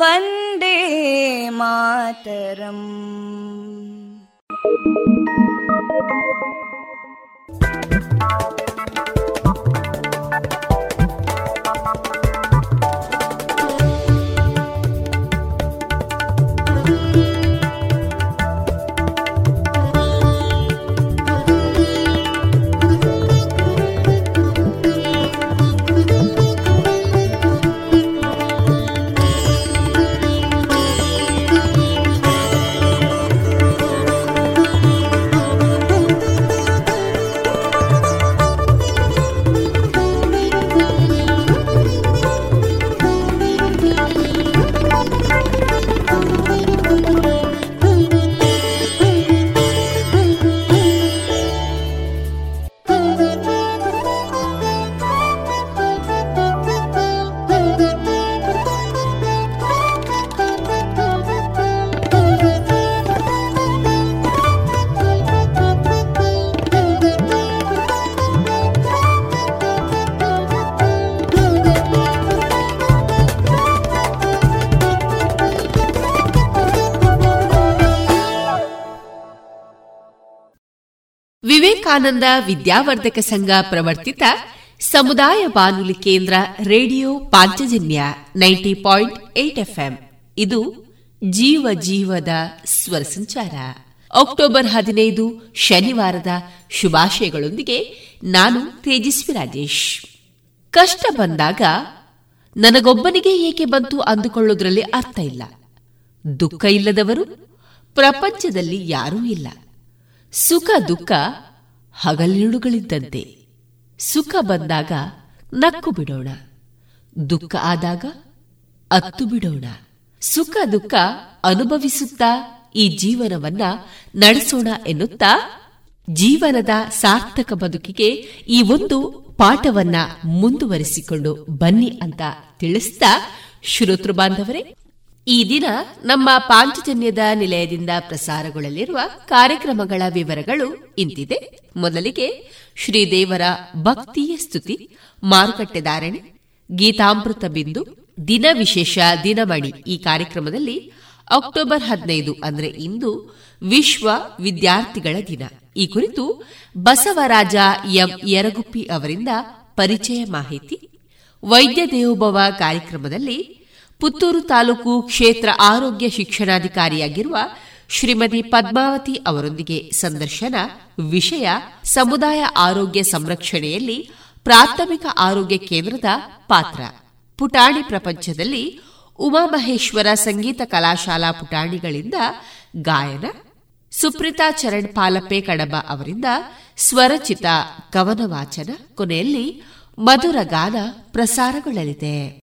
वन्दे मातरम् ವಿವೇಕಾನಂದ ವಿದ್ಯಾವರ್ಧಕ ಸಂಘ ಪ್ರವರ್ತಿತ ಸಮುದಾಯ ಬಾನುಲಿ ಕೇಂದ್ರ radio Panchajanya ninety point eight FM. ಇದು ಜೀವ ಜೀವದ ಸ್ವರ ಸಂಚಾರ. ಅಕ್ಟೋಬರ್ ಹದಿನೈದು ಶನಿವಾರದ ಶುಭಾಶಯಗಳೊಂದಿಗೆ ನಾನು ತೇಜಸ್ವಿ ರಾಜೇಶ್. ಕಷ್ಟ ಬಂದಾಗ ನನಗೊಬ್ಬನಿಗೆ ಏಕೆ ಬಂತು ಅಂದುಕೊಳ್ಳೋದ್ರಲ್ಲಿ ಅರ್ಥ ಇಲ್ಲ. ದುಃಖ ಇಲ್ಲದವರು ಪ್ರಪಂಚದಲ್ಲಿ ಯಾರೂ ಇಲ್ಲ. ಸುಖ ದುಃಖ ಹಗಲಿರುಳುಗಳಿದ್ದಂತೆ. ಸುಖ ಬಂದಾಗ ನಕ್ಕು ಬಿಡೋಣ. ದುಃಖ ಆದಾಗ ಅತ್ತು ಬಿಡೋಣ. ಸುಖ ದುಃಖ ಅನುಭವಿಸುತ್ತಾ ಈ ಜೀವನವನ್ನ ನಡೆಸೋಣ ಎನ್ನುತ್ತಾ ಜೀವನದ ಸಾರ್ಥಕ ಬದುಕಿಗೆ ಈ ಒಂದು ಪಾಠವನ್ನ ಮುಂದುವರಿಸಿಕೊಂಡು ಬನ್ನಿ ಅಂತ ತಿಳಿಸ್ತಾ ಶ್ರೋತೃ ಬಾಂಧವರೇ ಈ ದಿನ ನಮ್ಮ ಪಾಂಚಜನ್ಯದ ನಿಲಯದಿಂದ ಪ್ರಸಾರಗೊಳ್ಳಲಿರುವ ಕಾರ್ಯಕ್ರಮಗಳ ವಿವರಗಳು ಇಂತಿದೆ. ಮೊದಲಿಗೆ ಶ್ರೀದೇವರ ಭಕ್ತಿಯ ಸ್ತುತಿ ಮಾರುಕಟ್ಟೆದಾರಣೆ ಗೀತಾಮೃತ ಬಿಂದು, ದಿನ ವಿಶೇಷ ದಿನಮಣಿ. ಈ ಕಾರ್ಯಕ್ರಮದಲ್ಲಿ ಅಕ್ಟೋಬರ್ ಹದಿನೈದು ಅಂದರೆ ಇಂದು ವಿಶ್ವ ವಿದ್ಯಾರ್ಥಿಗಳ ದಿನ. ಈ ಕುರಿತು ಬಸವರಾಜ ಎಂ. ಯರಗುಪ್ಪಿ ಅವರಿಂದ ಪರಿಚಯ ಮಾಹಿತಿ. ವೈದ್ಯ ದೇವೋಭವ ಕಾರ್ಯಕ್ರಮದಲ್ಲಿ ಪುತ್ತೂರು ತಾಲೂಕು ಕ್ಷೇತ್ರ ಆರೋಗ್ಯ ಶಿಕ್ಷಣಾಧಿಕಾರಿಯಾಗಿರುವ ಶ್ರೀಮತಿ ಪದ್ಮಾವತಿ ಅವರೊಂದಿಗೆ ಸಂದರ್ಶನ, ವಿಷಯ, ಸಮುದಾಯ ಆರೋಗ್ಯ ಸಂರಕ್ಷಣೆಯಲ್ಲಿ ಪ್ರಾಥಮಿಕ ಆರೋಗ್ಯ ಕೇಂದ್ರದ ಪಾತ್ರ. ಪುಟಾಣಿ ಪ್ರಪಂಚದಲ್ಲಿ ಉಮಾಮಹೇಶ್ವರ ಸಂಗೀತ ಕಲಾಶಾಲಾ ಪುಟಾಣಿಗಳಿಂದ ಗಾಯನ, ಸುಪ್ರೀತಾ ಚರಣ್ ಪಾಲಪೆ ಕಡಬ ಅವರಿಂದ ಸ್ವರಚಿತ ಕವನ ವಾಚನ ಕೊನೆಯಲ್ಲಿ ಮಧುರ ಗಾನ ಪ್ರಸಾರಗೊಳ್ಳಲಿದೆ.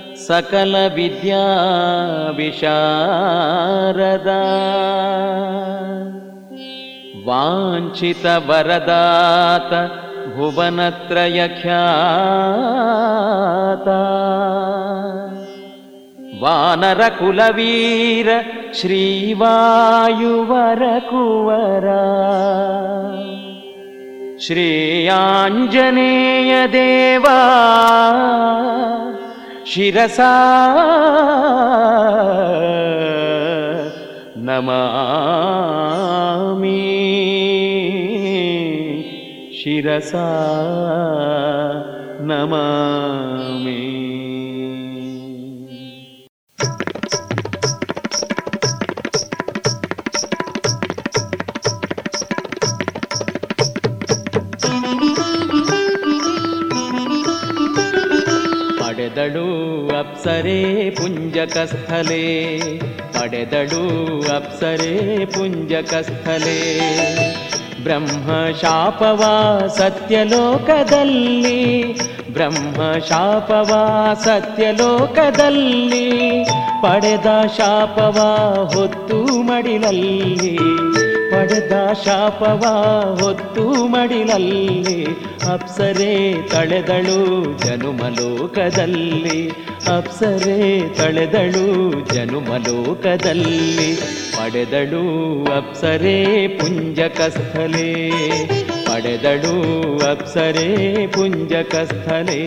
ಸಕಲ ವಿದ್ಯಾ ವಿಶಾರದ ವಾಂಛಿತ ವರದಾತ ಭುವನತ್ರಯಖ್ಯಾತ ವಾನರ ಕುಲವೀರ ಶ್ರೀವಾಯುವರ ಕುವರ. ಶ್ರೇಯಾಂಜನೇಯ ದೇವಾ. ಶಿರಸಾ. ನಮಾಮಿ ಶಿರಸಾ. ನಮಾಮಿ. ಪಡೆದಳು ಅಪ್ಸರೆ ಪುಂಜಕಸ್ಥಲೆ, ಪಡೆದಳು ಅಪ್ಸರೆ ಪುಂಜಕಸ್ಥಲೆ. ಬ್ರಹ್ಮ ಶಾಪವ ಸತ್ಯಲೋಕದಲ್ಲಿ ಬ್ರಹ್ಮ ಶಾಪವ ಸತ್ಯಲೋಕದಲ್ಲಿ, ಪಡೆದ ಶಾಪವ ಹೊತ್ತು ಮಡಿಲಲ್ಲಿ. ಪಡೆದ ಶಾಪವ ಹೊತ್ತು ಮಡಿಲಲ್ಲಿ, ಅಪ್ಸರೆ ತಳೆದಳು ಜನುಮಲೋಕದಲ್ಲಿ ಅಪ್ಸರೆ ತಳೆದಳು ಜನುಮಲೋಕದಲ್ಲಿ ಪಡೆದಳು ಅಪ್ಸರೆ ಪುಂಜಕಸ್ಥಲೆ. ಪಡೆದಳು ಅಪ್ಸರೆ ಪುಂಜಕಸ್ಥಲೆ.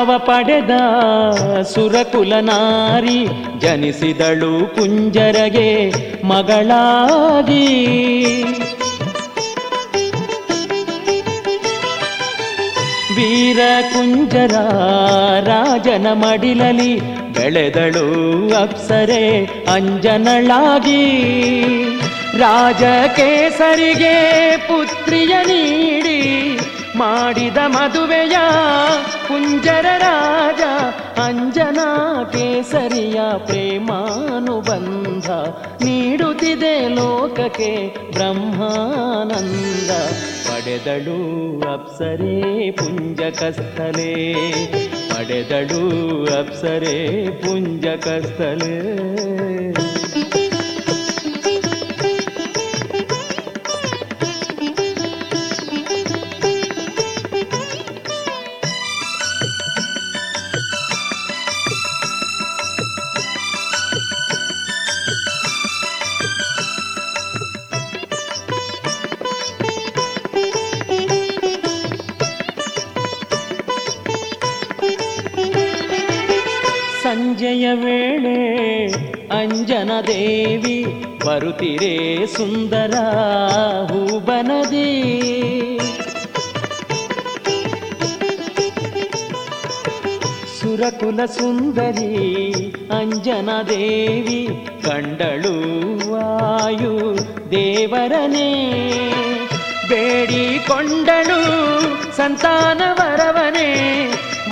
ಶಾಪವ ಪಡೆದ ಸುರಕುಲನಾರಿ ಜನಿಸಿದಳು ಕುಂಜರಗೆ ಮಗಳಾಗಿ. ವೀರ ಕುಂಜರ ರಾಜನ ಮಡಿಲಲಿ ಬೆಳೆದಳು ಅಪ್ಸರೆ ಅಂಜನಳಾಗಿ. ರಾಜ ಕೇಸರಿಗೆ ಪುತ್ರಿಯ ನೀಡಿ ಮಾಡಿದ ಮದುವೆಯ ಕುಂಜರ ರಾಜ ಅಂಜನಾ ಕೇಸರಿಯ ಪ್ರೇಮಾನುಬಂಧ ನೀಡುತ್ತಿದೆ ಲೋಕಕ್ಕೆ ಬ್ರಹ್ಮಾನಂದ. ಪಡೆದಳು ಅಪ್ಸರೇ ಪುಂಜಕಸ್ಥಲೇ, ಪಡೆದಳು ಅಪ್ಸರೇ ಪುಂಜಕಸ್ಥಲೇ. ದೇವಿ ಬರುತ್ತಿರೇ ಸುಂದರ ಹೂಬನದಿ ಸುರಕುಲ ಸುಂದರಿ ಅಂಜನ ದೇವಿ ಕಂಡಳು ವಾಯು ದೇವರನೇ. ಬೇಡಿಕೊಂಡಳು ಸಂತಾನ ವರವನೇ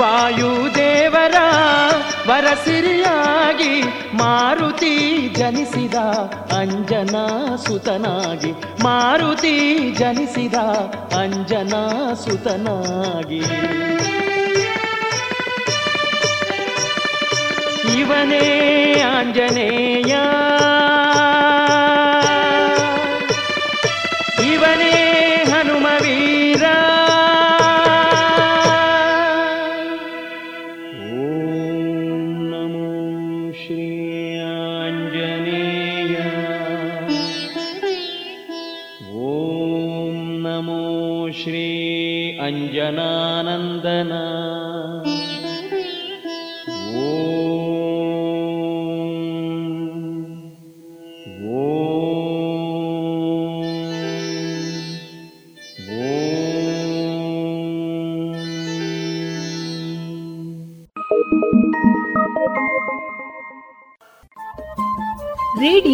ವಾಯುದೇವರ ವರಸಿರಿಯಾಗಿ ಮಾರುತಿ ಜನಿಸಿದ ಅಂಜನಾ ಸುತನಾಗಿ ಮಾರುತಿ ಜನಿಸಿದ ಅಂಜನಾ ಸುತನಾಗಿ ಇವನೇ ಆಂಜನೇಯ.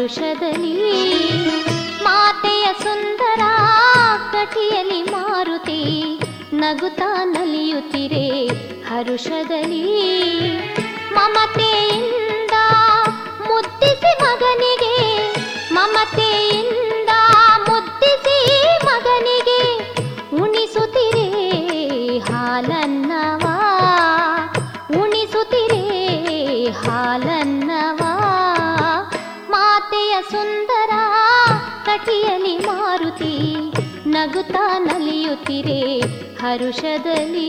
ಹರುಷದಲ್ಲಿ ಮಾತೆಯ ಸುಂದರ ಕಟಿಯಲಿ ಮಾರುತಿ ನಗುತಾ ನಲಿಯುತ್ತಿರೆ ಹರುಷದಲ್ಲಿ. ಮಮತೆಯಿಂದ ಮುದ್ದಿಸಿ ಮಗನಿಗೆ ಮಮತೆಯಿಂದ ನಗುತ್ತಾ ನಲಿಯುತ್ತಿರೆ ಹರುಷದಲ್ಲಿ.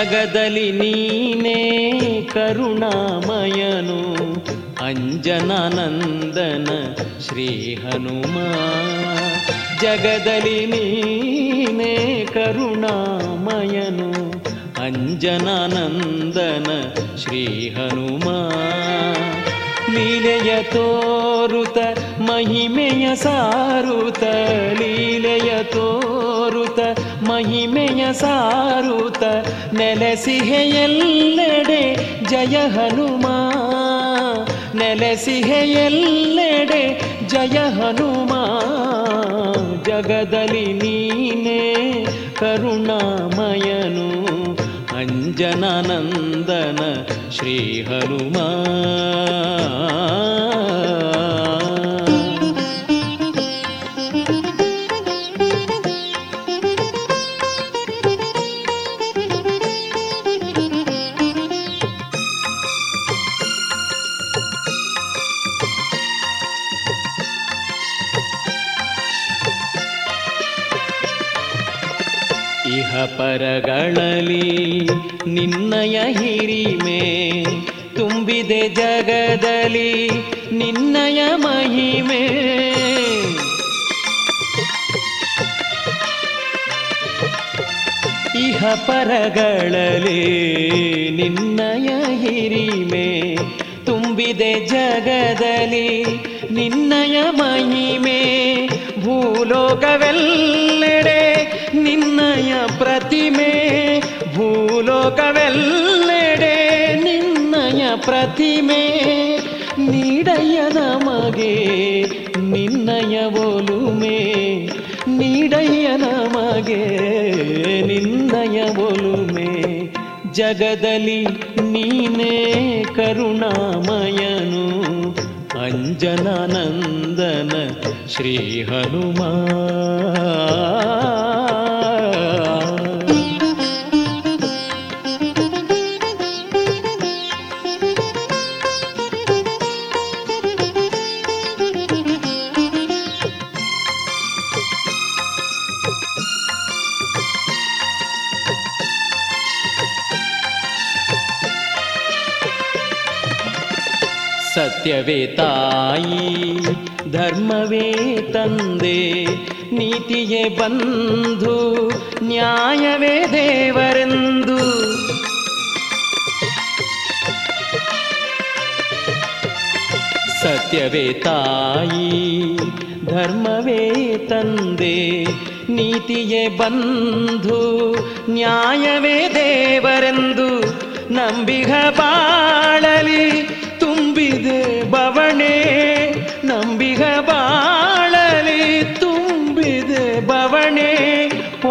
ಜಗದಲ್ಲಿ ನೀನೇ ಕರುಣಾಮಯನು, ಅಂಜನಾನಂದನ ಶ್ರೀ ಹನುಮ. ಜಗದಲ್ಲಿ ನೀನೇ ಕರುಣಾಮಯನು, ಅಂಜನಾನಂದನ ಶ್ರೀ ಹನುಮ. ಲೀಲೆಯ ತೋರುತ, ಮಹಿಮೆಯ ಸಾರುತ, ಲೀಲೆಯ ತೋರುತ ಮಹಿಮೆಯ ಸಾರುತ ನೆಲೆಸಿಹೆಯೆಲ್ಲೆಡೆ ಜಯ ಹನುಮ. ನೆಲೆಸಿಹೆಯೆಲ್ಲೆಡೆ ಜಯ ಹನುಮ. ಜಗದಲ್ಲಿ ನೀನೇ ಕರುಣಾಮಯನು. ಅಂಜನಾನಂದನ ಶ್ರೀ ಹನುಮ. ನಿನ್ನಯ ಹಿರಿಮೆ ತುಂಬಿದೆ ಜಗದಲ್ಲಿ ನಿನ್ನಯ ಮಹಿಮೆ. ಇಹ ಪರಗಳಲ್ಲಿ ನಿನ್ನಯ ಹಿರಿಮೆ ತುಂಬಿದೆ ಜಗದಲ್ಲಿ ನಿನ್ನಯ ಮಹಿಮೆ. ಭೂಲೋಕವೆಲ್ಲೆಡೆ ನಿನ್ನಯ ಪ್ರತಿಮೆ. ಭೂಲೋಕವೆಲ್ಲೆಡೆ ನಿನ್ನಯ ಪ್ರತಿಮೆ ನೀಡಯ್ಯ ನಮಗೆ ನಿನ್ನಯ ಒಲುಮೆ ನೀಡಯ್ಯ ನಮಗೆ ನಿನ್ನಯ ಒಲುಮೆ. ಜಗದಲ್ಲಿ ನೀನೇ ಕರುಣಾಮಯನು, ಅಂಜನಾನಂದನ ಶ್ರೀ ಹನುಮ ಬಂಧು, ನ್ಯಾಯವೇ ದೇವರೆಂದು. ಸತ್ಯವೇ ತಾಯಿ, ಧರ್ಮವೇ ತಂದೆ, ನೀತಿಯೇ ಬಂಧು, ನ್ಯಾಯವೇ ದೇವರೆಂದು. ನಂಬಿಗ ಬಾಳಲಿ, ತುಂಬಿದೆ ಬವಣೆ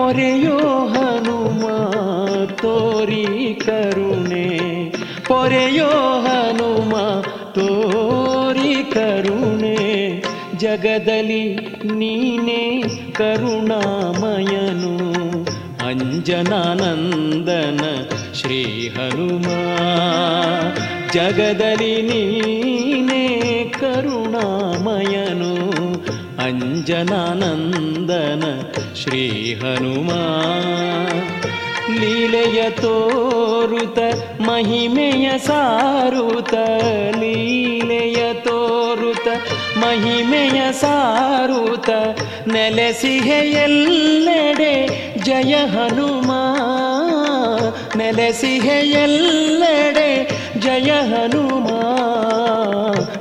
ಪೊರೆಯೋ ಹನುಮ ತೋರಿ ಕರುಣೆ. ಪೊರೆಯೋ ಹನುಮ ತೋರಿ ಕರುಣೆ. ಜಗದಲ್ಲಿ ನೀನೇ ಕರುಣಾಮಯನು. ಅಂಜನಾನಂದನ ಶ್ರೀ ಹನುಮ ಜಗದಲ್ಲಿ ನೀನೇ ಕರುಣಾಮಯನು. ಅಂಜನಾನಂದನ ಶ್ರೀ ಹನುಮ ಲೀಲೆಯ ತೋರುತ, ಮಹಿಮೆಯ ಸಾರುತ, ಲೀಲೆಯ ತೋರುತ, ಮಹಿಮೆಯ ಸಾರುತ, ನೆಲೆಸಿಹೆಯೆಲ್ಲೆಡೆ ಜಯ ಹನುಮ ನೆಲೆಸಿಹೆಯೆಲ್ಲೆಡೆ ಜಯ ಹನುಮ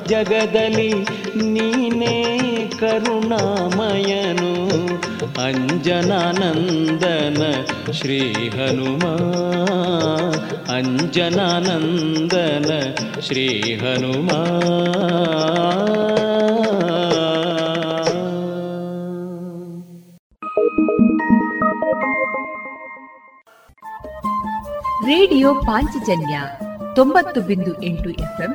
ಜಗದಲ್ಲಿ ನೀನೇ ಕರುಣಾಮಯನು, ಅಂಜನಾನಂದನ ಶ್ರೀ ಹನುಮ ಅಂಜನಾನಂದನ ಶ್ರೀ ಹನುಮ ರೇಡಿಯೋ ಪಾಂಚಜನ್ಯ ತೊಂಬತ್ತು ಬಿಂದು ಎಂಟು ಎಫ್ಎಂ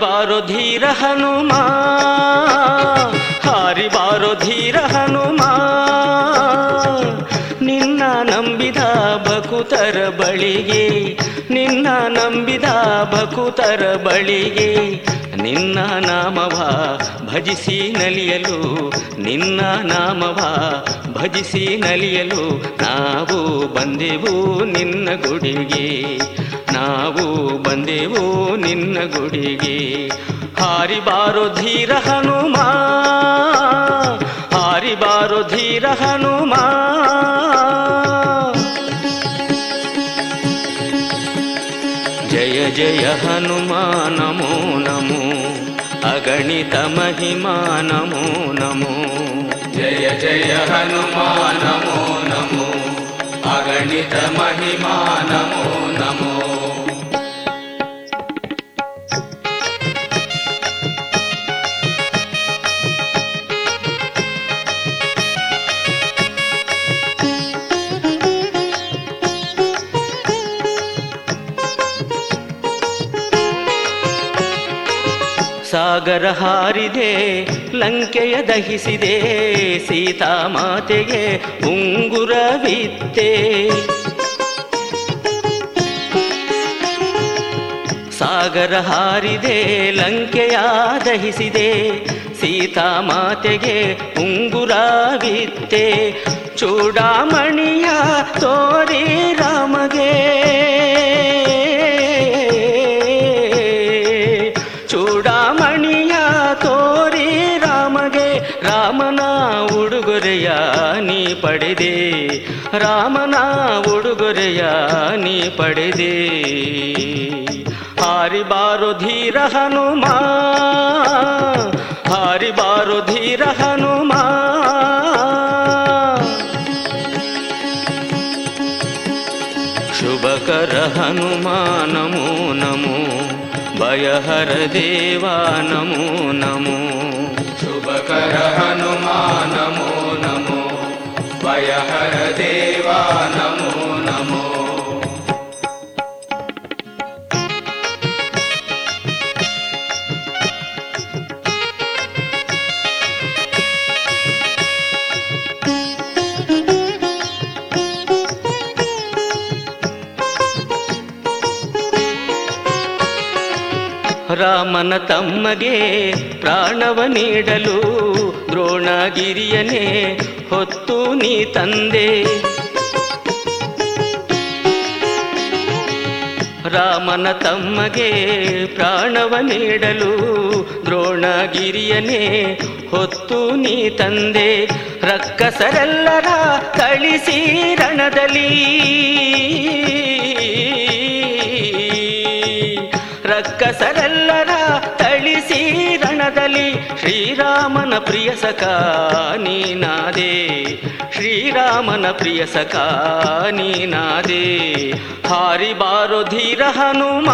ಬಾರೋ ಧೀರ ಹನುಮ, ಹಾರಿ ಬಾರೋ ಧೀರ ಹನುಮ. ನಿನ್ನ ನಂಬಿದ ಭಕುತರ ಬಳಿಗೆ, ನಿನ್ನ ನಂಬಿದ ಭಕುತರ ಬಳಿಗೆ, ನಿನ್ನ ನಾಮವ ಭಜಿಸಿ ನಲಿಯಲು, ನಿನ್ನ ನಾಮವ ಭಜಿಸಿ ನಲಿಯಲು ನಾವು ಬಂದೆವು ನಿನ್ನ ಗುಡಿಗೆ. ನಾವು ಬಂದೆವು ನಿನ್ನ ಗುಡಿಗೆ. ಹಾರಿ ಬಾರೋ ಧೀರ ಹನುಮ, ಹಾರಿ ಬಾರೋ ಧೀರ ಹನುಮ. ಜಯ ಜಯ ಹನುಮ, ನಮೋ ನಮೋ. ಅಗಣಿತ ಮಹಿಮಾ, ನಮೋ ನಮೋ. ಜಯ ಜಯ ಹನುಮ, ನಮೋ ನಮೋ. गणितमणि नमो नमो। ಸಾಗರ ಹಾರಿದೆ, ಲಂಕೆಯ ದಹಿಸಿದೆ, ಸೀತಾ ಮಾತೆಗೆ ಉಂಗುರವಿತ್ತೆ ಸಾಗರ ಹಾರಿದೆ, ಲಂಕೆಯ ದಹಿಸಿದೆ, ಸೀತಾ ಸೀತಾಮಾತೆಗೆ ಉಂಗುರವಿತ್ತೆ ಚೂಡಾಮಣಿಯ ತೋರಿ ರಾಮಗೆ. ಉಡುಗೊರೆಯ ನೀ ಪಡೆದೆ, ರಾಮನ ಉಡುಗೊರೆಯ ನೀ ಪಡೆದೆ. ಹಾರಿಬಾರು ಧೀರ ಹನುಮ, ಹಾರಿಬಾರು ಧೀರ ಹನುಮ. ಶುಭಕರ ಹನುಮ, ನಮೋ ನಮೋ, ಭಯಹರ ದೇವಾ, ನಮೋ ನಮೋ. ರಾಮನ ತಮ್ಮಗೆ ಪ್ರಾಣವ ನೀಡಲು ದ್ರೋಣಗಿರಿಯನೇ, ಹೊತ್ತು ನೀ ತಂದೆ. ರಾಮನ ತಮ್ಮಗೆ ಪ್ರಾಣವ ನೀಡಲು ದ್ರೋಣಗಿರಿಯನೇ, ಹೊತ್ತು ನೀ ತಂದೆ. ರಕ್ಕಸರೆಲ್ಲರ ಕಳಿಸಿ ರಣದಲ್ಲಿ. ರಕ್ಕಸರೆಲ್ಲರ ರಣದಲ್ಲಿ ಶ್ರೀರಾಮನ ಪ್ರಿಯ ಸಖ ನೀನಾದೆ ಶ್ರೀರಾಮನ ಪ್ರಿಯ ಸಖ ನೀನಾದೆ ಹಾರಿ ಬಾರೋ ಧೀರ ಹನುಮ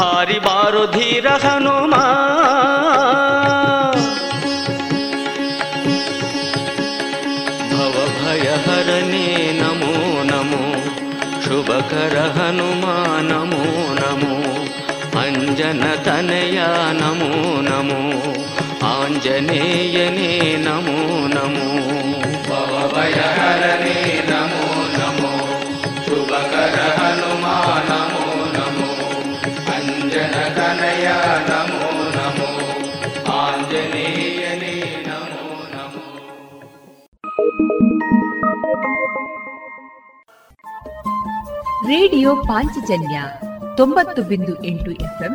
ಹಾರಿ ಬಾರೋ ಧೀರ ಹನುಮ ಭವ ಭಯ ಹರನೇ ನಮೋ ನಮೋ ಶುಭಕರ ಹನುಮ ನಮೋ ನಮೋ ಅಂಜನ ತನಯ ನಮೋ ನಮೋ ಆಂಜನೇಯನೇ ನಮೋ ನಮೋ ಭವ ಭಯ ಹರನೇ ನಮೋ ನಮೋ ಶುಭಕರ ಹನುಮಾ ನಮೋ ನಮೋ ಅಂಜನ ತನಯ ನಮೋ ನಮೋ ಆಂಜನೇಯನೇ ನಮೋ ನಮೋ ರೇಡಿಯೋ ಪಾಂಚಜನ್ಯ ತೊಂಬತ್ತು ಬಿಂದು ಎಂಟು ಎಫ್ಎಂ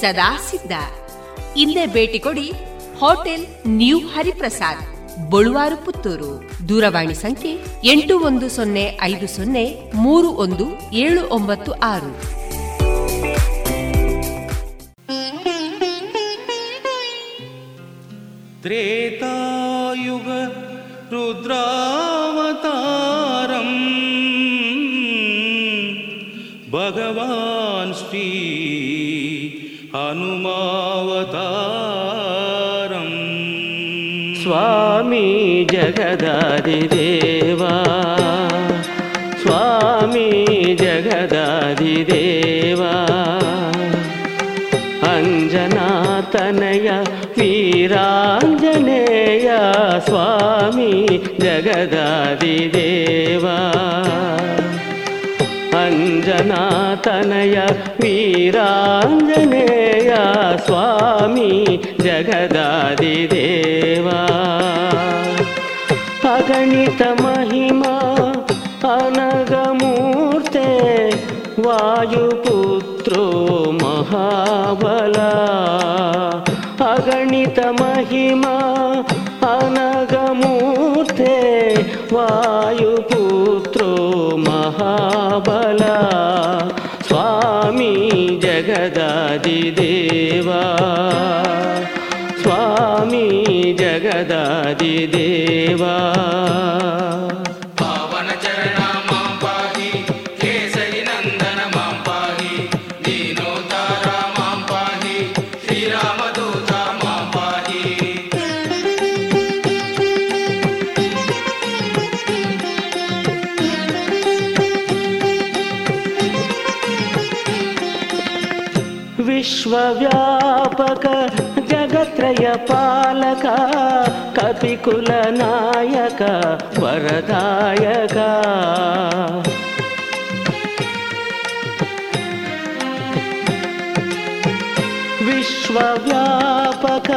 ಸದಾ ಸಿದ್ಧ ಇಲ್ಲೇ ಭೇಟಿ ಕೊಡಿ ಹೋಟೆಲ್ ನ್ಯೂ ಹರಿಪ್ರಸಾದ್, ಬಳುವಾರು ಪುತ್ತೂರು. ದೂರವಾಣಿ ಸಂಖ್ಯೆ ಎಂಟು ಒಂದು ಸೊನ್ನೆ ಐದು ಸೊನ್ನೆ ಮೂರು ಒಂದು ಏಳು ಒಂಬತ್ತು ಆರು. ತ್ರೇತಾಯುಗ ರುದ್ರಾವತಾರಂ. ಭಗವಾನ್ ಶ್ರೀ हनुमावतारम्। स्वामी जगदादिदेवा। स्वामी जगदादिदेवा। अञ्जनातनय वीराञ्जनेय स्वामी जगदादिदेवा अञ्जनातनय वीराञ्जनेय स्वामी जगदादिदेवा अगणितमहिमा अनगमूर्ते वायुपुत्रो महाबला अगणितमहिमा अनगमूर्ते वायुपुत्रो ಬಲ ಸ್ವಾಮಿ ಜಗದಾದಿ ದೇವಾ. ಸ್ವಾಮಿ ಜಗದಾದಿ ದೇವಾ. విశ్వవ్యాపక జగత్రయ పాలక కపికుల నాయక వరదాయక. విశ్వవ్యాపక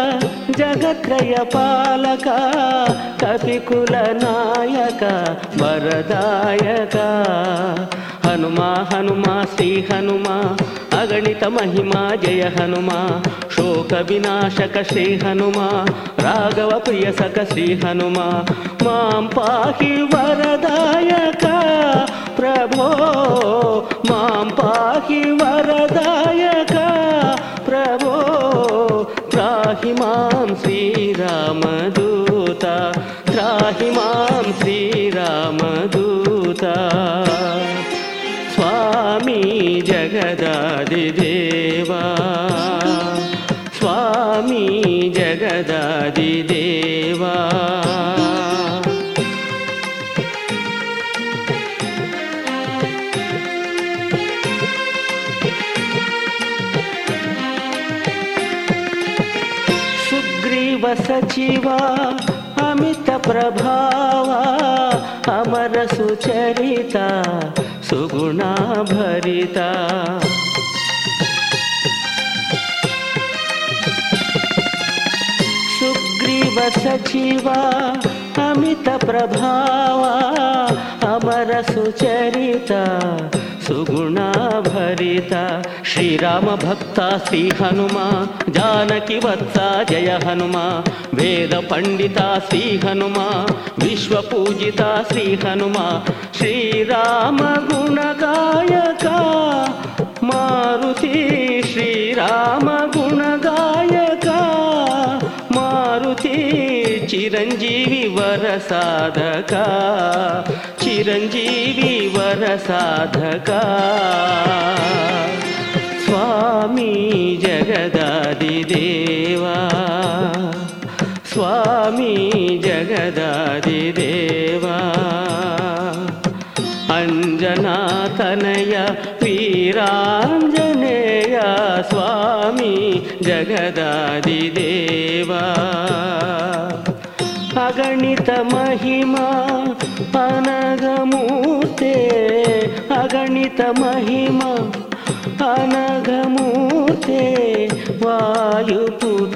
జగత్రయ పాలక కపికుల నాయక వరదాయక. హనుమా హనుమా శ్రీ హనుమా अगणित महिमा जय हनुमा शोक विनाशक श्री हनुमा राघव प्रिय सक श्री हनुमा मां पाहि वरदायक प्रभो मां पाहि वरदायक प्रभो त्राहि मां श्रीरामदूता त्राहि मां श्रीरामदूता स्वामी जगदादिदेवा स्वामी जगदादिदेवा सुग्रीवसचिवा अमितप्रभावा अमर सुचरिता सुगुणा भरिता सुग्रीव सचिवा, अमित प्रभावा, अमर सुचरिता सुगुणा भरिता श्रीराम भक्ता, श्री हनुमा, जानकी वत्सा, जय हनुमा। वेद पंडिता, श्री हनुमा। विश्व पूजिता श्री हनुमा श्रीराम गुण गायका मारुति श्रीराम गुण गायका मारुति चिरञ्जीवि वर साधका चिरञ्जीवि वर साधका स्वामी जगदादिदेवा स्वामी जगदादिदेवा अञ्जनातनय वीराञ्जनेय स्वामी जगदादिदेवा अगणितमहिमा अनगमूर्ते अगणितमहिमा अनघमूर्ते वायुपुत्रो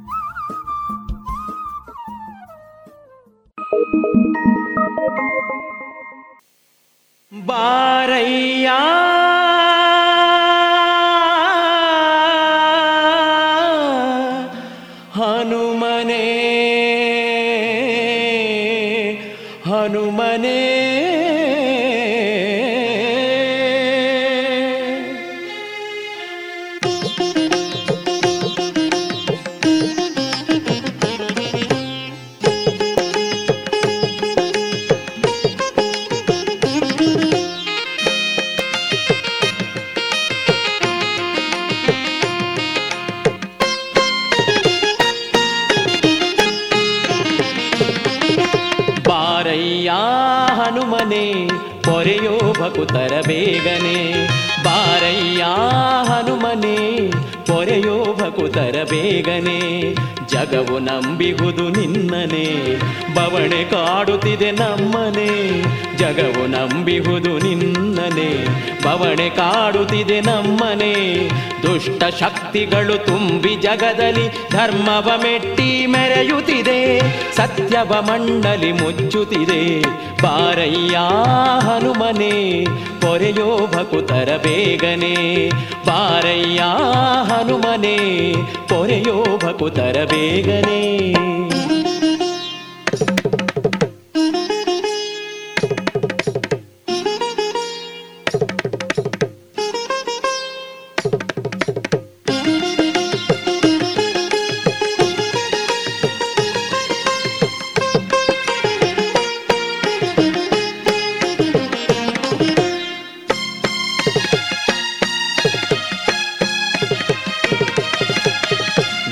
பாரையா ಭಕುತರ ಬೇಗನೆ. ಬಾರಯ್ಯ ಹನುಮನೆ ಪೊರೆಯೋ ಭಕುತರ ಬೇಗನೆ. ಜಗವು ನಂಬಿಹುದು ನಿನ್ನನೆ, ಬವಣೆ ಕಾಡುತ್ತಿದೆ ನಮ್ಮನೆ. ಜಗವು ನಂಬಿಹುದು ನಿನ್ನನೆ, ಬವಣೆ ಕಾಡುತ್ತಿದೆ ನಮ್ಮನೆ. ದುಷ್ಟ ಶಕ್ತಿಗಳು ತುಂಬಿ ಜಗದಲ್ಲಿ ಧರ್ಮವ ಮೆಟ್ಟಿ ಮೆರೆಯುತ್ತಿದೆ, ಸತ್ಯವ ಮಂಡಲಿ ಮುಚ್ಚುತ್ತಿದೆ. ಬಾರಯ್ಯ ಹನುಮನೆ ಪೊರೆಯೋ ಭಕುತರ ಬೇಗನೆ. ಬಾರಯ್ಯ ಹನುಮನೆ ಪೊರೆಯೋ ಭಕುತರ ಬೇಗನೆ.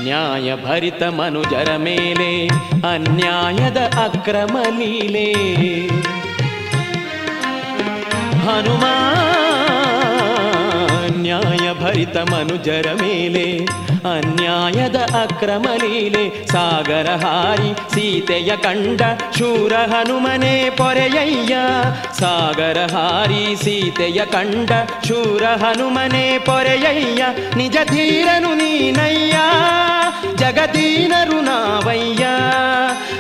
ನ್ಯಾಯ ಭರಿತ ಮನುಜರ ಮೇಲೆ ಅನ್ಯಾಯದ ಅಕ್ರಮ ಲೀಲೆ ಹನುಮ ನ್ಯಾಯ ಭರಿತ ಮನುಜರ ಮೇಲೆ ಅನ್ಯಾಯದ ಅಕ್ರಮ ಲೀಲೆ ಸಾಗರ ಹಾರಿ ಸೀತೆಯ ಕಂಡ ಶೂರ ಹನುಮನೆ ಪೊರೆಯಯ್ಯ ಸಾಗರ ಹಾರಿ ಸೀತೆಯ ಕಂಡ ಶೂರ ಹನುಮನೆ ಪೊರೆಯಯ್ಯ ನಿಜ ಧೀರನು ನೀನಯ್ಯ ಜಗದೀನರು ನಾವಯ್ಯ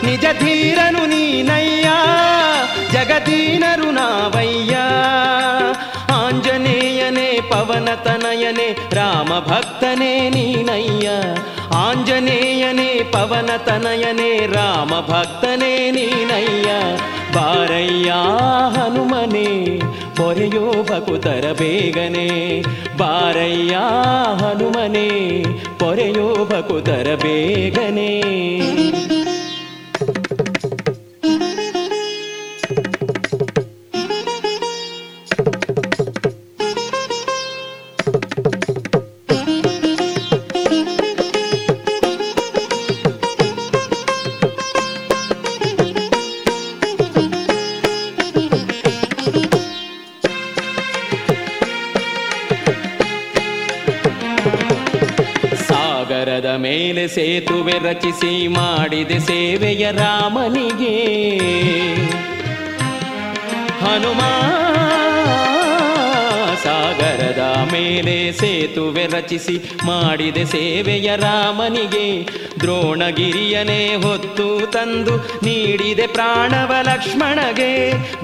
ನಿಜ ಧೀರನು ನೀನಯ್ಯ ಜಗದೀನರು ನಾವಯ್ಯ ಪವನ ತನಯನೇ ರಾಮ ಭಕ್ತನೇ ನೀನಯ್ಯ. ಆಂಜನೇಯನೇ, ಪವನತನಯನೆ ರಾಮ ಭಕ್ತನೇ ನೀನಯ್ಯ. ಬಾರಯ್ಯ ಹನುಮನೆ ಪೊರೆಯೋ ಭಕುತರ ಬೇಗನೆ. ಬಾರಯ್ಯ ಹನುಮನೆ ಪೊರೆಯೋ ಭಕುತರ ಬೇಗನೆ. ಮೇಲೆ ಸೇತುವೆ ರಚಿಸಿ ಮಾಡಿದೆ ಸೇವೆಯ ರಾಮನಿಗೆ. ಹನುಮ ಮೇಲೆ ಸೇತುವೆ ರಚಿಸಿ ಮಾಡಿದೆ ಸೇವೆಯ ರಾಮನಿಗೆ. ದ್ರೋಣಗಿರಿಯನೇ ಹೊತ್ತು ತಂದು ನೀಡಿದೆ ಪ್ರಾಣವ ಲಕ್ಷ್ಮಣಗೆ.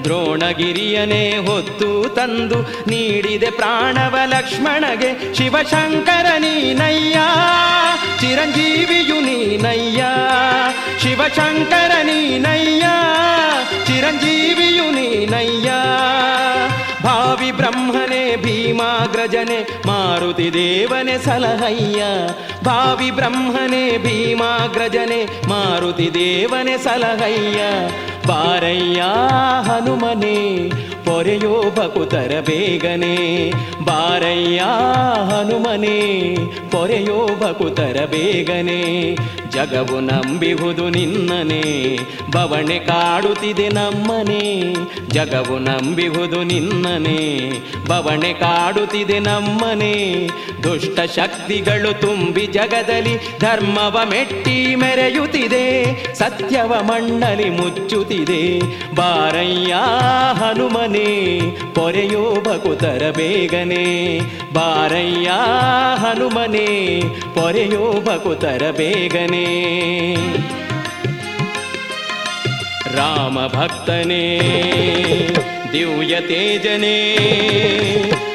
ದ್ರೋಣಗಿರಿಯನೇ ಹೊತ್ತು ತಂದು ನೀಡಿದೆ ಪ್ರಾಣವ ಲಕ್ಷ್ಮಣಗೆ. ಶಿವಶಂಕರ ನೀನಯ್ಯ, ಚಿರಂಜೀವಿಯು ನೀನಯ್ಯ. ಶಿವಶಂಕರ ನೀನಯ್ಯ, ಚಿರಂಜೀವಿಯು ನೀನಯ್ಯ. ಭಾವಿ ಬ್ರಹ್ಮನೇ ಭೀಮಾಗ್ರಜನೆ ಮಾರುತಿ ದೇವನೆ ಸಲಹಯ್ಯ. ಭಾವಿ ಬ್ರಹ್ಮನೇ ಭೀಮಾಗ್ರಜನೆ ಮಾರುತಿ ದೇವನೆ ಸಲಹಯ್ಯ. ಬಾರಯ್ಯ ಹನುಮನೆ ಪೊರೆಯೋ ಭಕುತರ ಬೇಗನೆ. ಬಾರಯ್ಯ ಹನುಮನೆ, ಪೊರೆಯೋ ಭಕುತರ ಬೇಗನೆ. ಜಗವು ನಂಬಿಹುದು ನಿನ್ನನೆ, ಬವಣೆ ಕಾಡುತ್ತಿದೆ ನಮ್ಮನೆ. ಜಗವು ನಂಬಿಹುದು ನಿನ್ನನೆ, ಬವಣೆ ಕಾಡುತ್ತಿದೆ ನಮ್ಮನೆ. ದುಷ್ಟ ಶಕ್ತಿಗಳು ತುಂಬಿ ಜಗದಲ್ಲಿ ಧರ್ಮವ ಮೆಟ್ಟಿ ಮೆರೆಯುತ್ತಿದೆ. ಸತ್ಯವ ಮಣ್ಣಲಿ ಮುಚ್ಚುತ್ತಿದೆ. ಬಾರಯ್ಯ ಹನುಮನೆ परेयो भकुतर बेगने। बारय्या हनुमने परेयो भकुतर बेगने। रामभक्तने द्यूयतेजने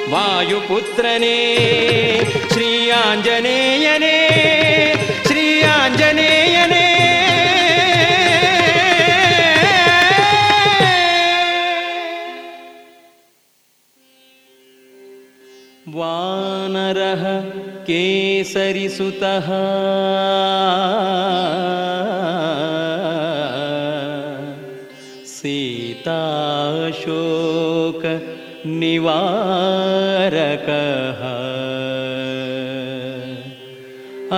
वायुपुत्रने श्रियाञ्जनेयने। सरिसुतः। सीताशोक निवारकः।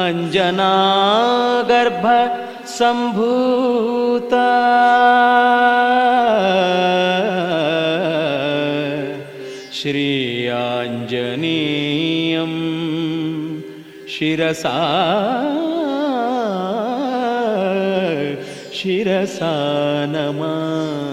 अञ्जनागर्भ सम्भूता। श्री आञ्जनी शिरसा शिरसा नमः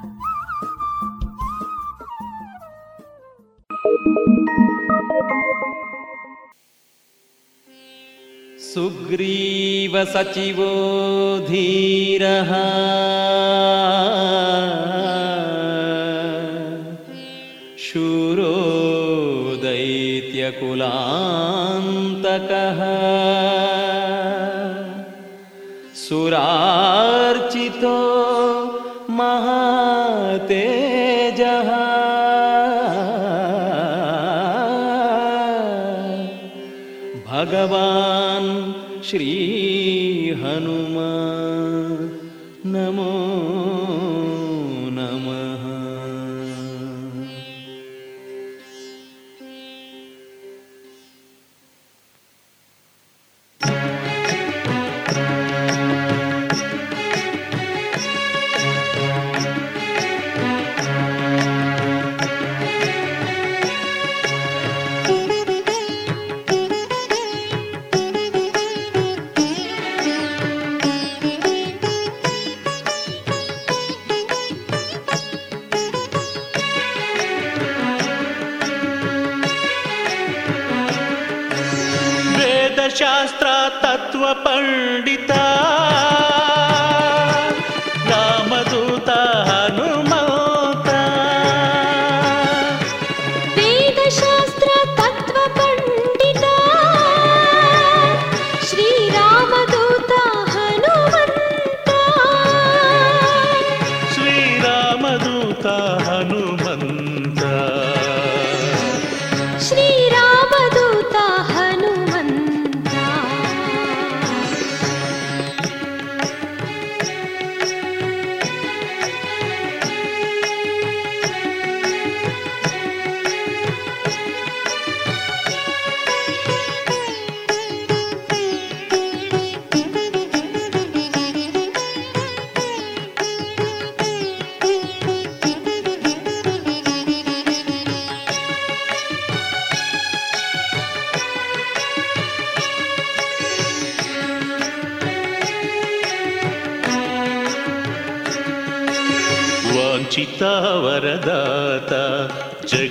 सुग्रीवसचिवो धीरः शूरो दैत्यकुलान्तकः सुरार्चितो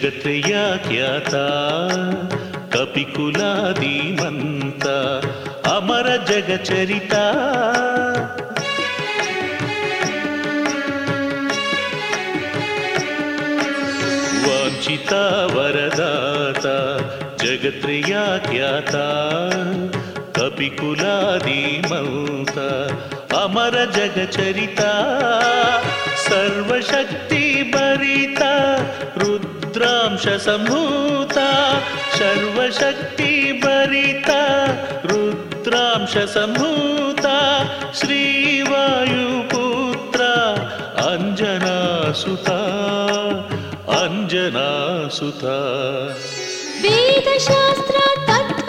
ಜಗತ್ರೆಯ ಖ್ಯಾತ ಕಪಿಕುಲಾದಿಮಂತ ಅಮರ ಜಗಚರಿತ. ವಾಂಛಿತ ವರದಾತ ಜಗತ್ರೆಯ ಖ್ಯಾತ ಕಪಿಕುಲಾದಿಮಂತ ಅಮರ ಜಗಚರಿತ. ಸರ್ವಶಕ್ತಿ ಭರಿತ पुरुष समूता सर्वशक्ति भरिता रुद्रांश समूता श्रीवायुपुत्र अंजना सुता अंजना सुता। वेद शास्त्र तत्व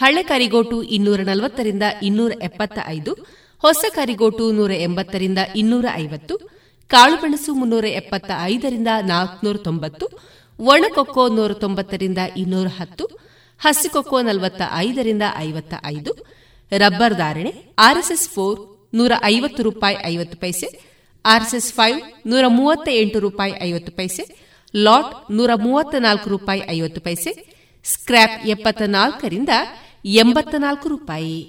ಹಳೆ ಕರಿಗೋಟು ಇನ್ನೂರ ನಲವತ್ತರಿಂದ ಇನ್ನೂರ ಎಪ್ಪತ್ತ ಐದು ಹೊಸ ಕರಿಗೋಟು ನೂರ ಎಂಬತ್ತರಿಂದ ಇನ್ನೂರ ಐವತ್ತು ಕಾಳುಮೆಣಸು ಮುನ್ನೂರ ಎಪ್ಪತ್ತ ಐದರಿಂದ ನಾಲ್ಕುನೂರ ತೊಂಬತ್ತು ಒಣಕೊಕ್ಕೋ ನೂರ ತೊಂಬತ್ತರಿಂದ ಇನ್ನೂರ ಹತ್ತು ಹಸಿಕೊಕ್ಕೋ ನಲವತ್ತ ಐದರಿಂದ ಐವತ್ತ ಐದು ರಬ್ಬರ್ ಧಾರಣೆ ಆರ್ಎಸ್ಎಸ್ ಫೋರ್ ನೂರ ಐವತ್ತು ರೂಪಾಯಿ ಐವತ್ತು ಪೈಸೆ, ಆರ್ಎಸ್ಎಸ್ ಫೈವ್ ನೂರ ಮೂವತ್ತ ಎಂಟು ರೂಪಾಯಿ ಐವತ್ತು ಪೈಸೆ, ಲಾಟ್ ನೂರ ಮೂವತ್ತ ನಾಲ್ಕು ರೂಪಾಯಿ ಐವತ್ತು ಪೈಸೆ ಸ್ಕ್ರ್ಯಾಪ್ ಎಪ್ಪತ್ತ ನಾಲ್ಕರಿಂದ ಎಂಬತ್ತ ನಾಲ್ಕು ರೂಪಾಯಿ.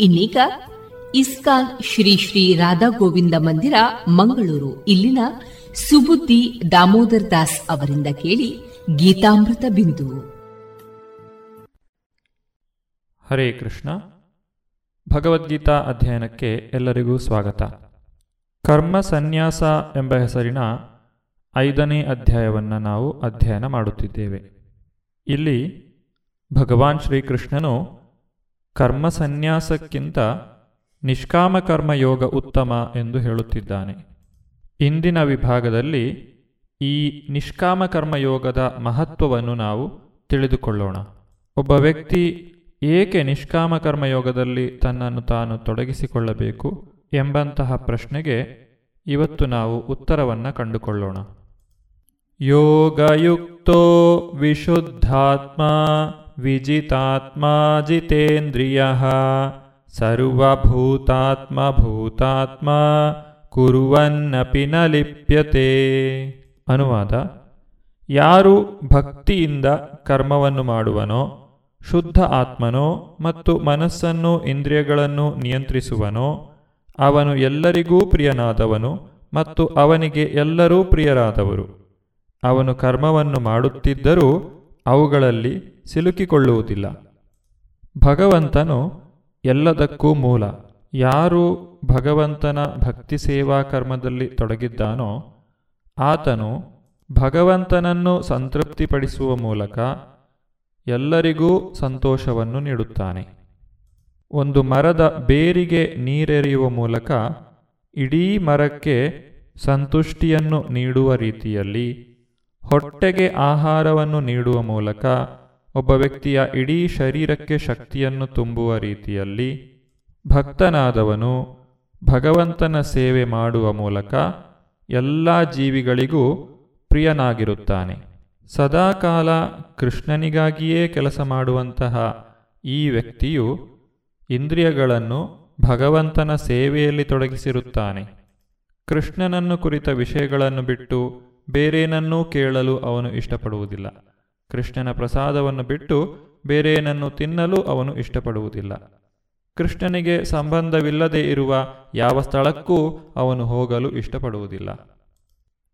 ಇನ್ನೀಗ ಇಸ್ಕಾನ್ ಶ್ರೀ ಶ್ರೀ ರಾಧಾ ಗೋವಿಂದ ಮಂದಿರ, ಮಂಗಳೂರು. ಇಲ್ಲಿನ ಸುಬುದ್ದಿ ದಾಮೋದರ್ ದಾಸ್ ಅವರಿಂದ ಕೇಳಿ ಗೀತಾಮೃತ ಬಿಂದು. ಹರೇ ಕೃಷ್ಣ. ಭಗವದ್ಗೀತಾ ಅಧ್ಯಯನಕ್ಕೆ ಎಲ್ಲರಿಗೂ ಸ್ವಾಗತ. ಕರ್ಮ ಸನ್ಯಾಸ ಎಂಬ ಹೆಸರಿನ ಐದನೇ ಅಧ್ಯಾಯವನ್ನು ನಾವು ಅಧ್ಯಯನ ಮಾಡುತ್ತಿದ್ದೇವೆ. ಇಲ್ಲಿ ಭಗವಾನ್ ಶ್ರೀಕೃಷ್ಣನು ಕರ್ಮ ಸನ್ಯಾಸಕ್ಕಿಂತ ನಿಷ್ಕಾಮ ಕರ್ಮಯೋಗ ಉತ್ತಮ ಎಂದು ಹೇಳುತ್ತಿದ್ದಾನೆ. ಇಂದಿನ ವಿಭಾಗದಲ್ಲಿ ಈ ನಿಷ್ಕಾಮ ಕರ್ಮಯೋಗದ ಮಹತ್ವವನ್ನು ನಾವು ತಿಳಿದುಕೊಳ್ಳೋಣ. ಒಬ್ಬ ವ್ಯಕ್ತಿ ಏಕೆ ನಿಷ್ಕಾಮ ಕರ್ಮಯೋಗದಲ್ಲಿ ತನ್ನನ್ನು ತಾನು ತೊಡಗಿಸಿಕೊಳ್ಳಬೇಕು ಎಂಬಂತಹ ಪ್ರಶ್ನೆಗೆ ಇವತ್ತು ನಾವು ಉತ್ತರವನ್ನು ಕಂಡುಕೊಳ್ಳೋಣ. ಯೋಗಯುಕ್ತೋ ವಿಶುದ್ಧಾತ್ಮ ವಿಜಿತಾತ್ಮ ಜಿತೇಂದ್ರಿಯ ಸರ್ವಭೂತಾತ್ಮ ಭೂತಾತ್ಮ ಕುರುವನ್ನಪಿ ನ ಲಿಪ್ಯತೆ ಅನುವಾದ, ಯಾರು ಭಕ್ತಿಯಿಂದ ಕರ್ಮವನ್ನು ಮಾಡುವನೋ ಶುದ್ಧ ಆತ್ಮನೋ ಮತ್ತು ಮನಸ್ಸನ್ನು ಇಂದ್ರಿಯಗಳನ್ನು ನಿಯಂತ್ರಿಸುವನೋ, ಅವನು ಎಲ್ಲರಿಗೂ ಪ್ರಿಯನಾದವನು ಮತ್ತು ಅವನಿಗೆ ಎಲ್ಲರೂ ಪ್ರಿಯರಾದವರು. ಅವನು ಕರ್ಮವನ್ನು ಮಾಡುತ್ತಿದ್ದರೂ ಅವುಗಳಲ್ಲಿ ಸಿಲುಕಿಕೊಳ್ಳುವುದಿಲ್ಲ. ಭಗವಂತನು ಎಲ್ಲದಕ್ಕೂ ಮೂಲ. ಯಾರು ಭಗವಂತನ ಭಕ್ತಿ ಸೇವಾ ಕರ್ಮದಲ್ಲಿ ತೊಡಗಿದ್ದಾನೋ, ಆತನು ಭಗವಂತನನ್ನು ಸಂತೃಪ್ತಿಪಡಿಸುವ ಮೂಲಕ ಎಲ್ಲರಿಗೂ ಸಂತೋಷವನ್ನು ನೀಡುತ್ತಾನೆ. ಒಂದು ಮರದ ಬೇರಿಗೆ ನೀರೆರೆಯುವ ಮೂಲಕ ಇಡೀ ಮರಕ್ಕೆ ಸಂತುಷ್ಟಿಯನ್ನು ನೀಡುವ ರೀತಿಯಲ್ಲಿ ಹೊಟ್ಟೆಗೆ ಆಹಾರವನ್ನು ನೀಡುವ ಮೂಲಕ ಒಬ್ಬ ವ್ಯಕ್ತಿಯ ಇಡೀ ಶರೀರಕ್ಕೆ ಶಕ್ತಿಯನ್ನು ತುಂಬುವ ರೀತಿಯಲ್ಲಿ ಭಕ್ತನಾದವನು ಭಗವಂತನ ಸೇವೆ ಮಾಡುವ ಮೂಲಕ ಎಲ್ಲ ಜೀವಿಗಳಿಗೂ ಪ್ರಿಯನಾಗಿರುತ್ತಾನೆ. ಸದಾಕಾಲ ಕೃಷ್ಣನಿಗಾಗಿಯೇ ಕೆಲಸ ಮಾಡುವಂತಹ ಈ ವ್ಯಕ್ತಿಯು ಇಂದ್ರಿಯಗಳನ್ನು ಭಗವಂತನ ಸೇವೆಯಲ್ಲಿ ತೊಡಗಿಸಿರುತ್ತಾನೆ. ಕೃಷ್ಣನನ್ನು ಕುರಿತ ವಿಷಯಗಳನ್ನು ಬಿಟ್ಟು ಬೇರೇನನ್ನೂ ಕೇಳಲು ಅವನು ಇಷ್ಟಪಡುವುದಿಲ್ಲ. ಕೃಷ್ಣನ ಪ್ರಸಾದವನ್ನು ಬಿಟ್ಟು ಬೇರೇನನ್ನು ತಿನ್ನಲು ಅವನು ಇಷ್ಟಪಡುವುದಿಲ್ಲ. ಕೃಷ್ಣನಿಗೆ ಸಂಬಂಧವಿಲ್ಲದೆ ಇರುವ ಯಾವ ಸ್ಥಳಕ್ಕೂ ಅವನು ಹೋಗಲು ಇಷ್ಟಪಡುವುದಿಲ್ಲ.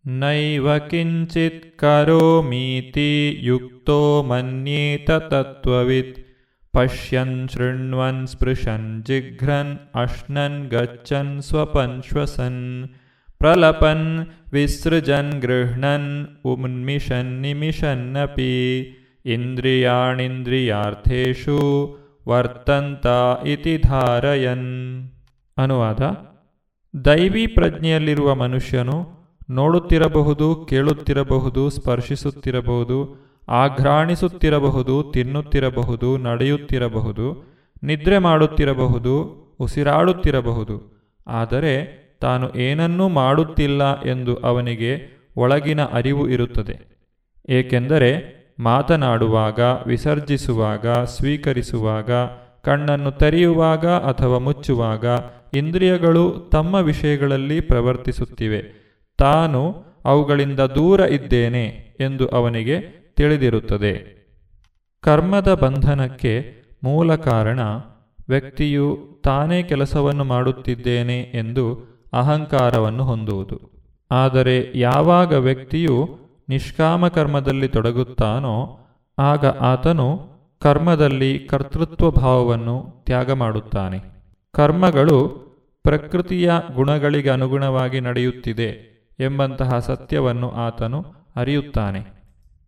ನೈವ ಕಿಂಚಿತ್ ಕರೋಮೀತಿ ಯುಕ್ತೋ ಮನ್ಯೇತ ತತ್ವವಿತ್ ಪಶ್ಯನ್ ಶೃಣ್ವನ್ ಸ್ಪೃಶನ್ ಜಿಘ್ರನ್ ಅಶ್ನನ್ ಗಚ್ಚನ್ ಸ್ವಪನ್ ಶ್ವಸನ್ ಪ್ರಲಪನ್ ವಿಸೃಜನ್ ಗೃಹ್ಣನ್ ಉನ್ಮಿಷನ್ ನಿಮಿಷನ್ನಪಿ ದೈವಿ ಪ್ರಜ್ಞೆಯಲ್ಲಿರುವ ಮನುಷ್ಯನು ನೋಡುತ್ತಿರಬಹುದು, ಕೇಳುತ್ತಿರಬಹುದು, ಸ್ಪರ್ಶಿಸುತ್ತಿರಬಹುದು, ಆಘ್ರಾಣಿಸುತ್ತಿರಬಹುದು, ತಿನ್ನುತ್ತಿರಬಹುದು, ನಡೆಯುತ್ತಿರಬಹುದು, ನಿದ್ರೆ ಮಾಡುತ್ತಿರಬಹುದು, ಉಸಿರಾಡುತ್ತಿರಬಹುದು. ಆದರೆ ತಾನು ಏನನ್ನೂ ಮಾಡುತ್ತಿಲ್ಲ ಎಂದು ಅವನಿಗೆ ಒಳಗಿನ ಅರಿವು ಇರುತ್ತದೆ. ಏಕೆಂದರೆ ಮಾತನಾಡುವಾಗ, ವಿಸರ್ಜಿಸುವಾಗ, ಸ್ವೀಕರಿಸುವಾಗ, ಕಣ್ಣನ್ನು ತೆರೆಯುವಾಗ ಅಥವಾ ಮುಚ್ಚುವಾಗ ಇಂದ್ರಿಯಗಳು ತಮ್ಮ ವಿಷಯಗಳಲ್ಲಿ ಪ್ರವರ್ತಿಸುತ್ತಿವೆ. ತಾನು ಅವುಗಳಿಂದ ದೂರ ಇದ್ದೇನೆ ಎಂದು ಅವನಿಗೆ ತಿಳಿದಿರುತ್ತದೆ. ಕರ್ಮದ ಬಂಧನಕ್ಕೆ ಮೂಲ ಕಾರಣ ವ್ಯಕ್ತಿಯು ತಾನೇ ಕೆಲಸವನ್ನು ಮಾಡುತ್ತಿದ್ದೇನೆ ಎಂದು ಅಹಂಕಾರವನ್ನು ಹೊಂದುವುದು. ಆದರೆ ಯಾವಾಗ ವ್ಯಕ್ತಿಯು ನಿಷ್ಕಾಮ ಕರ್ಮದಲ್ಲಿ ತೊಡಗುತ್ತಾನೋ ಆಗ ಆತನು ಕರ್ಮದಲ್ಲಿ ಕರ್ತೃತ್ವ ಭಾವವನ್ನು ತ್ಯಾಗ ಮಾಡುತ್ತಾನೆ. ಕರ್ಮಗಳು ಪ್ರಕೃತಿಯ ಗುಣಗಳಿಗೆ ಅನುಗುಣವಾಗಿ ನಡೆಯುತ್ತಿದೆ. ಎಂಬಂತಹ ಸತ್ಯವನ್ನು ಆತನು ಅರಿಯುತ್ತಾನೆ.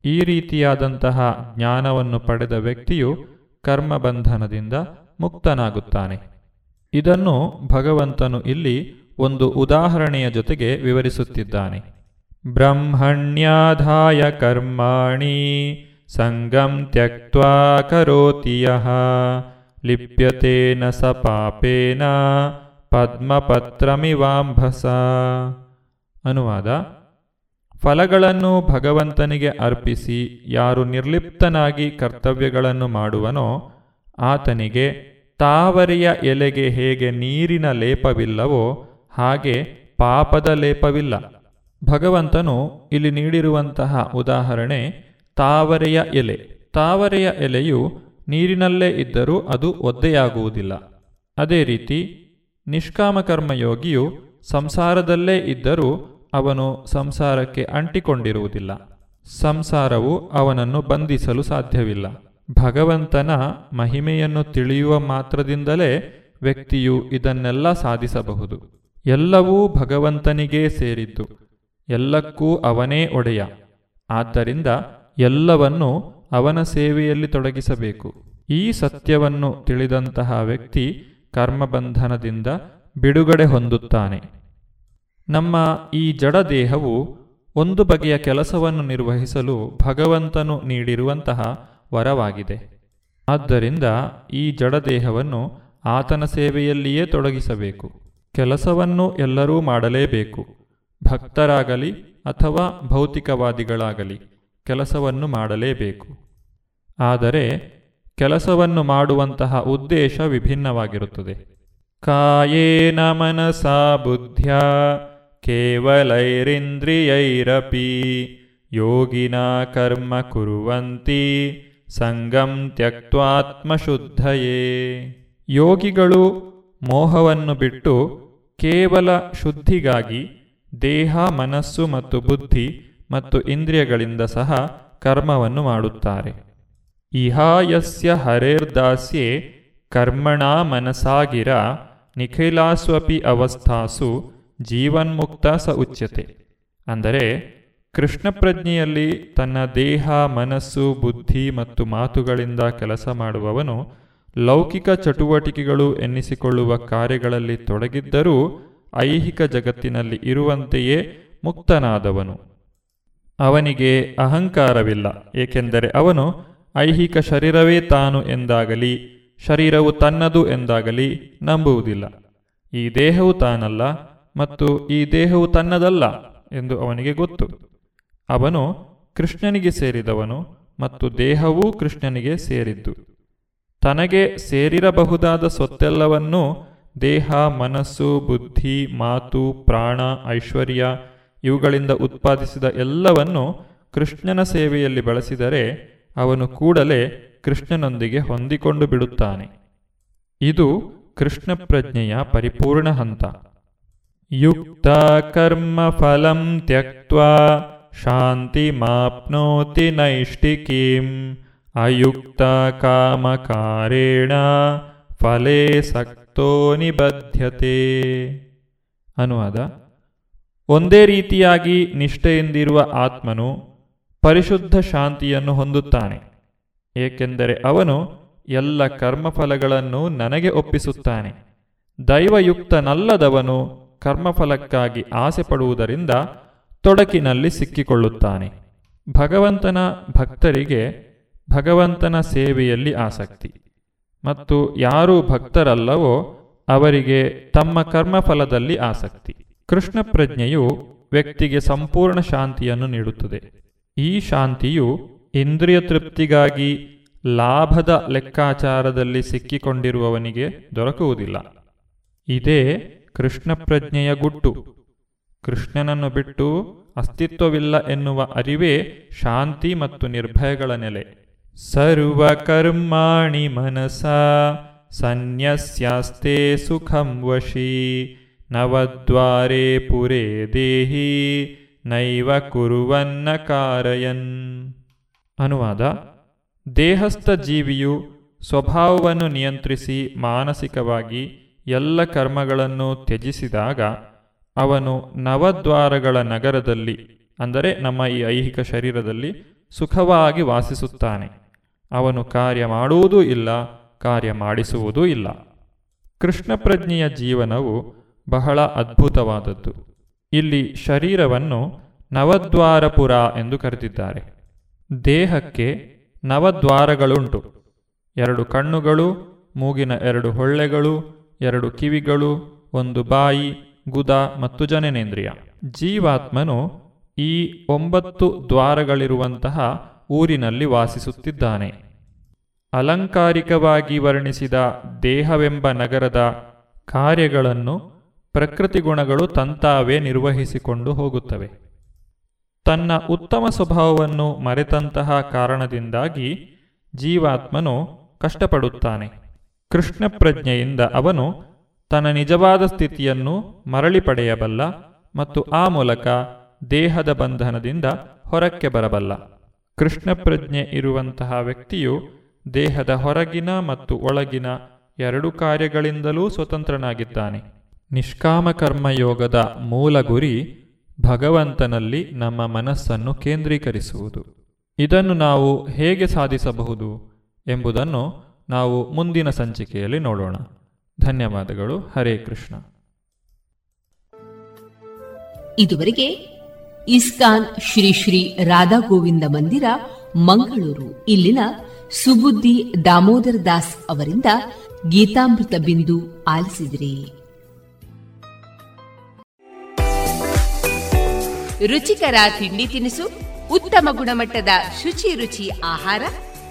ಈ ರೀತಿಯಾದಂತಹ ಜ್ಞಾನವನ್ನು ಪಡೆದ ವ್ಯಕ್ತಿಯು ಕರ್ಮಬಂಧನದಿಂದ ಮುಕ್ತನಾಗುತ್ತಾನೆ. ಇದನ್ನು ಭಗವಂತನು ಇಲ್ಲಿ ಒಂದು ಉದಾಹರಣೆಯ ಜೊತೆಗೆ ವಿವರಿಸುತ್ತಿದ್ದಾನೆ. ಬ್ರಹ್ಮಣ್ಯಾಧಾಯ ಕರ್ಮಾಣಿ ಸಂಗಂ ತ್ಯಕ್ವಾ ಕರೋತಿಯ ಲಿಪ್ಯತೇನ ಸ ಪಾಪೇನ ಪದ್ಮಪತ್ರಮಿವಾಂಭಸ. ಅನುವಾದ, ಫಲಗಳನ್ನು ಭಗವಂತನಿಗೆ ಅರ್ಪಿಸಿ ಯಾರು ನಿರ್ಲಿಪ್ತನಾಗಿ ಕರ್ತವ್ಯಗಳನ್ನು ಮಾಡುವನೋ ಆತನಿಗೆ ತಾವರೆಯ ಎಲೆಗೆ ಹೇಗೆ ನೀರಿನ ಲೇಪವಿಲ್ಲವೋ ಹಾಗೆ ಪಾಪದ ಲೇಪವಿಲ್ಲ. ಭಗವಂತನು ಇಲ್ಲಿ ನೀಡಿರುವಂತಹ ಉದಾಹರಣೆ ತಾವರೆಯ ಎಲೆ. ತಾವರೆಯ ಎಲೆಯು ನೀರಿನಲ್ಲೇ ಇದ್ದರೂ ಅದು ಒದ್ದೆಯಾಗುವುದಿಲ್ಲ. ಅದೇ ರೀತಿ ನಿಷ್ಕಾಮಕರ್ಮಯೋಗಿಯು ಸಂಸಾರದಲ್ಲೇ ಇದ್ದರೂ ಅವನು ಸಂಸಾರಕ್ಕೆ ಅಂಟಿಕೊಂಡಿರುವುದಿಲ್ಲ. ಸಂಸಾರವು ಅವನನ್ನು ಬಂಧಿಸಲು ಸಾಧ್ಯವಿಲ್ಲ. ಭಗವಂತನ ಮಹಿಮೆಯನ್ನು ತಿಳಿಯುವ ಮಾತ್ರದಿಂದಲೇ ವ್ಯಕ್ತಿಯು ಇದನ್ನೆಲ್ಲ ಸಾಧಿಸಬಹುದು. ಎಲ್ಲವೂ ಭಗವಂತನಿಗೇ ಸೇರಿದ್ದು. ಎಲ್ಲಕ್ಕೂ ಅವನೇ ಒಡೆಯ. ಆದ್ದರಿಂದ ಎಲ್ಲವನ್ನೂ ಅವನ ಸೇವೆಯಲ್ಲಿ ತೊಡಗಿಸಬೇಕು. ಈ ಸತ್ಯವನ್ನು ತಿಳಿದಂತಹ ವ್ಯಕ್ತಿ ಕರ್ಮಬಂಧನದಿಂದ ಬಿಡುಗಡೆ ಹೊಂದುತ್ತಾನೆ. ನಮ್ಮ ಈ ಜಡದೇಹವು ಒಂದು ಬಗೆಯ ಕೆಲಸವನ್ನು ನಿರ್ವಹಿಸಲು ಭಗವಂತನು ನೀಡಿರುವಂತಹ ವರವಾಗಿದೆ. ಆದ್ದರಿಂದ ಈ ಜಡದೇಹವನ್ನು ಆತನ ಸೇವೆಯಲ್ಲಿಯೇ ತೊಡಗಿಸಬೇಕು. ಕೆಲಸವನ್ನು ಎಲ್ಲರೂ ಮಾಡಲೇಬೇಕು. ಭಕ್ತರಾಗಲಿ ಅಥವಾ ಭೌತಿಕವಾದಿಗಳಾಗಲಿ ಕೆಲಸವನ್ನು ಮಾಡಲೇಬೇಕು. ಆದರೆ ಕೆಲಸವನ್ನು ಮಾಡುವಂತಹ ಉದ್ದೇಶ ವಿಭಿನ್ನವಾಗಿರುತ್ತದೆ. ಕಾಯೇನ ಮನಸಾ ಬುದ್ಧ್ಯ ಕೇವಲೈರಿಂದ್ರಿಯೈರಪಿ. ಯೋಗಿನ ಕರ್ಮ ಕುರುವಂತಿ, ಸಂಗಂ ತ್ಯಕ್ವಾತ್ಮಶುದ್ಧಯೇ ಯೋಗಿಗಳು ಮೋಹವನ್ನು ಬಿಟ್ಟು ಕೇವಲ ಶುದ್ಧಿಗಾಗಿ ದೇಹ, ಮನಸ್ಸು ಮತ್ತು ಬುದ್ಧಿ ಮತ್ತು ಇಂದ್ರಿಯಗಳಿಂದ ಸಹ ಕರ್ಮವನ್ನು ಮಾಡುತ್ತಾರೆ. ಇಹಾಯಸ್ಯ ಹರೇರ್ದಾಸ್ಯೆ ಕರ್ಮಣಾ ಮನಸಾಗಿರ ನಿಖಿಲಾಸ್ವಪಿ ಅವಸ್ಥಾಸು ಜೀವನ್ಮುಕ್ತ ಸ ಉಚ್ಯತೆ ಅಂದರೆ ಕೃಷ್ಣ ಪ್ರಜ್ಞೆಯಲ್ಲಿ ತನ್ನ ದೇಹ, ಮನಸ್ಸು, ಬುದ್ಧಿ ಮತ್ತು ಮಾತುಗಳಿಂದ ಕೆಲಸ ಮಾಡುವವನು ಲೌಕಿಕ ಚಟುವಟಿಕೆಗಳು ಎನ್ನಿಸಿಕೊಳ್ಳುವ ಕಾರ್ಯಗಳಲ್ಲಿ ತೊಡಗಿದ್ದರೂ ಐಹಿಕ ಜಗತ್ತಿನಲ್ಲಿ ಇರುವಂತೆಯೇ ಮುಕ್ತನಾದವನು. ಅವನಿಗೆ ಅಹಂಕಾರವಿಲ್ಲ, ಏಕೆಂದರೆ ಅವನು ಐಹಿಕ ಶರೀರವೇ ತಾನು ಎಂದಾಗಲಿ, ಶರೀರವು ತನ್ನದು ಎಂದಾಗಲಿ ನಂಬುವುದಿಲ್ಲ. ಈ ದೇಹವು ತಾನಲ್ಲ ಮತ್ತು ಈ ದೇಹವು ತನ್ನದಲ್ಲ ಎಂದು ಅವನಿಗೆ ಗೊತ್ತು. ಅವನು ಕೃಷ್ಣನಿಗೆ ಸೇರಿದವನು ಮತ್ತು ದೇಹವೂ ಕೃಷ್ಣನಿಗೆ ಸೇರಿದ್ದು. ತನಗೆ ಸೇರಿರಬಹುದಾದ ಸೊತ್ತೆಲ್ಲವನ್ನೂ ದೇಹ, ಮನಸ್ಸು, ಬುದ್ಧಿ, ಮಾತು, ಪ್ರಾಣ, ಐಶ್ವರ್ಯ ಇವುಗಳಿಂದ ಉತ್ಪಾದಿಸಿದ ಎಲ್ಲವನ್ನು ಕೃಷ್ಣನ ಸೇವೆಯಲ್ಲಿ ಬಳಸಿದರೆ ಅವನು ಕೂಡಲೇ ಕೃಷ್ಣನೊಂದಿಗೆ ಹೊಂದಿಕೊಂಡು ಬಿಡುತ್ತಾನೆ. ಇದು ಕೃಷ್ಣ ಪ್ರಜ್ಞೆಯ ಪರಿಪೂರ್ಣ ಹಂತ. ಯುಕ್ತ ಫಲಂ ತ್ಯಕ್ವಾ ಶಾಂತಿ ಮಾಪ್ನೋತಿ ನೈಷ್ಟಿಕೀಂ ಅಯುಕ್ತ ಕಾಮಕಾರೇಣ ಫಲೇ ಸಕ್ತೋ ನಿಬದ್ಧತೆ ಅನುವಾದ ಒಂದೇ ರೀತಿಯಾಗಿ ನಿಷ್ಠೆಯಿಂದಿರುವ ಆತ್ಮನು ಪರಿಶುದ್ಧ ಶಾಂತಿಯನ್ನು ಹೊಂದುತ್ತಾನೆ, ಏಕೆಂದರೆ ಅವನು ಎಲ್ಲ ಕರ್ಮಫಲಗಳನ್ನು ನನಗೆ ಒಪ್ಪಿಸುತ್ತಾನೆ. ದೈವಯುಕ್ತನಲ್ಲದವನು ಕರ್ಮಫಲಕ್ಕಾಗಿ ಆಸೆ ಪಡುವುದರಿಂದ ತೊಡಕಿನಲ್ಲಿ ಸಿಕ್ಕಿಕೊಳ್ಳುತ್ತಾನೆ. ಭಗವಂತನ ಭಕ್ತರಿಗೆ ಭಗವಂತನ ಸೇವೆಯಲ್ಲಿ ಆಸಕ್ತಿ. ಮತ್ತು ಯಾರು ಭಕ್ತರಲ್ಲವೋ ಅವರಿಗೆ ತಮ್ಮ ಕರ್ಮಫಲದಲ್ಲಿ ಆಸಕ್ತಿ. ಕೃಷ್ಣ ಪ್ರಜ್ಞೆಯು ವ್ಯಕ್ತಿಗೆ ಸಂಪೂರ್ಣ ಶಾಂತಿಯನ್ನು ನೀಡುತ್ತದೆ. ಈ ಶಾಂತಿಯು ಇಂದ್ರಿಯ ತೃಪ್ತಿಗಾಗಿ ಲಾಭದ ಲೆಕ್ಕಾಚಾರದಲ್ಲಿ ಸಿಕ್ಕಿಕೊಂಡಿರುವವನಿಗೆ ದೊರಕುವುದಿಲ್ಲ. ಇದೇ ಕೃಷ್ಣ ಪ್ರಜ್ಞೆಯ ಗುಟ್ಟು. ಕೃಷ್ಣನನ್ನು ಬಿಟ್ಟು ಅಸ್ತಿತ್ವವಿಲ್ಲ ಎನ್ನುವ ಅರಿವೇ ಶಾಂತಿ ಮತ್ತು ನಿರ್ಭಯಗಳ ನೆಲೆ. ಸರ್ವ ಕರ್ಮಾಣಿ ಮನಸ, ಸನ್ಯಸ್ಯಾಸ್ತೆ ಸುಖಂ ವಶಿ, ನವದ್ವಾರೆ ಪುರೇ ದೇಹಿ, ನೈವ ಕುರುವನ್ನ ಕಾರಯನ್. ಅನುವಾದ, ದೇಹಸ್ಥ ಜೀವಿಯು ಸ್ವಭಾವವನ್ನು ನಿಯಂತ್ರಿಸಿ ಮಾನಸಿಕವಾಗಿ ಎಲ್ಲ ಕರ್ಮಗಳನ್ನು ತ್ಯಜಿಸಿದಾಗ ಅವನು ನವದ್ವಾರಗಳ ನಗರದಲ್ಲಿ, ಅಂದರೆ ನಮ್ಮ ಈ ಐಹಿಕ ಶರೀರದಲ್ಲಿ, ಸುಖವಾಗಿ ವಾಸಿಸುತ್ತಾನೆ. ಅವನು ಕಾರ್ಯ ಮಾಡುವುದೂ ಇಲ್ಲ, ಕಾರ್ಯ ಮಾಡಿಸುವುದೂ ಇಲ್ಲ. ಕೃಷ್ಣ ಪ್ರಜ್ಞೆಯ ಜೀವನವು ಬಹಳ ಅದ್ಭುತವಾದದ್ದು. ಇಲ್ಲಿ ಶರೀರವನ್ನು ನವದ್ವಾರಪುರ ಎಂದು ಕರೆದಿದ್ದಾರೆ. ದೇಹಕ್ಕೆ ನವದ್ವಾರಗಳುಂಟು. ಎರಡು ಕಣ್ಣುಗಳು, ಮೂಗಿನ ಎರಡು ಹೊಳ್ಳೆಗಳು ಎರಡು ಕಿವಿಗಳು, ಒಂದು ಬಾಯಿ, ಗುದ ಮತ್ತು ಜನನೇಂದ್ರಿಯ. ಜೀವಾತ್ಮನು ಈ ಒಂಬತ್ತು ದ್ವಾರಗಳಿರುವಂತಹ ಊರಿನಲ್ಲಿ ವಾಸಿಸುತ್ತಿದ್ದಾನೆ. ಅಲಂಕಾರಿಕವಾಗಿ ವರ್ಣಿಸಿದ ದೇಹವೆಂಬ ನಗರದ ಕಾರ್ಯಗಳನ್ನು ಪ್ರಕೃತಿ ಗುಣಗಳು ತಂತಾವೇ ನಿರ್ವಹಿಸಿಕೊಂಡು ಹೋಗುತ್ತವೆ. ತನ್ನ ಉತ್ತಮ ಸ್ವಭಾವವನ್ನು ಮರೆತಂತಹ ಕಾರಣದಿಂದಾಗಿ ಜೀವಾತ್ಮನು ಕಷ್ಟಪಡುತ್ತಾನೆ. ಕೃಷ್ಣ ಪ್ರಜ್ಞೆಯಿಂದ ಅವನು ತನ್ನ ನಿಜವಾದ ಸ್ಥಿತಿಯನ್ನು ಮರಳಿ ಪಡೆಯಬಲ್ಲ ಮತ್ತು ಆ ಮೂಲಕ ದೇಹದ ಬಂಧನದಿಂದ ಹೊರಕ್ಕೆ ಬರಬಲ್ಲ. ಕೃಷ್ಣ ಪ್ರಜ್ಞೆ ಇರುವಂತಹ ವ್ಯಕ್ತಿಯು ದೇಹದ ಹೊರಗಿನ ಮತ್ತು ಒಳಗಿನ ಎರಡು ಕಾರ್ಯಗಳಿಂದಲೂ ಸ್ವತಂತ್ರನಾಗಿದ್ದಾನೆ. ನಿಷ್ಕಾಮ ಕರ್ಮಯೋಗದ ಮೂಲ ಗುರಿ ಭಗವಂತನಲ್ಲಿ ನಮ್ಮ ಮನಸ್ಸನ್ನು ಕೇಂದ್ರೀಕರಿಸುವುದು. ಇದನ್ನು ನಾವು ಹೇಗೆ ಸಾಧಿಸಬಹುದು ಎಂಬುದನ್ನು ನಾವು ಮುಂದಿನ ಸಂಚಿಕೆಯಲ್ಲಿ ನೋಡೋಣ. ಧನ್ಯವಾದಗಳು. ಹರೇ ಕೃಷ್ಣ. ಇದುವರೆಗೆ ಇಸ್ಕಾನ್ ಶ್ರೀ ಶ್ರೀ ರಾಧಾ ಗೋವಿಂದ ಮಂದಿರ, ಮಂಗಳೂರು. ಇಲ್ಲಿನ ಸುಬುದ್ದಿ ದಾಮೋದರ ದಾಸ್ ಅವರಿಂದ ಗೀತಾಮೃತ ಬಿಂದು ಆಲಿಸಿದ್ರಿ. ರುಚಿಕರ ತಿಂಡಿ ತಿನಿಸು, ಉತ್ತಮ ಗುಣಮಟ್ಟದ ಶುಚಿ ರುಚಿ ಆಹಾರ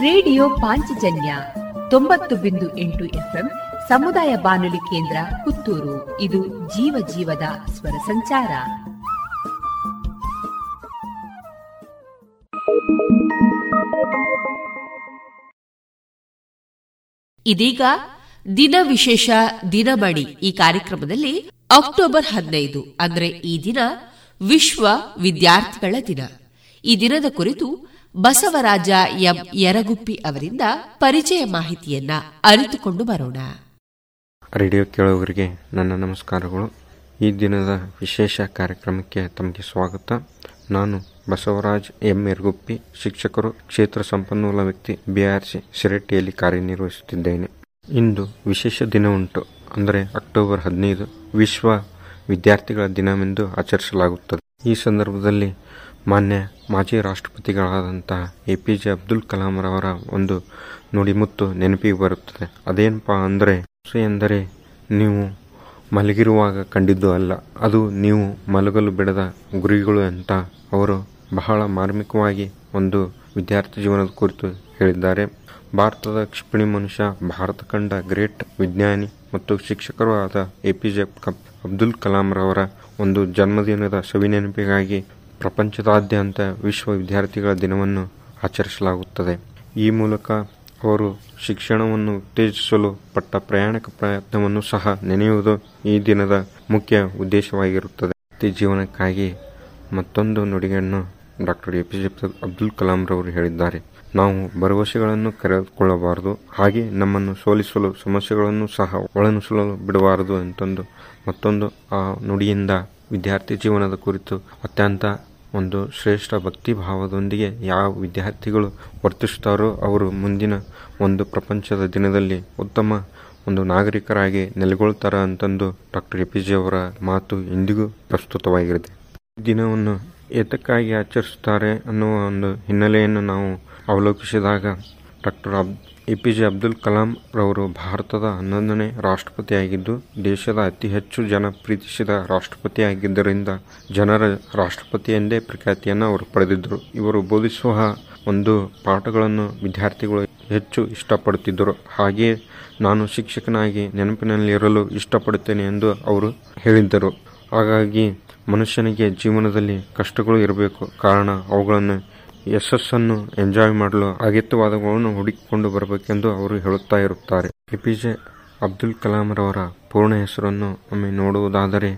ರೇಡಿಯೋ ಪಾಂಚಜನ್ಯ ತೊಂಬತ್ತು ಬಿಂದು ಎಂಟು ಎಫ್ಎಂ ಸಮುದಾಯ ಬಾನುಲಿ ಕೇಂದ್ರ ಪುತ್ತೂರು. ಇದು ಜೀವ ಜೀವದ ಸ್ವರ ಸಂಚಾರ. ಇದೀಗ ದಿನ ವಿಶೇಷ ದಿನಮಣಿ ಈ ಕಾರ್ಯಕ್ರಮದಲ್ಲಿ ಅಕ್ಟೋಬರ್ ಹದಿನೈದು, ಅಂದ್ರೆ ಈ ದಿನ ವಿಶ್ವ ವಿದ್ಯಾರ್ಥಿಗಳ ದಿನ. ಈ ದಿನದ ಕುರಿತು ಬಸವರಾಜ ಎಂ. ಯರಗುಪ್ಪಿ ಅವರಿಂದ ಪರಿಚಯ ಮಾಹಿತಿಯನ್ನ ಅರಿತುಕೊಂಡು ಬರೋಣ. ರೇಡಿಯೋ ಕೇಳುವವರಿಗೆ ನನ್ನ ನಮಸ್ಕಾರಗಳು. ಈ ದಿನದ ವಿಶೇಷ ಕಾರ್ಯಕ್ರಮಕ್ಕೆ ತಮಗೆ ಸ್ವಾಗತ. ನಾನು ಬಸವರಾಜ್ ಎಂ. ಯರಗುಪ್ಪಿ, ಶಿಕ್ಷಕರು, ಕ್ಷೇತ್ರ ಸಂಪನ್ಮೂಲ ವ್ಯಕ್ತಿ ಬಿಆರ್ಸಿ ಶಿರಟ್ಟಿಯಲ್ಲಿ ಕಾರ್ಯನಿರ್ವಹಿಸುತ್ತಿದ್ದೇನೆ. ಇಂದು ವಿಶೇಷ ದಿನ ಉಂಟು. ಅಂದರೆ ಅಕ್ಟೋಬರ್ ಹದಿನೈದು ವಿಶ್ವ ವಿದ್ಯಾರ್ಥಿಗಳ ದಿನವೆಂದು ಆಚರಿಸಲಾಗುತ್ತದೆ. ಈ ಸಂದರ್ಭದಲ್ಲಿ ಮಾನ್ಯ ಮಾಜಿ ರಾಷ್ಟ್ರಪತಿಗಳಾದಂತಹ ಎ ಪಿ ಜೆ ಅಬ್ದುಲ್ ಕಲಾಂರವರ ಒಂದು ನುಡಿಮುತ್ತು ನೆನಪಿಗೆ ಬರುತ್ತದೆ. ಅದೇನಪ್ಪ ಅಂದರೆ ಎಂದರೆ ನೀವು ಮಲಗಿರುವಾಗ ಕಂಡಿದ್ದು ಅಲ್ಲ. ಅದು ನೀವು ಮಲಗಲು ಬಿಡದ ಗುರಿಗಳು ಅಂತ ಅವರು ಬಹಳ ಮಾರ್ಮಿಕವಾಗಿ ಒಂದು ವಿದ್ಯಾರ್ಥಿ ಜೀವನದ ಕುರಿತು ಹೇಳಿದ್ದಾರೆ. ಭಾರತದ ಕ್ಷಿಪಣಿ ಮನುಷ್ಯ, ಭಾರತ ಕಂಡ ಗ್ರೇಟ್ ವಿಜ್ಞಾನಿ ಮತ್ತು ಶಿಕ್ಷಕರೂ ಆದ ಎ ಪಿ ಜೆ ಅಬ್ದುಲ್ ಕಲಾಂರವರ ಒಂದು ಜನ್ಮದಿನದ ಸವಿನೆನಪಿಗಾಗಿ ಪ್ರಪಂಚದಾದ್ಯಂತ ವಿಶ್ವ ವಿದ್ಯಾರ್ಥಿಗಳ ದಿನವನ್ನು ಆಚರಿಸಲಾಗುತ್ತದೆ. ಈ ಮೂಲಕ ಅವರು ಶಿಕ್ಷಣವನ್ನು ಉತ್ತೇಜಿಸಲು ಪಟ್ಟ ಪ್ರಯಾಣಿಕ ಪ್ರಯತ್ನವನ್ನು ಸಹ ನೆನೆಯುವುದು ಈ ದಿನದ ಮುಖ್ಯ ಉದ್ದೇಶವಾಗಿರುತ್ತದೆ. ವೃತ್ತಿ ಜೀವನಕ್ಕಾಗಿ ಮತ್ತೊಂದು ನುಡಿಯನ್ನು doctor A P J Abdul Kalam ರವರು ಹೇಳಿದ್ದಾರೆ. ನಾವು ಭರವಸೆಗಳನ್ನು ಕರೆದುಕೊಳ್ಳಬಾರದು ಹಾಗೆ ನಮ್ಮನ್ನು ಸೋಲಿಸಲು ಸಮಸ್ಯೆಗಳನ್ನು ಸಹ ಒಳನುಸಲು ಬಿಡಬಾರದು ಅಂತಂದು ಮತ್ತೊಂದು ಆ ನುಡಿಯಿಂದ ವಿದ್ಯಾರ್ಥಿ ಜೀವನದ ಕುರಿತು ಅತ್ಯಂತ ಒಂದು ಶ್ರೇಷ್ಠ ಭಕ್ತಿ ಭಾವದೊಂದಿಗೆ ಯಾವ ವಿದ್ಯಾರ್ಥಿಗಳು ವರ್ತಿಸುತ್ತಾರೋ ಅವರು ಮುಂದಿನ ಒಂದು ಪ್ರಪಂಚದ ದಿನದಲ್ಲಿ ಉತ್ತಮ ಒಂದು ನಾಗರಿಕರಾಗಿ ನೆಲೆಗೊಳ್ತಾರ ಅಂತಂದು ಡಾಕ್ಟರ್ ಎ ಪಿ ಜೆ ಅವರ ಮಾತು ಇಂದಿಗೂ ಪ್ರಸ್ತುತವಾಗಿರುತ್ತೆ ದಿನವನ್ನು ಏತಕ್ಕಾಗಿ ಆಚರಿಸುತ್ತಾರೆ ಅನ್ನುವ ಒಂದು ಹಿನ್ನೆಲೆಯನ್ನು ನಾವು ಅವಲೋಕಿಸಿದಾಗ ಡಾಕ್ಟರ್ ಅಬ್ A P J Abdul Kalam ರವರು ಭಾರತದ ಹನ್ನೊಂದನೇ ರಾಷ್ಟ್ರಪತಿಯಾಗಿದ್ದು, ದೇಶದ ಅತಿ ಹೆಚ್ಚು ಜನ ಪ್ರೀತಿಸಿದ ರಾಷ್ಟ್ರಪತಿಯಾಗಿದ್ದರಿಂದ ಜನರ ರಾಷ್ಟ್ರಪತಿ ಎಂದೇ ಪ್ರಖ್ಯಾತಿಯನ್ನು ಅವರು ಪಡೆದಿದ್ದರು. ಇವರು ಬೋಧಿಸುವ ಒಂದು ಪಾಠಗಳನ್ನು ವಿದ್ಯಾರ್ಥಿಗಳು ಹೆಚ್ಚು ಇಷ್ಟಪಡುತ್ತಿದ್ದರು. ಹಾಗೆಯೇ ನಾನು ಶಿಕ್ಷಕನಾಗಿ ನೆನಪಿನಲ್ಲಿರಲು ಇಷ್ಟಪಡುತ್ತೇನೆ ಎಂದು ಅವರು ಹೇಳಿದ್ದರು. ಹಾಗಾಗಿ ಮನುಷ್ಯನಿಗೆ ಜೀವನದಲ್ಲಿ ಕಷ್ಟಗಳು ಇರಬೇಕು. ಕಾರಣ ಅವುಗಳನ್ನು ಯಶಸ್ಸನ್ನು ಎಂಜಾಯ್ ಮಾಡಲು ಅಗತ್ಯವಾದಗಳನ್ನು ಹುಡುಕಿಕೊಂಡು ಬರಬೇಕೆಂದು ಅವರು ಹೇಳುತ್ತಾ ಇರುತ್ತಾರೆ. ಎಪಿಜೆ ಅಬ್ದುಲ್ ಕಲಾಂರವರ ಪೂರ್ಣ ಹೆಸರನ್ನು ಒಮ್ಮೆ ನೋಡುವುದಾದರೆ,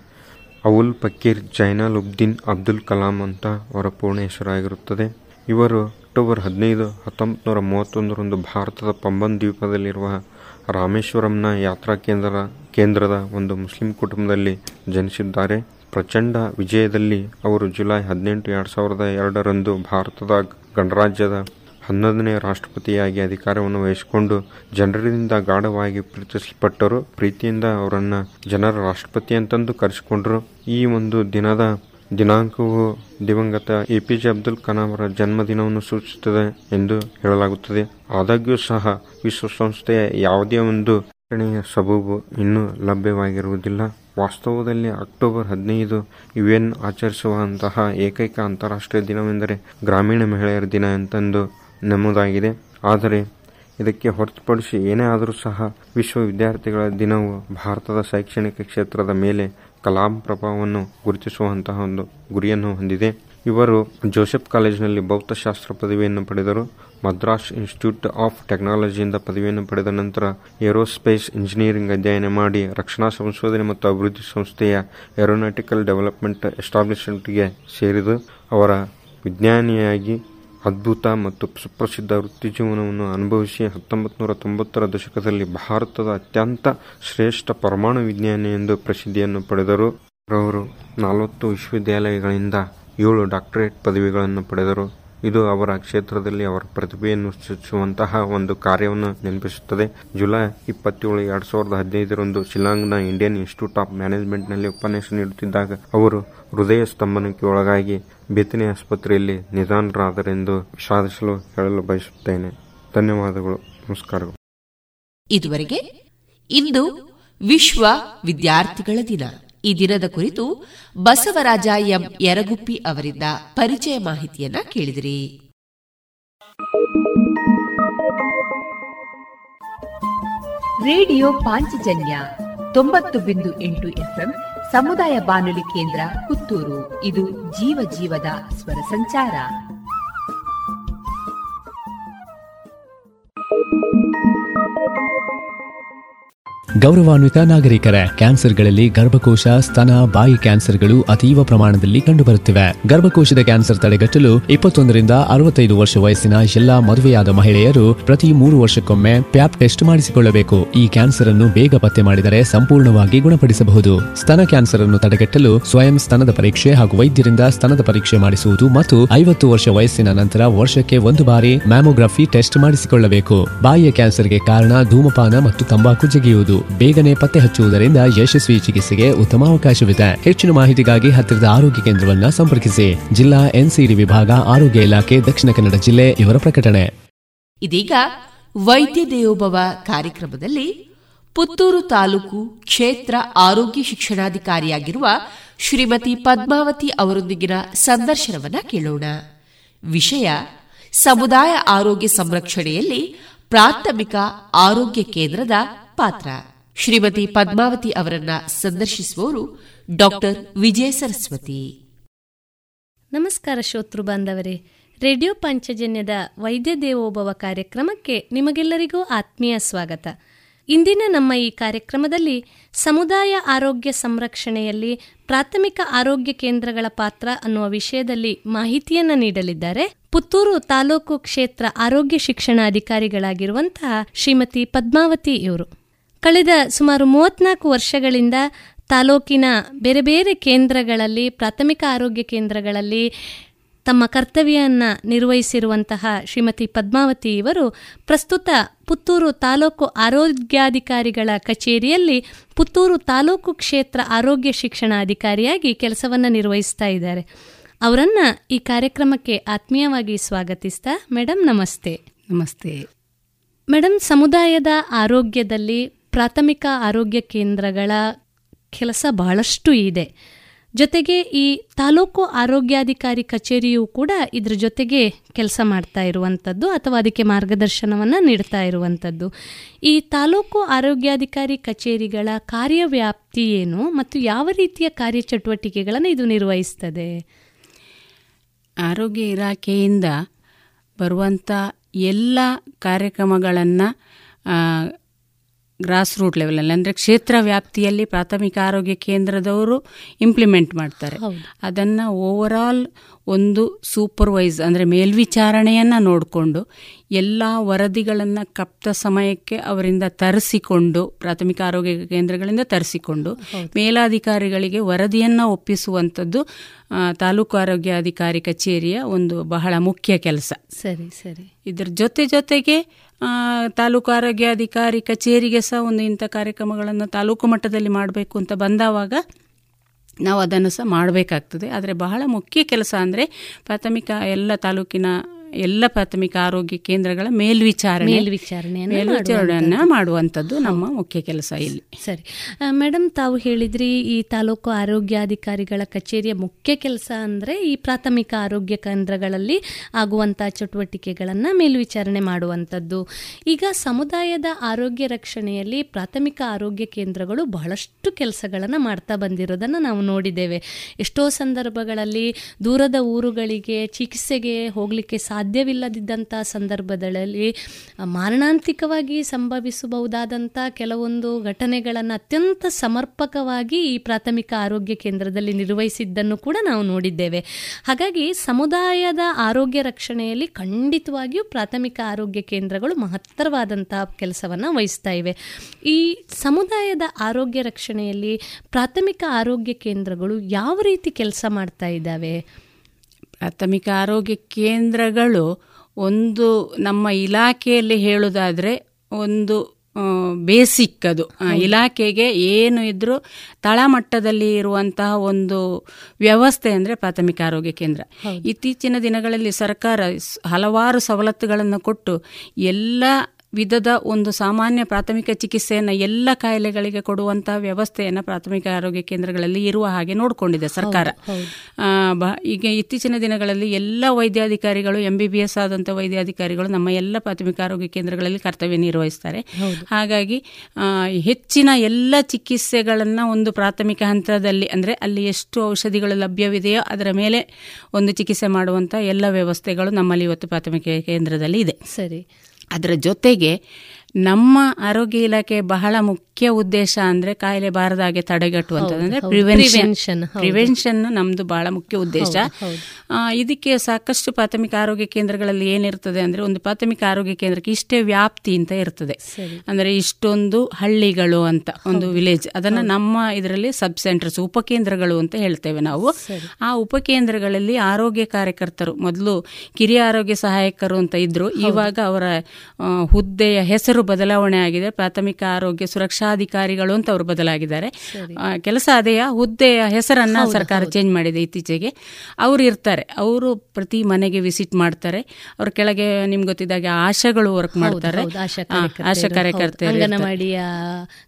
ಅವುಲ್ ಫಕೀರ್ ಜೈನಲ್ ಉಬ್ದೀನ್ ಅಬ್ದುಲ್ ಕಲಾಂ ಅಂತ ಅವರ ಪೂರ್ಣ ಹೆಸರಾಗಿರುತ್ತದೆ. ಇವರು ಅಕ್ಟೋಬರ್ ಹದಿನೈದು ಹತ್ತೊಂಬತ್ತು ನೂರ ಮೂವತ್ತೊಂದರಂದು ಭಾರತದ ಪಂಬನ್ ದ್ವೀಪದಲ್ಲಿರುವ ರಾಮೇಶ್ವರಂನ ಯಾತ್ರಾ ಕೇಂದ್ರ, ಕೇಂದ್ರದ ಒಂದು ಮುಸ್ಲಿಂ ಕುಟುಂಬದಲ್ಲಿ ಜನಿಸಿದ್ದಾರೆ. ಪ್ರಚಂಡ ವಿಜಯದಲ್ಲಿ ಅವರು ಜುಲೈ ಹದಿನೆಂಟು, ಎರಡು ಸಾವಿರದ ಎರಡರಂದು ಭಾರತದ ಗಣರಾಜ್ಯದ ಹನ್ನೊಂದನೇ ರಾಷ್ಟ್ರಪತಿಯಾಗಿ ಅಧಿಕಾರವನ್ನು ವಹಿಸಿಕೊಂಡು ಜನರಿಂದ ಗಾಢವಾಗಿ ಪ್ರೀತಿಸಲ್ಪಟ್ಟರು ಪ್ರೀತಿಯಿಂದ ಅವರನ್ನು ಜನರ ರಾಷ್ಟ್ರಪತಿ ಅಂತಂದು ಕರೆಸಿಕೊಂಡರು. ಈ ಒಂದು ದಿನದ ದಿನಾಂಕವು ದಿವಂಗತ A P J Abdul Kalam ಅವರ ಜನ್ಮದಿನವನ್ನು ಸೂಚಿಸುತ್ತದೆ ಎಂದು ಹೇಳಲಾಗುತ್ತದೆ. ಆದಾಗ್ಯೂ ಸಹ ವಿಶ್ವಸಂಸ್ಥೆಯ ಯಾವುದೇ ಒಂದು ಸಬೂಬು ಇನ್ನೂ ಲಭ್ಯವಾಗಿರುವುದಿಲ್ಲ. ವಾಸ್ತವದಲ್ಲಿ ಅಕ್ಟೋಬರ್ ಹದಿನೈದು ಯುಎನ್ ಆಚರಿಸುವಂತಹ ಏಕೈಕ ಅಂತಾರಾಷ್ಟ್ರೀಯ ದಿನವೆಂದರೆ ಗ್ರಾಮೀಣ ಮಹಿಳೆಯರ ದಿನ ಅಂತಂದು ನಮ್ಮದಾಗಿದೆ ಆದರೆ ಇದಕ್ಕೆ ಹೊರತುಪಡಿಸಿ ಏನೇ ಆದರೂ ಸಹ ವಿಶ್ವ ವಿದ್ಯಾರ್ಥಿಗಳ ದಿನವು ಭಾರತದ ಶೈಕ್ಷಣಿಕ ಕ್ಷೇತ್ರದ ಮೇಲೆ ಕಲಾಂ ಪ್ರಭಾವವನ್ನು ಗುರುತಿಸುವಂತಹ ಒಂದು ಗುರಿಯನ್ನು ಹೊಂದಿದೆ. ಇವರು ಜೋಸೆಫ್ ಕಾಲೇಜಿನಲ್ಲಿ ಭೌತಶಾಸ್ತ್ರ ಪದವಿಯನ್ನು ಪಡೆದರು. ಮದ್ರಾಸ್ ಇನ್ಸ್ಟಿಟ್ಯೂಟ್ ಆಫ್ ಟೆಕ್ನಾಲಜಿಯಿಂದ ಪದವಿಯನ್ನು ಪಡೆದ ನಂತರ ಏರೋಸ್ಪೇಸ್ ಇಂಜಿನಿಯರಿಂಗ್ ಅಧ್ಯಯನ ಮಾಡಿ ರಕ್ಷಣಾ ಸಂಶೋಧನೆ ಮತ್ತು ಅಭಿವೃದ್ಧಿ ಸಂಸ್ಥೆಯ ಏರೋನಾಟಿಕಲ್ ಡೆವಲಪ್ಮೆಂಟ್ ಎಸ್ಟಾಬ್ಲಿಷ್ಮೆಂಟ್ಗೆ ಸೇರಿದು ಅವರ ವಿಜ್ಞಾನಿಯಾಗಿ ಅದ್ಭುತ ಮತ್ತು ಸುಪ್ರಸಿದ್ಧ ವೃತ್ತಿ ಜೀವನವನ್ನು ಅನುಭವಿಸಿ ಹತ್ತೊಂಬತ್ತು ನೂರ ತೊಂಬತ್ತರ ದಶಕದಲ್ಲಿ ಭಾರತದ ಅತ್ಯಂತ ಶ್ರೇಷ್ಠ ಪರಮಾಣು ವಿಜ್ಞಾನಿ ಎಂದು ಪ್ರಸಿದ್ಧಿಯನ್ನು ಪಡೆದರು. ಅವರು ನಲವತ್ತು ವಿಶ್ವವಿದ್ಯಾಲಯಗಳಿಂದ ಏಳು ಡಾಕ್ಟರೇಟ್ ಪದವಿಗಳನ್ನು ಪಡೆದರು. ಇದು ಅವರ ಕ್ಷೇತ್ರದಲ್ಲಿ ಅವರ ಪ್ರತಿಭೆಯನ್ನು ಸೂಚಿಸುವಂತಹ ಒಂದು ಕಾರ್ಯವನ್ನು ನೆನಪಿಸುತ್ತದೆ. ಜುಲೈ ಇಪ್ಪತ್ತೇಳು, ಎರಡ್ ಸಾವಿರದ ಹದಿನೈದರಂದು ಶಿಲಾಂಗ್ನ ಇಂಡಿಯನ್ ಇನ್ಸ್ಟಿಟ್ಯೂಟ್ ಆಫ್ ಮ್ಯಾನೇಜ್ಮೆಂಟ್ನಲ್ಲಿ ಉಪನ್ಯಾಸ ನೀಡುತ್ತಿದ್ದಾಗ ಅವರು ಹೃದಯ ಸ್ತಂಭನಕ್ಕೆ ಒಳಗಾಗಿ ಬೆತ್ತನೆ ಆಸ್ಪತ್ರೆಯಲ್ಲಿ ನಿಧಾನರಾದರೆಂದು ವಿಷಾದಿಸಲು ಹೇಳಲು ಬಯಸುತ್ತೇನೆ. ಧನ್ಯವಾದಗಳು. ನಮಸ್ಕಾರಗಳು. ಇದುವರೆಗೆ ಇಂದು ವಿಶ್ವ ವಿದ್ಯಾರ್ಥಿಗಳ ದಿನ. ಈ ದಿನದ ಕುರಿತು ಬಸವರಾಜ ಎಂ. ಯರಗುಪ್ಪಿ ಅವರಿಂದ ಪರಿಚಯ ಮಾಹಿತಿಯನ್ನ ಕೇಳಿದಿರಿ. ರೇಡಿಯೋ ಪಾಂಚಜನ್ಯ ತೊಂಬತ್ತು ಬಿಂದು ಎಂಟು ಎಫ್ಎಂ ಸಮುದಾಯ ಬಾನುಲಿ ಕೇಂದ್ರ ಪುತ್ತೂರು. ಇದು ಜೀವ ಜೀವದ ಸ್ವರ ಸಂಚಾರ. ಗೌರವಾನ್ವಿತ ನಾಗರಿಕರೇ ಕ್ಯಾನ್ಸರ್ಗಳಲ್ಲಿ ಗರ್ಭಕೋಶ, ಸ್ತನ, ಬಾಯಿ ಕ್ಯಾನ್ಸರ್ಗಳು ಅತೀವ ಪ್ರಮಾಣದಲ್ಲಿ ಕಂಡುಬರುತ್ತಿವೆ. ಗರ್ಭಕೋಶದ ಕ್ಯಾನ್ಸರ್ ತಡೆಗಟ್ಟಲು ಇಪ್ಪತ್ತೊಂದರಿಂದ ಅರವತ್ತೈದು ವರ್ಷ ವಯಸ್ಸಿನ ಎಲ್ಲಾ ಮದುವೆಯಾದ ಮಹಿಳೆಯರು ಪ್ರತಿ ಮೂರು ವರ್ಷಕ್ಕೊಮ್ಮೆ ಪ್ಯಾಪ್ ಟೆಸ್ಟ್ ಮಾಡಿಸಿಕೊಳ್ಳಬೇಕು. ಈ ಕ್ಯಾನ್ಸರ್ ಅನ್ನು ಬೇಗ ಪತ್ತೆ ಮಾಡಿದರೆ ಸಂಪೂರ್ಣವಾಗಿ ಗುಣಪಡಿಸಬಹುದು. ಸ್ತನ ಕ್ಯಾನ್ಸರ್ ಅನ್ನು ತಡೆಗಟ್ಟಲು ಸ್ವಯಂ ಸ್ತನದ ಪರೀಕ್ಷೆ ಹಾಗೂ ವೈದ್ಯರಿಂದ ಸ್ತನದ ಪರೀಕ್ಷೆ ಮಾಡಿಸುವುದು ಮತ್ತು ಐವತ್ತು ವರ್ಷ ವಯಸ್ಸಿನ ನಂತರ ವರ್ಷಕ್ಕೆ ಒಂದು ಬಾರಿ ಮ್ಯಾಮೋಗ್ರಫಿ ಟೆಸ್ಟ್ ಮಾಡಿಸಿಕೊಳ್ಳಬೇಕು. ಬಾಯಿಯ ಕ್ಯಾನ್ಸರ್ಗೆ ಕಾರಣ ಧೂಮಪಾನ ಮತ್ತು ತಂಬಾಕು ಜಗಿಯುವುದು. ಬೇಗನೆ ಪತ್ತೆ ಹಚ್ಚುವುದರಿಂದ ಯಶಸ್ವಿ ಚಿಕಿತ್ಸೆಗೆ ಉತ್ತಮ ಅವಕಾಶವಿದೆ. ಹೆಚ್ಚಿನ ಮಾಹಿತಿಗಾಗಿ ಹತ್ತಿರದ ಆರೋಗ್ಯ ಕೇಂದ್ರವನ್ನು ಸಂಪರ್ಕಿಸಿ. ಜಿಲ್ಲಾ ಎನ್ಸಿಡಿ ವಿಭಾಗ, ಆರೋಗ್ಯ ಇಲಾಖೆ, ದಕ್ಷಿಣ ಕನ್ನಡ ಜಿಲ್ಲೆ ಇವರ ಪ್ರಕಟಣೆ. ಇದೀಗ ವೈದ್ಯ ದೇವೋಭವ ಕಾರ್ಯಕ್ರಮದಲ್ಲಿ ಪುತ್ತೂರು ತಾಲೂಕು ಕ್ಷೇತ್ರ ಆರೋಗ್ಯ ಶಿಕ್ಷಣಾಧಿಕಾರಿಯಾಗಿರುವ ಶ್ರೀಮತಿ ಪದ್ಮಾವತಿ ಅವರೊಂದಿಗಿನ ಸಂದರ್ಶನವನ್ನ ಕೇಳೋಣ. ವಿಷಯ, ಸಮುದಾಯ ಆರೋಗ್ಯ ಸಂರಕ್ಷಣೆಯಲ್ಲಿ ಪ್ರಾಥಮಿಕ ಆರೋಗ್ಯ ಕೇಂದ್ರದ ಪಾತ್ರ. ಶ್ರೀಮತಿ ಪದ್ಮಾವತಿ ಅವರನ್ನ ಸಂದರ್ಶಿಸುವವರು ಡಾಕ್ಟರ್ ವಿಜಯ ಸರಸ್ವತಿ. ನಮಸ್ಕಾರ ಶ್ರೋತೃ ಬಾಂಧವರೇ. ರೇಡಿಯೋ ಪಂಚಜನ್ಯದ ವೈದ್ಯ ದೇವೋಭವ ಕಾರ್ಯಕ್ರಮಕ್ಕೆ ನಿಮಗೆಲ್ಲರಿಗೂ ಆತ್ಮೀಯ ಸ್ವಾಗತ. ಇಂದಿನ ನಮ್ಮ ಈ ಕಾರ್ಯಕ್ರಮದಲ್ಲಿ ಸಮುದಾಯ ಆರೋಗ್ಯ ಸಂರಕ್ಷಣೆಯಲ್ಲಿ ಪ್ರಾಥಮಿಕ ಆರೋಗ್ಯ ಕೇಂದ್ರಗಳ ಪಾತ್ರ ಅನ್ನುವ ವಿಷಯದಲ್ಲಿ ಮಾಹಿತಿಯನ್ನ ನೀಡಲಿದ್ದಾರೆ. ಪುತ್ತೂರು ತಾಲೂಕು ಕ್ಷೇತ್ರ ಆರೋಗ್ಯ ಶಿಕ್ಷಣ ಅಧಿಕಾರಿಗಳಾಗಿರುವಂತಹ ಶ್ರೀಮತಿ ಪದ್ಮಾವತಿ ಇವರು. ಕಳೆದ ಸುಮಾರು ಮೂವತ್ನಾಲ್ಕು ವರ್ಷಗಳಿಂದ ತಾಲೂಕಿನ ಬೇರೆ ಬೇರೆ ಕೇಂದ್ರಗಳಲ್ಲಿ ಪ್ರಾಥಮಿಕ ಆರೋಗ್ಯ ಕೇಂದ್ರಗಳಲ್ಲಿ ತಮ್ಮ ಕರ್ತವ್ಯವನ್ನು ನಿರ್ವಹಿಸಿರುವಂತಹ ಶ್ರೀಮತಿ ಪದ್ಮಾವತಿ ಇವರು ಪ್ರಸ್ತುತ ಪುತ್ತೂರು ತಾಲೂಕು ಆರೋಗ್ಯಾಧಿಕಾರಿಗಳ ಕಚೇರಿಯಲ್ಲಿ ಪುತ್ತೂರು ತಾಲೂಕು ಕ್ಷೇತ್ರ ಆರೋಗ್ಯ ಶಿಕ್ಷಣ ಅಧಿಕಾರಿಯಾಗಿ ಕೆಲಸವನ್ನು ನಿರ್ವಹಿಸ್ತಾ ಇದ್ದಾರೆ. ಅವರನ್ನು ಈ ಕಾರ್ಯಕ್ರಮಕ್ಕೆ ಆತ್ಮೀಯವಾಗಿ ಸ್ವಾಗತಿಸ್ತಾ ಮೇಡಮ್ ನಮಸ್ತೆ. ನಮಸ್ತೆ. ಮೇಡಮ್ ಸಮುದಾಯದ ಆರೋಗ್ಯದಲ್ಲಿ ಪ್ರಾಥಮಿಕ ಆರೋಗ್ಯ ಕೇಂದ್ರಗಳ ಕೆಲಸ ಬಹಳಷ್ಟು ಇದೆ. ಜೊತೆಗೆ ಈ ತಾಲೂಕು ಆರೋಗ್ಯಾಧಿಕಾರಿ ಕಚೇರಿಯು ಕೂಡ ಇದ್ರ ಜೊತೆಗೆ ಕೆಲಸ ಮಾಡ್ತಾ ಇರುವಂಥದ್ದು ಅಥವಾ ಅದಕ್ಕೆ ಮಾರ್ಗದರ್ಶನವನ್ನು ನೀಡ್ತಾ ಇರುವಂಥದ್ದು ಈ ತಾಲೂಕು ಆರೋಗ್ಯಾಧಿಕಾರಿ ಕಚೇರಿಗಳ ಕಾರ್ಯವ್ಯಾಪ್ತಿ ಏನು ಮತ್ತು ಯಾವ ರೀತಿಯ ಕಾರ್ಯಚಟುವಟಿಕೆಗಳನ್ನು ಇದು ನಿರ್ವಹಿಸ್ತದೆ? ಆರೋಗ್ಯ ಇಲಾಖೆಯಿಂದ ಬರುವಂಥ ಎಲ್ಲ ಕಾರ್ಯಕ್ರಮಗಳನ್ನು ಗ್ರಾಸ್ ರೂಟ್ ಲೆವೆಲಲ್ಲಿ ಅಂದರೆ ಕ್ಷೇತ್ರ ವ್ಯಾಪ್ತಿಯಲ್ಲಿ ಪ್ರಾಥಮಿಕ ಆರೋಗ್ಯ ಕೇಂದ್ರದವರು ಇಂಪ್ಲಿಮೆಂಟ್ ಮಾಡ್ತಾರೆ. ಅದನ್ನು ಓವರಾಲ್ ಒಂದು ಸೂಪರ್ವೈಸ್ ಅಂದರೆ ಮೇಲ್ವಿಚಾರಣೆಯನ್ನು ನೋಡಿಕೊಂಡು ಎಲ್ಲ ವರದಿಗಳನ್ನು ಕಪ್ತ ಸಮಯಕ್ಕೆ ಅವರಿಂದ ತರಿಸಿಕೊಂಡು ಪ್ರಾಥಮಿಕ ಆರೋಗ್ಯ ಕೇಂದ್ರಗಳಿಂದ ತರಿಸಿಕೊಂಡು ಮೇಲಾಧಿಕಾರಿಗಳಿಗೆ ವರದಿಯನ್ನು ಒಪ್ಪಿಸುವಂಥದ್ದು ತಾಲೂಕು ಆರೋಗ್ಯಾಧಿಕಾರಿ ಕಚೇರಿಯ ಒಂದು ಬಹಳ ಮುಖ್ಯ ಕೆಲಸ. ಸರಿ ಸರಿ. ಇದರ ಜೊತೆ ಜೊತೆಗೆ ತಾಲೂಕು ಆರೋಗ್ಯಾಧಿಕಾರಿ ಕಚೇರಿಗೆ ಸಹ ಒಂದು ಇಂಥ ಕಾರ್ಯಕ್ರಮಗಳನ್ನು ತಾಲೂಕು ಮಟ್ಟದಲ್ಲಿ ಮಾಡಬೇಕು ಅಂತ ಬಂದಾವಾಗ ನಾವು ಅದನ್ನು ಸಹ ಮಾಡಬೇಕಾಗ್ತದೆ. ಆದರೆ ಬಹಳ ಮುಖ್ಯ ಕೆಲಸ ಅಂದರೆ ಪ್ರಾಥಮಿಕ ಎಲ್ಲ ತಾಲೂಕಿನ ಎಲ್ಲ ಪ್ರಾಥಮಿಕ ಆರೋಗ್ಯ ಕೇಂದ್ರಗಳ ಮೇಲ್ವಿಚಾರಣೆ ಮೇಲ್ವಿಚಾರಣೆಯನ್ನು ಮಾಡುವಂಥದ್ದು. ನಮ್ಮ ಮುಖ್ಯ ಕೆಲಸ ಇಲ್ಲಿ. ಸರಿ. ಮೇಡಮ್ ತಾವು ಹೇಳಿದ್ರಿ ಈ ತಾಲೂಕು ಆರೋಗ್ಯಾಧಿಕಾರಿಗಳ ಕಚೇರಿಯ ಮುಖ್ಯ ಕೆಲಸ ಅಂದ್ರೆ ಈ ಪ್ರಾಥಮಿಕ ಆರೋಗ್ಯ ಕೇಂದ್ರಗಳಲ್ಲಿ ಆಗುವಂತಹ ಚಟುವಟಿಕೆಗಳನ್ನು ಮೇಲ್ವಿಚಾರಣೆ ಮಾಡುವಂಥದ್ದು. ಈಗ ಸಮುದಾಯದ ಆರೋಗ್ಯ ರಕ್ಷಣೆಯಲ್ಲಿ ಪ್ರಾಥಮಿಕ ಆರೋಗ್ಯ ಕೇಂದ್ರಗಳು ಬಹಳಷ್ಟು ಕೆಲಸಗಳನ್ನು ಮಾಡ್ತಾ ಬಂದಿರೋದನ್ನ ನಾವು ನೋಡಿದ್ದೇವೆ. ಎಷ್ಟೋ ಸಂದರ್ಭಗಳಲ್ಲಿ ದೂರದ ಊರುಗಳಿಗೆ ಚಿಕಿತ್ಸೆಗೆ ಹೋಗಲಿಕ್ಕೆ ಸಾಧ್ಯವಿಲ್ಲದಿದ್ದಂಥ ಸಂದರ್ಭದಲ್ಲಿ ಮಾರಣಾಂತಿಕವಾಗಿ ಸಂಭವಿಸಬಹುದಾದಂಥ ಕೆಲವೊಂದು ಘಟನೆಗಳನ್ನು ಅತ್ಯಂತ ಸಮರ್ಪಕವಾಗಿ ಈ ಪ್ರಾಥಮಿಕ ಆರೋಗ್ಯ ಕೇಂದ್ರದಲ್ಲಿ ನಿರ್ವಹಿಸಿದ್ದನ್ನು ಕೂಡ ನಾವು ನೋಡಿದ್ದೇವೆ. ಹಾಗಾಗಿ ಸಮುದಾಯದ ಆರೋಗ್ಯ ರಕ್ಷಣೆಯಲ್ಲಿ ಖಂಡಿತವಾಗಿಯೂ ಪ್ರಾಥಮಿಕ ಆರೋಗ್ಯ ಕೇಂದ್ರಗಳು ಮಹತ್ತರವಾದಂತಹ ಕೆಲಸವನ್ನು ವಹಿಸ್ತಾ ಇವೆ. ಈ ಸಮುದಾಯದ ಆರೋಗ್ಯ ರಕ್ಷಣೆಯಲ್ಲಿ ಪ್ರಾಥಮಿಕ ಆರೋಗ್ಯ ಕೇಂದ್ರಗಳು ಯಾವ ರೀತಿ ಕೆಲಸ ಮಾಡ್ತಾ ಇದ್ದಾವೆ? ಪ್ರಾಥಮಿಕ ಆರೋಗ್ಯ ಕೇಂದ್ರಗಳು ಒಂದು ನಮ್ಮ ಇಲಾಖೆಯಲ್ಲಿ ಹೇಳುವುದಾದರೆ ಒಂದು ಬೇಸಿಕ್ ಅದು. ಇಲಾಖೆಗೆ ಏನು ಇದ್ದರೂ ತಳಮಟ್ಟದಲ್ಲಿ ಇರುವಂತಹ ಒಂದು ವ್ಯವಸ್ಥೆ ಅಂದರೆ ಪ್ರಾಥಮಿಕ ಆರೋಗ್ಯ ಕೇಂದ್ರ. ಇತ್ತೀಚಿನ ದಿನಗಳಲ್ಲಿ ಸರ್ಕಾರ ಹಲವಾರು ಸವಲತ್ತುಗಳನ್ನು ಕೊಟ್ಟು ಎಲ್ಲ ವಿಧದ ಒಂದು ಸಾಮಾನ್ಯ ಪ್ರಾಥಮಿಕ ಚಿಕಿತ್ಸೆಯನ್ನು ಎಲ್ಲ ಕಾಯಿಲೆಗಳಿಗೆ ಕೊಡುವಂತಹ ವ್ಯವಸ್ಥೆಯನ್ನು ಪ್ರಾಥಮಿಕ ಆರೋಗ್ಯ ಕೇಂದ್ರಗಳಲ್ಲಿ ಇರುವ ಹಾಗೆ ನೋಡಿಕೊಂಡಿದೆ ಸರ್ಕಾರ. ಈಗ ಇತ್ತೀಚಿನ ದಿನಗಳಲ್ಲಿ ಎಲ್ಲ ವೈದ್ಯಾಧಿಕಾರಿಗಳು ಎಂ ಬಿ ಬಿ ಎಸ್ ಆದಂಥ ವೈದ್ಯಾಧಿಕಾರಿಗಳು ನಮ್ಮ ಎಲ್ಲ ಪ್ರಾಥಮಿಕ ಆರೋಗ್ಯ ಕೇಂದ್ರಗಳಲ್ಲಿ ಕರ್ತವ್ಯ ನಿರ್ವಹಿಸ್ತಾರೆ. ಹಾಗಾಗಿ ಹೆಚ್ಚಿನ ಎಲ್ಲ ಚಿಕಿತ್ಸೆಗಳನ್ನು ಒಂದು ಪ್ರಾಥಮಿಕ ಹಂತದಲ್ಲಿ ಅಂದರೆ ಅಲ್ಲಿ ಎಷ್ಟು ಔಷಧಿಗಳು ಲಭ್ಯವಿದೆಯೋ ಅದರ ಮೇಲೆ ಒಂದು ಚಿಕಿತ್ಸೆ ಮಾಡುವಂಥ ಎಲ್ಲ ವ್ಯವಸ್ಥೆಗಳು ನಮ್ಮಲ್ಲಿ ಇವತ್ತು ಪ್ರಾಥಮಿಕ ಕೇಂದ್ರದಲ್ಲಿ ಇದೆ. ಸರಿ. ಅದರ ಜೊತೆಗೆ ನಮ್ಮ ಆರೋಗ್ಯ ಇಲಾಖೆ ಬಹಳ ಮುಖ್ಯ ಉದ್ದೇಶ ಅಂದ್ರೆ ಕಾಯಿಲೆ ಬಾರದ ಹಾಗೆ ತಡೆಗಟ್ಟುವಂಥದ್ದು ಅಂದ್ರೆ ಪ್ರಿವೆನ್ಷನ್ ಪ್ರಿವೆನ್ಷನ್ ನಮ್ದು ಬಹಳ ಮುಖ್ಯ ಉದ್ದೇಶ. ಇದಕ್ಕೆ ಸಾಕಷ್ಟು ಪ್ರಾಥಮಿಕ ಆರೋಗ್ಯ ಕೇಂದ್ರಗಳಲ್ಲಿ ಏನಿರ್ತದೆ ಅಂದ್ರೆ ಒಂದು ಪ್ರಾಥಮಿಕ ಆರೋಗ್ಯ ಕೇಂದ್ರಕ್ಕೆ ಇಷ್ಟೇ ವ್ಯಾಪ್ತಿ ಅಂತ ಇರ್ತದೆ. ಅಂದ್ರೆ ಇಷ್ಟೊಂದು ಹಳ್ಳಿಗಳು ಅಂತ ಒಂದು ವಿಲೇಜ್ ಅದನ್ನ ನಮ್ಮ ಇದರಲ್ಲಿ ಸಬ್ ಸೆಂಟರ್ಸ್ ಉಪಕೇಂದ್ರಗಳು ಅಂತ ಹೇಳ್ತೇವೆ ನಾವು. ಆ ಉಪಕೇಂದ್ರಗಳಲ್ಲಿ ಆರೋಗ್ಯ ಕಾರ್ಯಕರ್ತರು ಮೊದಲು ಕಿರಿಯ ಆರೋಗ್ಯ ಸಹಾಯಕರು ಅಂತ ಇದ್ರು. ಇವಾಗ ಅವರ ಹುದ್ದೆಯ ಹೆಸರು ಬದಲಾವಣೆ ಆಗಿದೆ. ಪ್ರಾಥಮಿಕ ಆರೋಗ್ಯ ಸುರಕ್ಷಾಧಿಕಾರಿಗಳು ಅಂತ ಅವರು ಬದಲಾಗಿದ್ದಾರೆ. ಕೆಲಸ ಅದೇಯ? ಹುದ್ದೆಯ ಹೆಸರನ್ನ ಸರ್ಕಾರ ಚೇಂಜ್ ಮಾಡಿದೆ ಇತ್ತೀಚೆಗೆ. ಅವರು ಇರ್ತಾರೆ. ಅವರು ಪ್ರತಿ ಮನೆಗೆ ವಿಸಿಟ್ ಮಾಡ್ತಾರೆ. ಅವ್ರ ಕೆಳಗೆ ನಿಮ್ಗೆ ಗೊತ್ತಿದ್ದಾಗೆ ಆಶಾಗಳು ವರ್ಕ್ ಮಾಡ್ತಾರೆ. ಆಶಾ ಕಾರ್ಯಕರ್ತರು ಅಂಗನವಾಡಿಯ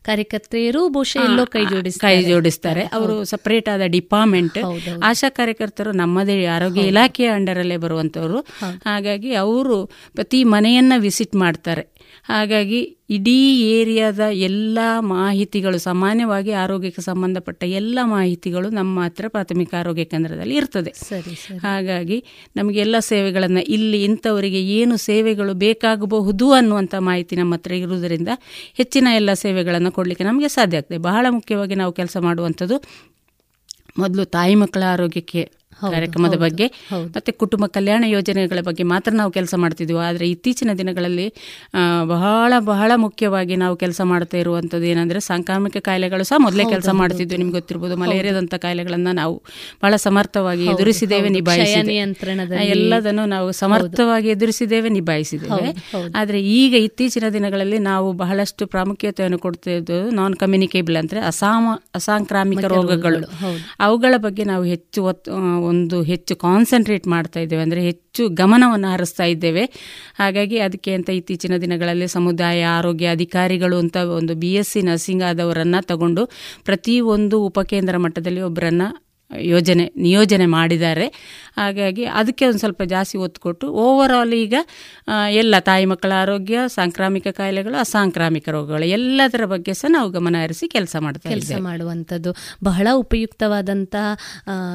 ಕಾರ್ಯಕರ್ತೆಯರು ಬಹುಶಃ ಎಲ್ಲೋ ಕೈ ಜೋಡಿಸ್ತಾರೆ. ಕೈ ಜೋಡಿಸ್ತಾರೆ. ಅವರು ಸಪರೇಟ್ ಆದ ಡಿಪಾರ್ಟ್ಮೆಂಟ್ ಆಶಾ ಕಾರ್ಯಕರ್ತರು ನಮ್ಮದೇ ಆರೋಗ್ಯ ಇಲಾಖೆಯ ಅಂಡರಲ್ಲೇ ಬರುವಂತವರು. ಹಾಗಾಗಿ ಅವರು ಪ್ರತಿ ಮನೆಯನ್ನ ವಿಸಿಟ್ ಮಾಡ್ತಾರೆ. ಹಾಗಾಗಿ ಇಡೀ ಏರಿಯಾದ ಎಲ್ಲ ಮಾಹಿತಿಗಳು ಸಾಮಾನ್ಯವಾಗಿ ಆರೋಗ್ಯಕ್ಕೆ ಸಂಬಂಧಪಟ್ಟ ಎಲ್ಲ ಮಾಹಿತಿಗಳು ನಮ್ಮ ಹತ್ರ ಪ್ರಾಥಮಿಕ ಆರೋಗ್ಯ ಕೇಂದ್ರದಲ್ಲಿ ಇರ್ತದೆ. ಸರಿ ಹಾಗಾಗಿ ನಮಗೆ ಎಲ್ಲ ಸೇವೆಗಳನ್ನು ಇಲ್ಲಿ ಇಂಥವರಿಗೆ ಏನು ಸೇವೆಗಳು ಬೇಕಾಗಬಹುದು ಅನ್ನುವಂಥ ಮಾಹಿತಿ ನಮ್ಮ ಹತ್ರ ಇರುವುದರಿಂದ ಹೆಚ್ಚಿನ ಎಲ್ಲ ಸೇವೆಗಳನ್ನು ಕೊಡಲಿಕ್ಕೆ ನಮಗೆ ಸಾಧ್ಯ ಆಗ್ತದೆ. ಬಹಳ ಮುಖ್ಯವಾಗಿ ನಾವು ಕೆಲಸ ಮಾಡುವಂಥದ್ದು ಮೊದಲು ತಾಯಿ ಮಕ್ಕಳ ಆರೋಗ್ಯಕ್ಕೆ ಕಾರ್ಯಕ್ರಮದ ಬಗ್ಗೆ. ಮತ್ತೆ ಕುಟುಂಬ ಕಲ್ಯಾಣ ಯೋಜನೆಗಳ ಬಗ್ಗೆ ಮಾತ್ರ ನಾವು ಕೆಲಸ ಮಾಡ್ತಿದ್ವಿ. ಆದರೆ ಇತ್ತೀಚಿನ ದಿನಗಳಲ್ಲಿ ಬಹಳ ಬಹಳ ಮುಖ್ಯವಾಗಿ ನಾವು ಕೆಲಸ ಮಾಡ್ತಾ ಇರುವಂಥದ್ದು ಏನಂದ್ರೆ ಸಾಂಕ್ರಾಮಿಕ ಕಾಯಿಲೆಗಳು ಸಹ ಮೊದಲೇ ಕೆಲಸ ಮಾಡ್ತಿದ್ವಿ. ನಿಮ್ಗೆ ಗೊತ್ತಿರ್ಬೋದು ಮಲೇರಿಯಾದಂಥ ಕಾಯಿಲೆಗಳನ್ನ ನಾವು ಬಹಳ ಸಮರ್ಥವಾಗಿ ಎದುರಿಸಿದ್ದೇವೆ. ನಿಭಾಯಿಸಿದ್ದೇವೆ. ಎಲ್ಲದನ್ನು ನಾವು ಸಮರ್ಥವಾಗಿ ಎದುರಿಸಿದ್ದೇವೆ ನಿಭಾಯಿಸಿದ್ದೇವೆ. ಆದರೆ ಈಗ ಇತ್ತೀಚಿನ ದಿನಗಳಲ್ಲಿ ನಾವು ಬಹಳಷ್ಟು ಪ್ರಾಮುಖ್ಯತೆಯನ್ನು ಕೊಡ್ತಿದ್ದು ನಾನ್ ಕಮ್ಯುನಿಕೇಬಲ್ ಅಂದ್ರೆ ಅಸಾಮ ಅಸಾಂಕ್ರಾಮಿಕ ರೋಗಗಳು. ಅವುಗಳ ಬಗ್ಗೆ ನಾವು ಹೆಚ್ಚು ಒತ್ತು ಒಂದು ಹೆಚ್ಚು ಕಾನ್ಸಂಟ್ರೇಟ್ ಮಾಡ್ತಾ ಇದ್ದೇವೆ, ಅಂದರೆ ಹೆಚ್ಚು ಗಮನವನ್ನು ಹರಿಸ್ತಾ ಇದ್ದೇವೆ. ಹಾಗಾಗಿ ಅದಕ್ಕೆ ಅಂತ ಇತ್ತೀಚಿನ ದಿನಗಳಲ್ಲಿ ಸಮುದಾಯ, ಆರೋಗ್ಯ ಅಧಿಕಾರಿಗಳು ಅಂತ ಒಂದು ಬಿ ಎಸ್ ಸಿ ನರ್ಸಿಂಗ್ ಆದವರನ್ನು ತಗೊಂಡು ಪ್ರತಿಯೊಂದು ಉಪಕೇಂದ್ರ ಮಟ್ಟದಲ್ಲಿ ಒಬ್ಬರನ್ನ ಯೋಜನೆ ನಿಯೋಜನೆ ಮಾಡಿದ್ದಾರೆ. ಹಾಗಾಗಿ ಅದಕ್ಕೆ ಒಂದು ಸ್ವಲ್ಪ ಜಾಸ್ತಿ ಒತ್ತು ಕೊಟ್ಟು ಓವರ್ ಆಲ್ ಈಗ ಎಲ್ಲ ತಾಯಿ ಮಕ್ಕಳ ಆರೋಗ್ಯ ಸಾಂಕ್ರಾಮಿಕ ಕಾಯಿಲೆಗಳು ಅಸಾಂಕ್ರಾಮಿಕ ರೋಗಗಳು ಎಲ್ಲದರ ಬಗ್ಗೆ ಸಹ ನಾವು ಗಮನ ಹರಿಸಿ ಕೆಲಸ ಮಾಡ್ತೇವೆ ಕೆಲಸ ಮಾಡುವಂಥದ್ದು. ಬಹಳ ಉಪಯುಕ್ತವಾದಂತಹ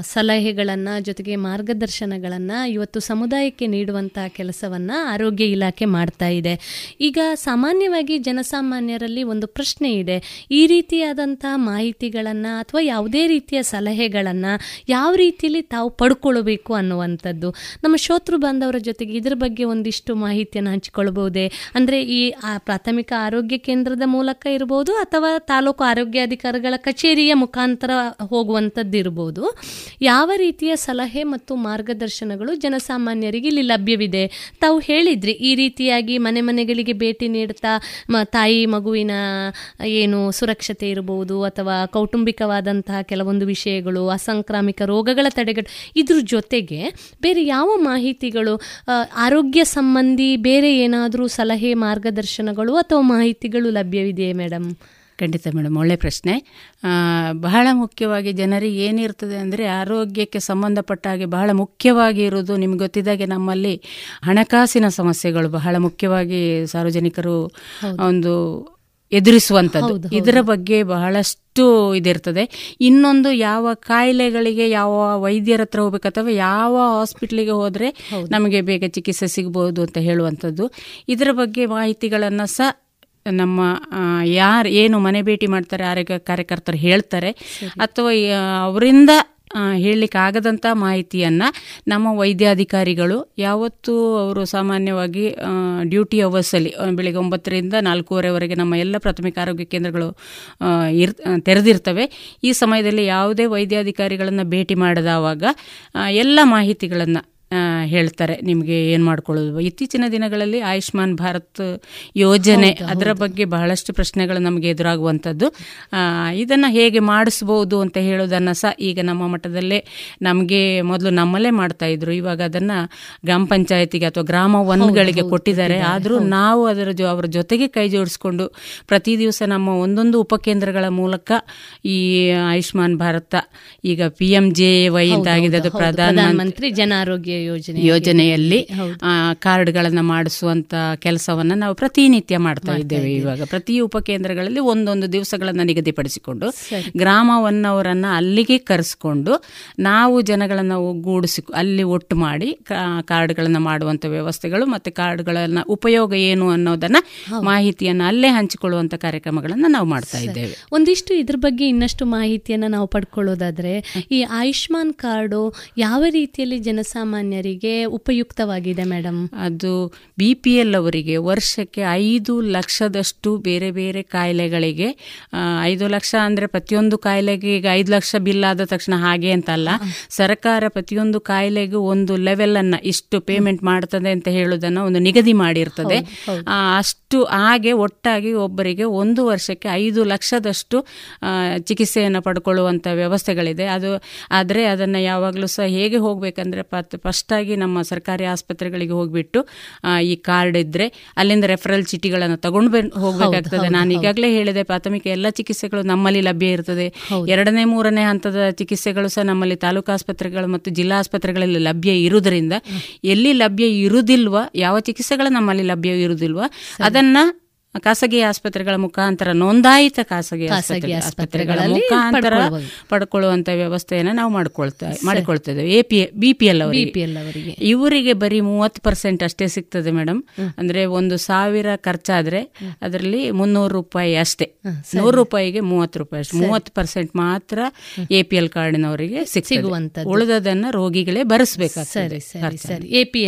ಸಲಹೆಗಳನ್ನು ಜೊತೆಗೆ ಮಾರ್ಗದರ್ಶನಗಳನ್ನ ಇವತ್ತು ಸಮುದಾಯಕ್ಕೆ ನೀಡುವಂತಹ ಕೆಲಸವನ್ನ ಆರೋಗ್ಯ ಇಲಾಖೆ ಮಾಡ್ತಾ ಇದೆ. ಈಗ ಸಾಮಾನ್ಯವಾಗಿ ಜನಸಾಮಾನ್ಯರಲ್ಲಿ ಒಂದು ಪ್ರಶ್ನೆ ಇದೆ. ಈ ರೀತಿಯಾದಂತಹ ಮಾಹಿತಿಗಳನ್ನ ಅಥವಾ ಯಾವುದೇ ರೀತಿಯ ಸಲಹೆಗಳನ್ನ ಯಾವ ರೀತಿಯಲ್ಲಿ ತಾವು ಪಡ್ಕೊಳ್ಬೇಕು ಅನ್ನುವಂಥದ್ದು. ನಮ್ಮ ಶೋತೃ ಬಾಂಧವರ ಜೊತೆಗೆ ಇದರ ಬಗ್ಗೆ ಒಂದಿಷ್ಟು ಮಾಹಿತಿಯನ್ನು ಹಂಚಿಕೊಳ್ಬಹುದೇ? ಅಂದ್ರೆ ಈ ಪ್ರಾಥಮಿಕ ಆರೋಗ್ಯ ಕೇಂದ್ರದ ಮೂಲಕ ಇರಬಹುದು ಅಥವಾ ತಾಲೂಕು ಆರೋಗ್ಯಾಧಿಕಾರಿಗಳ ಕಚೇರಿಯ ಮುಖಾಂತರ ಹೋಗುವಂಥದ್ದು ಇರ್ಬೋದು. ಯಾವ ರೀತಿಯ ಸಲಹೆ ಮತ್ತು ಮಾರ್ಗದರ್ಶನಗಳು ಜನಸಾಮಾನ್ಯರಿಗೆ ಇಲ್ಲಿ ಲಭ್ಯವಿದೆ? ತಾವು ಹೇಳಿದ್ರಿ, ಈ ರೀತಿಯಾಗಿ ಮನೆ ಮನೆಗಳಿಗೆ ಭೇಟಿ ನೀಡ್ತಾ ತಾಯಿ ಮಗುವಿನ, ಏನು ಸುರಕ್ಷತೆ ಇರಬಹುದು ಅಥವಾ ಕೌಟುಂಬಿಕವಾದಂತಹ ಕೆಲವೊಂದು ವಿಷಯಗಳು ಅಸಾಂಕ್ರಾಮಿಕ ರೋಗಗಳ ತಡೆಗಟ್ಟು ಇದ್ರ ಜೊತೆಗೆ ಬೇರೆ ಯಾವ ಮಾಹಿತಿಗಳು ಆರೋಗ್ಯ ಸಂಬಂಧಿ ಬೇರೆ ಏನಾದರೂ ಸಲಹೆ ಮಾರ್ಗದರ್ಶನಗಳು ಅಥವಾ ಮಾಹಿತಿಗಳು ಲಭ್ಯವಿದೆಯೇ ಮೇಡಮ್ ಖಂಡಿತ ಮೇಡಮ್ ಒಳ್ಳೆ ಪ್ರಶ್ನೆ. ಬಹಳ ಮುಖ್ಯವಾಗಿ ಜನರಿಗೆ ಏನಿರ್ತದೆ ಅಂದರೆ ಆರೋಗ್ಯಕ್ಕೆ ಸಂಬಂಧಪಟ್ಟ ಹಾಗೆ ಬಹಳ ಮುಖ್ಯವಾಗಿ ಇರೋದು ನಿಮ್ಗೆ ಗೊತ್ತಿದ್ದಾಗೆ ನಮ್ಮಲ್ಲಿ ಹಣಕಾಸಿನ ಸಮಸ್ಯೆಗಳು ಬಹಳ ಮುಖ್ಯವಾಗಿ ಸಾರ್ವಜನಿಕರು ಒಂದು ಎದುರಿಸುವಂಥದ್ದು. ಇದರ ಬಗ್ಗೆ ಬಹಳಷ್ಟು ಇದಿರ್ತದೆ. ಇನ್ನೊಂದು ಯಾವ ಕಾಯಿಲೆಗಳಿಗೆ ಯಾವ ವೈದ್ಯರ ಹತ್ರ ಹೋಗ್ಬೇಕು ಅಥವಾ ಯಾವ ಹಾಸ್ಪಿಟ್ಲಿಗೆ ಹೋದ್ರೆ ನಮಗೆ ಬೇಗ ಚಿಕಿತ್ಸೆ ಸಿಗಬಹುದು ಅಂತ ಹೇಳುವಂಥದ್ದು. ಇದರ ಬಗ್ಗೆ ಮಾಹಿತಿಗಳನ್ನು ಸಹ ನಮ್ಮ ಯಾರು ಏನು ಮನೆ ಭೇಟಿ ಮಾಡ್ತಾರೆ ಆರೋಗ್ಯ ಕಾರ್ಯಕರ್ತರು ಹೇಳ್ತಾರೆ. ಅಥವಾ ಅವರಿಂದ ಹೇಳಲಿಕ್ಕೆ ಆಗದಂಥ ಮಾಹಿತಿಯನ್ನು ನಮ್ಮ ವೈದ್ಯಾಧಿಕಾರಿಗಳು ಯಾವತ್ತೂ ಅವರು ಸಾಮಾನ್ಯವಾಗಿ ಡ್ಯೂಟಿ ಅವರ್ಸಲ್ಲಿ ಬೆಳಿಗ್ಗೆ ಒಂಬತ್ತರಿಂದ ನಾಲ್ಕೂವರೆವರೆಗೆ ನಮ್ಮ ಎಲ್ಲ ಪ್ರಾಥಮಿಕ ಆರೋಗ್ಯ ಕೇಂದ್ರಗಳು ಇರ್ ತೆರೆದಿರ್ತವೆ. ಈ ಸಮಯದಲ್ಲಿ ಯಾವುದೇ ವೈದ್ಯಾಧಿಕಾರಿಗಳನ್ನು ಭೇಟಿ ಮಾಡಿದವಾಗ ಎಲ್ಲ ಮಾಹಿತಿಗಳನ್ನು ಹೇಳ್ತಾರೆ ನಿಮಗೆ ಏನು ಮಾಡ್ಕೊಳ್ಳೋದು? ಇತ್ತೀಚಿನ ದಿನಗಳಲ್ಲಿ ಆಯುಷ್ಮಾನ್ ಭಾರತ್ ಯೋಜನೆ ಅದರ ಬಗ್ಗೆ ಬಹಳಷ್ಟು ಪ್ರಶ್ನೆಗಳು ನಮಗೆ ಎದುರಾಗುವಂಥದ್ದು. ಇದನ್ನು ಹೇಗೆ ಮಾಡಿಸ್ಬೋದು ಅಂತ ಹೇಳೋದನ್ನು ಸಹ ಈಗ ನಮ್ಮ ಮಟ್ಟದಲ್ಲೇ ನಮಗೆ ಮೊದಲು ನಮ್ಮಲ್ಲೇ ಮಾಡ್ತಾ ಇದ್ರು. ಇವಾಗ ಅದನ್ನು ಗ್ರಾಮ ಪಂಚಾಯತಿಗೆ ಅಥವಾ ಗ್ರಾಮ ಒಂದುಗಳಿಗೆ ಕೊಟ್ಟಿದ್ದಾರೆ. ಆದರೂ ನಾವು ಅದರ ಜೊ ಅವರ ಜೊತೆಗೆ ಕೈ ಜೋಡಿಸ್ಕೊಂಡು ಪ್ರತಿ ದಿವಸ ನಮ್ಮ ಒಂದೊಂದು ಉಪಕೇಂದ್ರಗಳ ಮೂಲಕ ಈ ಆಯುಷ್ಮಾನ್ ಭಾರತ ಈಗ ಪಿ ಎಂ ಜೆ ವೈ ಅಂತ ಆಗಿದೆ ಅದು ಪ್ರಧಾನ ಪ್ರಧಾನಮಂತ್ರಿ ಜನ ಆರೋಗ್ಯ ಯೋಜನೆ ಯೋಜನೆಯಲ್ಲಿ ಕಾರ್ಡ್ಗಳನ್ನು ಮಾಡಿಸುವಂತ ಕೆಲಸವನ್ನ ನಾವು ಪ್ರತಿನಿತ್ಯ ಮಾಡ್ತಾ ಇದ್ದೇವೆ ಇವಾಗ. ಪ್ರತಿ ಉಪಕೇಂದ್ರಗಳಲ್ಲಿ ಒಂದೊಂದು ದಿವಸಗಳನ್ನ ನಿಗದಿಪಡಿಸಿಕೊಂಡು ಗ್ರಾಮವನ್ನವರನ್ನ ಅಲ್ಲಿಗೆ ಕರೆಸ್ಕೊಂಡು ನಾವು ಜನಗಳನ್ನ ಒಗ್ಗೂಡಿಸಿ ಅಲ್ಲಿ ಒಟ್ಟು ಮಾಡಿ ಕಾರ್ಡ್ಗಳನ್ನು ಮಾಡುವಂತ ವ್ಯವಸ್ಥೆಗಳು ಮತ್ತೆ ಕಾರ್ಡ್ಗಳನ್ನ ಉಪಯೋಗ ಏನು ಅನ್ನೋದನ್ನ ಮಾಹಿತಿಯನ್ನ ಅಲ್ಲೇ ಹಂಚಿಕೊಳ್ಳುವಂತ ಕಾರ್ಯಕ್ರಮಗಳನ್ನ ನಾವು ಮಾಡ್ತಾ ಇದ್ದೇವೆ. ಒಂದಿಷ್ಟು ಇದ್ರ ಬಗ್ಗೆ ಇನ್ನಷ್ಟು ಮಾಹಿತಿಯನ್ನು ನಾವು ಪಡ್ಕೊಳ್ಳೋದಾದ್ರೆ ಈ ಆಯುಷ್ಮಾನ್ ಕಾರ್ಡು ಯಾವ ರೀತಿಯಲ್ಲಿ ಜನಸಾಮಾನ್ಯರಿಗೆ ಉಪಯುಕ್ತವಾಗಿದೆ ಮೇಡಮ್ ಅದು ಬಿ ಪಿ ಎಲ್ ಅವರಿಗೆ ವರ್ಷಕ್ಕೆ ಐದು ಲಕ್ಷದಷ್ಟು ಬೇರೆ ಬೇರೆ ಕಾಯಿಲೆಗಳಿಗೆ ಐದು ಲಕ್ಷ ಅಂದ್ರೆ ಪ್ರತಿಯೊಂದು ಕಾಯಿಲೆಗೆ ಈಗ ಐದು ಲಕ್ಷ ಬಿಲ್ ಆದ ತಕ್ಷಣ ಹಾಗೆ ಅಂತಲ್ಲ ಸರ್ಕಾರ ಪ್ರತಿಯೊಂದು ಕಾಯಿಲೆಗೂ ಒಂದು ಲೆವೆಲನ್ನು ಅನ್ನ ಇಷ್ಟು ಪೇಮೆಂಟ್ ಮಾಡ್ತದೆ ಅಂತ ಹೇಳೋದನ್ನು ಒಂದು ನಿಗದಿ ಮಾಡಿರ್ತದೆ. ಅಷ್ಟು ಹಾಗೆ ಒಟ್ಟಾಗಿ ಒಬ್ಬರಿಗೆ ಒಂದು ವರ್ಷಕ್ಕೆ ಐದು ಲಕ್ಷದಷ್ಟು ಚಿಕಿತ್ಸೆಯನ್ನು ಪಡ್ಕೊಳ್ಳುವಂಥ ವ್ಯವಸ್ಥೆಗಳಿದೆ. ಅದು ಆದರೆ ಅದನ್ನ ಯಾವಾಗಲೂ ಸಹ ಹೇಗೆ ಹೋಗ್ಬೇಕಂದ್ರೆ ಫಸ್ಟ್ ಆಗಿ ನಮ್ಮ ಸರ್ಕಾರಿ ಆಸ್ಪತ್ರೆಗಳಿಗೆ ಹೋಗ್ಬಿಟ್ಟು ಈ ಕಾರ್ಡ್ ಇದ್ರೆ ಅಲ್ಲಿಂದ ರೆಫರಲ್ ಚೀಟಿಗಳನ್ನು ತಗೊಂಡು ಹೋಗ್ಬೇಕಾಗ್ತದೆ. ನಾನು ಈಗಾಗಲೇ ಹೇಳಿದೆ ಪ್ರಾಥಮಿಕ ಎಲ್ಲ ಚಿಕಿತ್ಸೆಗಳು ನಮ್ಮಲ್ಲಿ ಲಭ್ಯ ಇರ್ತದೆ. ಎರಡನೇ ಮೂರನೇ ಹಂತದ ಚಿಕಿತ್ಸೆಗಳು ಸಹ ನಮ್ಮಲ್ಲಿ ತಾಲೂಕು ಆಸ್ಪತ್ರೆಗಳು ಮತ್ತು ಜಿಲ್ಲಾ ಆಸ್ಪತ್ರೆಗಳಲ್ಲಿ ಲಭ್ಯ ಇರುವುದರಿಂದ ಎಲ್ಲಿ ಲಭ್ಯ ಇರುವುದಿಲ್ವ ಯಾವ ಚಿಕಿತ್ಸೆಗಳು ನಮ್ಮಲ್ಲಿ ಲಭ್ಯ ಇರುವುದಿಲ್ವ ಅದನ್ನ ಖಾಸಗಿ ಆಸ್ಪತ್ರೆಗಳ ಮುಖಾಂತರ ನೋಂದಾಯಿತ ಖಾಸಗಿ ಆಸ್ಪತ್ರೆಗಳ ಮುಖಾಂತರ. ಪಡ್ಕೊಳ್ಳುವಂತ ವ್ಯವಸ್ಥೆಯನ್ನು ನಾವು ಮಾಡ್ಕೊಳ್ತಾ ಮಾಡಿಕೊಳ್ತೇವೆ A P B P L ಅವರಿಗೆ. ಇವರಿಗೆ ಬರೀ ಮೂವತ್ತು ಪರ್ಸೆಂಟ್ ಅಷ್ಟೇ ಸಿಗ್ತದೆ ಮೇಡಮ್ ಅಂದ್ರೆ ಒಂದು ಸಾವಿರ ಖರ್ಚಾದ್ರೆ ಅದರಲ್ಲಿ ಮುನ್ನೂರು ರೂಪಾಯಿ ಅಷ್ಟೇ. ನೂರು ರೂಪಾಯಿಗೆ ಮೂವತ್ತು ರೂಪಾಯಿ ಅಷ್ಟೇ. ಮೂವತ್ತು ಪರ್ಸೆಂಟ್ ಮಾತ್ರ ಎ ಪಿ ಎಲ್ ಕಾರ್ಡಿನವರಿಗೆ ಸಿಗುವಂತ ಉಳಿದದನ್ನ ರೋಗಿಗಳೇ ಭರಿಸಬೇಕಾಗ್ತದೆ ಸರಿ ಸರಿ ಸರಿ. ಎ ಪಿ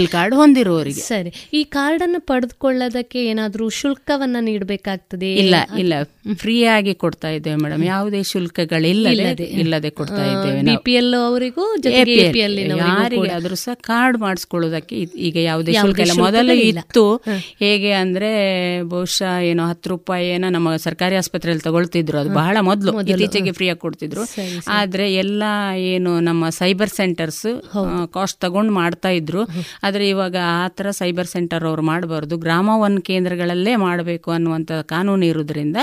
ಎಲ್ ಕಾರ್ಡ್ ಹೊಂದಿರುವವರಿಗೆ ಸರಿ. ಈ ಕಾರ್ಡ್ ಅನ್ನು ಪಡೆದುಕೊಳ್ಳೋದಕ್ಕೆ ಏನಾದ್ರೂ ಶುಲ್ಕವನ್ನ ನೀಡಬೇಕಾಗ್ತದೆ? ಇಲ್ಲ ಇಲ್ಲ. ಫ್ರೀ ಆಗಿ ಕೊಡ್ತಾ ಇದ್ದೇವೆ ಮೇಡಮ್. ಯಾವುದೇ ಶುಲ್ಕಗಳಿಲ್ಲದೆ ಇಲ್ಲದೆ ಕೊಡ್ತಾ ಇದ್ದೇವೆ ಬಿಪಿಎಲ್ ಅವರಿಗೂ ಯಾರಿಗೆ ಆದ್ರೂ ಸಹ ಕಾರ್ಡ್ ಮಾಡಿಸ್ಕೊಳ್ಳೋದಕ್ಕೆ ಈಗ ಯಾವುದೇ ಶುಲ್ಕ ಇಲ್ಲ. ಮೊದಲು ಇತ್ತು. ಹೇಗೆ ಅಂದ್ರೆ ಬಹುಶಃ ಏನೋ ಹತ್ತು ರೂಪಾಯಿ ಏನೋ ನಮ್ಮ ಸರ್ಕಾರಿ ಆಸ್ಪತ್ರೆಯಲ್ಲಿ ತಗೊಳ್ತಿದ್ರು. ಅದು ಬಹಳ ಮೊದಲು. ಇತ್ತೀಚೆಗೆ ಫ್ರೀ ಆಗಿ ಕೊಡ್ತಿದ್ರು. ಆದ್ರೆ ಎಲ್ಲ ಏನು ನಮ್ಮ ಸೈಬರ್ ಸೆಂಟರ್ಸ್ ಕಾಸ್ಟ್ ತಗೊಂಡು ಮಾಡ್ತಾ ಇದ್ರು. ಆದ್ರೆ ಇವಾಗ ಆ ತರ ಸೈಬರ್ ಸೆಂಟರ್ ಅವ್ರು ಮಾಡಬಾರ್ದು. ಗ್ರಾಮ ಒನ್ ಕೇಂದ್ರಗಳಲ್ಲೇ ಮಾಡಬೇಕು ಅನ್ನುವಂತ ಕಾನೂನು ಇರುವುದರಿಂದ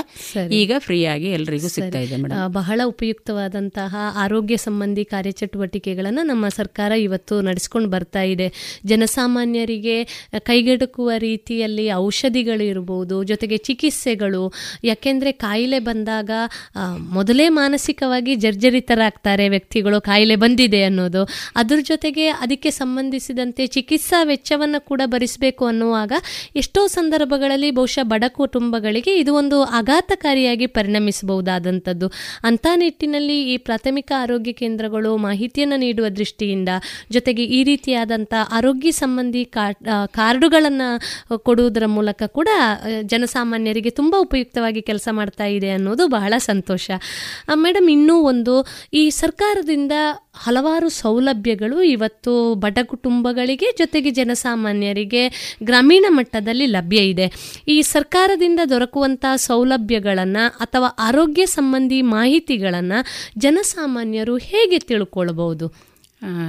ಈಗ ಫ್ರೀಯಾಗಿ ಎಲ್ಲರಿಗೂ ಎಲ್ರಿಗೂ ಸಿಗ್ತಾ ಇದೆ ಮೇಡಮ್. ಬಹಳ ಉಪಯುಕ್ತವಾದಂತಹ ಆರೋಗ್ಯ ಸಂಬಂಧಿ ಕಾರ್ಯಚಟುವಟಿಕೆಗಳನ್ನು ನಮ್ಮ ಸರ್ಕಾರ ಇವತ್ತು ನಡೆಸ್ಕೊಂಡು ಬರ್ತಾ ಇದೆ. ಜನಸಾಮಾನ್ಯರಿಗೆ ಕೈಗೆಟುಕುವ ರೀತಿಯಲ್ಲಿ ಔಷಧಿಗಳು ಇರಬಹುದು ಜೊತೆಗೆ ಚಿಕಿತ್ಸೆಗಳು ಯಾಕೆಂದ್ರೆ ಕಾಯಿಲೆ ಬಂದಾಗ ಮೊದಲೇ ಮಾನಸಿಕವಾಗಿ ಜರ್ಜರಿತರಾಗ್ತಾರೆ ವ್ಯಕ್ತಿಗಳು ಕಾಯಿಲೆ ಬಂದಿದೆ ಅನ್ನೋದು. ಅದ್ರ ಜೊತೆಗೆ ಅದಕ್ಕೆ ಸಂಬಂಧಿಸಿದಂತೆ ಚಿಕಿತ್ಸಾ ವೆಚ್ಚವನ್ನು ಕೂಡ ಭರಿಸಬೇಕು ಅನ್ನುವಾಗ ಎಷ್ಟೋ ಸಂದರ್ಭಗಳಲ್ಲಿ ಬಹುಶಃ ಬಡ ಕುಟುಂಬಗಳಿಗೆ ಇದು ಒಂದು ಆಘಾತಕಾರಿಯಾಗಿ ಪರಿಣಮಿಸಬಹುದಾದಂಥದ್ದು. ಅಂಥ ನಿಟ್ಟಿನಲ್ಲಿ ಈ ಪ್ರಾಥಮಿಕ ಆರೋಗ್ಯ ಕೇಂದ್ರಗಳು ಮಾಹಿತಿಯನ್ನು ನೀಡುವ ದೃಷ್ಟಿಯಿಂದ, ಜೊತೆಗೆ ಈ ರೀತಿಯಾದಂಥ ಆರೋಗ್ಯ ಸಂಬಂಧಿ ಕಾರ್ಡುಗಳನ್ನು ಕೊಡುವುದರ ಮೂಲಕ ಕೂಡ ಜನಸಾಮಾನ್ಯರಿಗೆ ತುಂಬ ಉಪಯುಕ್ತವಾಗಿ ಕೆಲಸ ಮಾಡ್ತಾ ಇದೆ ಅನ್ನೋದು ಬಹಳ ಸಂತೋಷ. ಮೇಡಮ್, ಇನ್ನೂ ಒಂದು, ಈ ಸರ್ಕಾರದಿಂದ ಹಲವಾರು ಸೌಲಭ್ಯಗಳು ಇವತ್ತು ಬಡ ಕುಟುಂಬಗಳಿಗೆ ಜೊತೆಗೆ ಜನಸಾಮಾನ್ಯರಿಗೆ ಗ್ರಾಮೀಣ ಮಟ್ಟದಲ್ಲಿ ಲಭ್ಯ ಇದೆ. ಈ ಸರ್ಕಾರದಿಂದ ದೊರಕುವಂತಹ ಸೌಲಭ್ಯಗಳನ್ನು ಅಥವಾ ಆರೋಗ್ಯ ಸಂಬಂಧಿ ಮಾಹಿತಿಗಳನ್ನು ಜನಸಾಮಾನ್ಯರು ಹೇಗೆ ತಿಳ್ಕೊಳ್ಬಹುದು?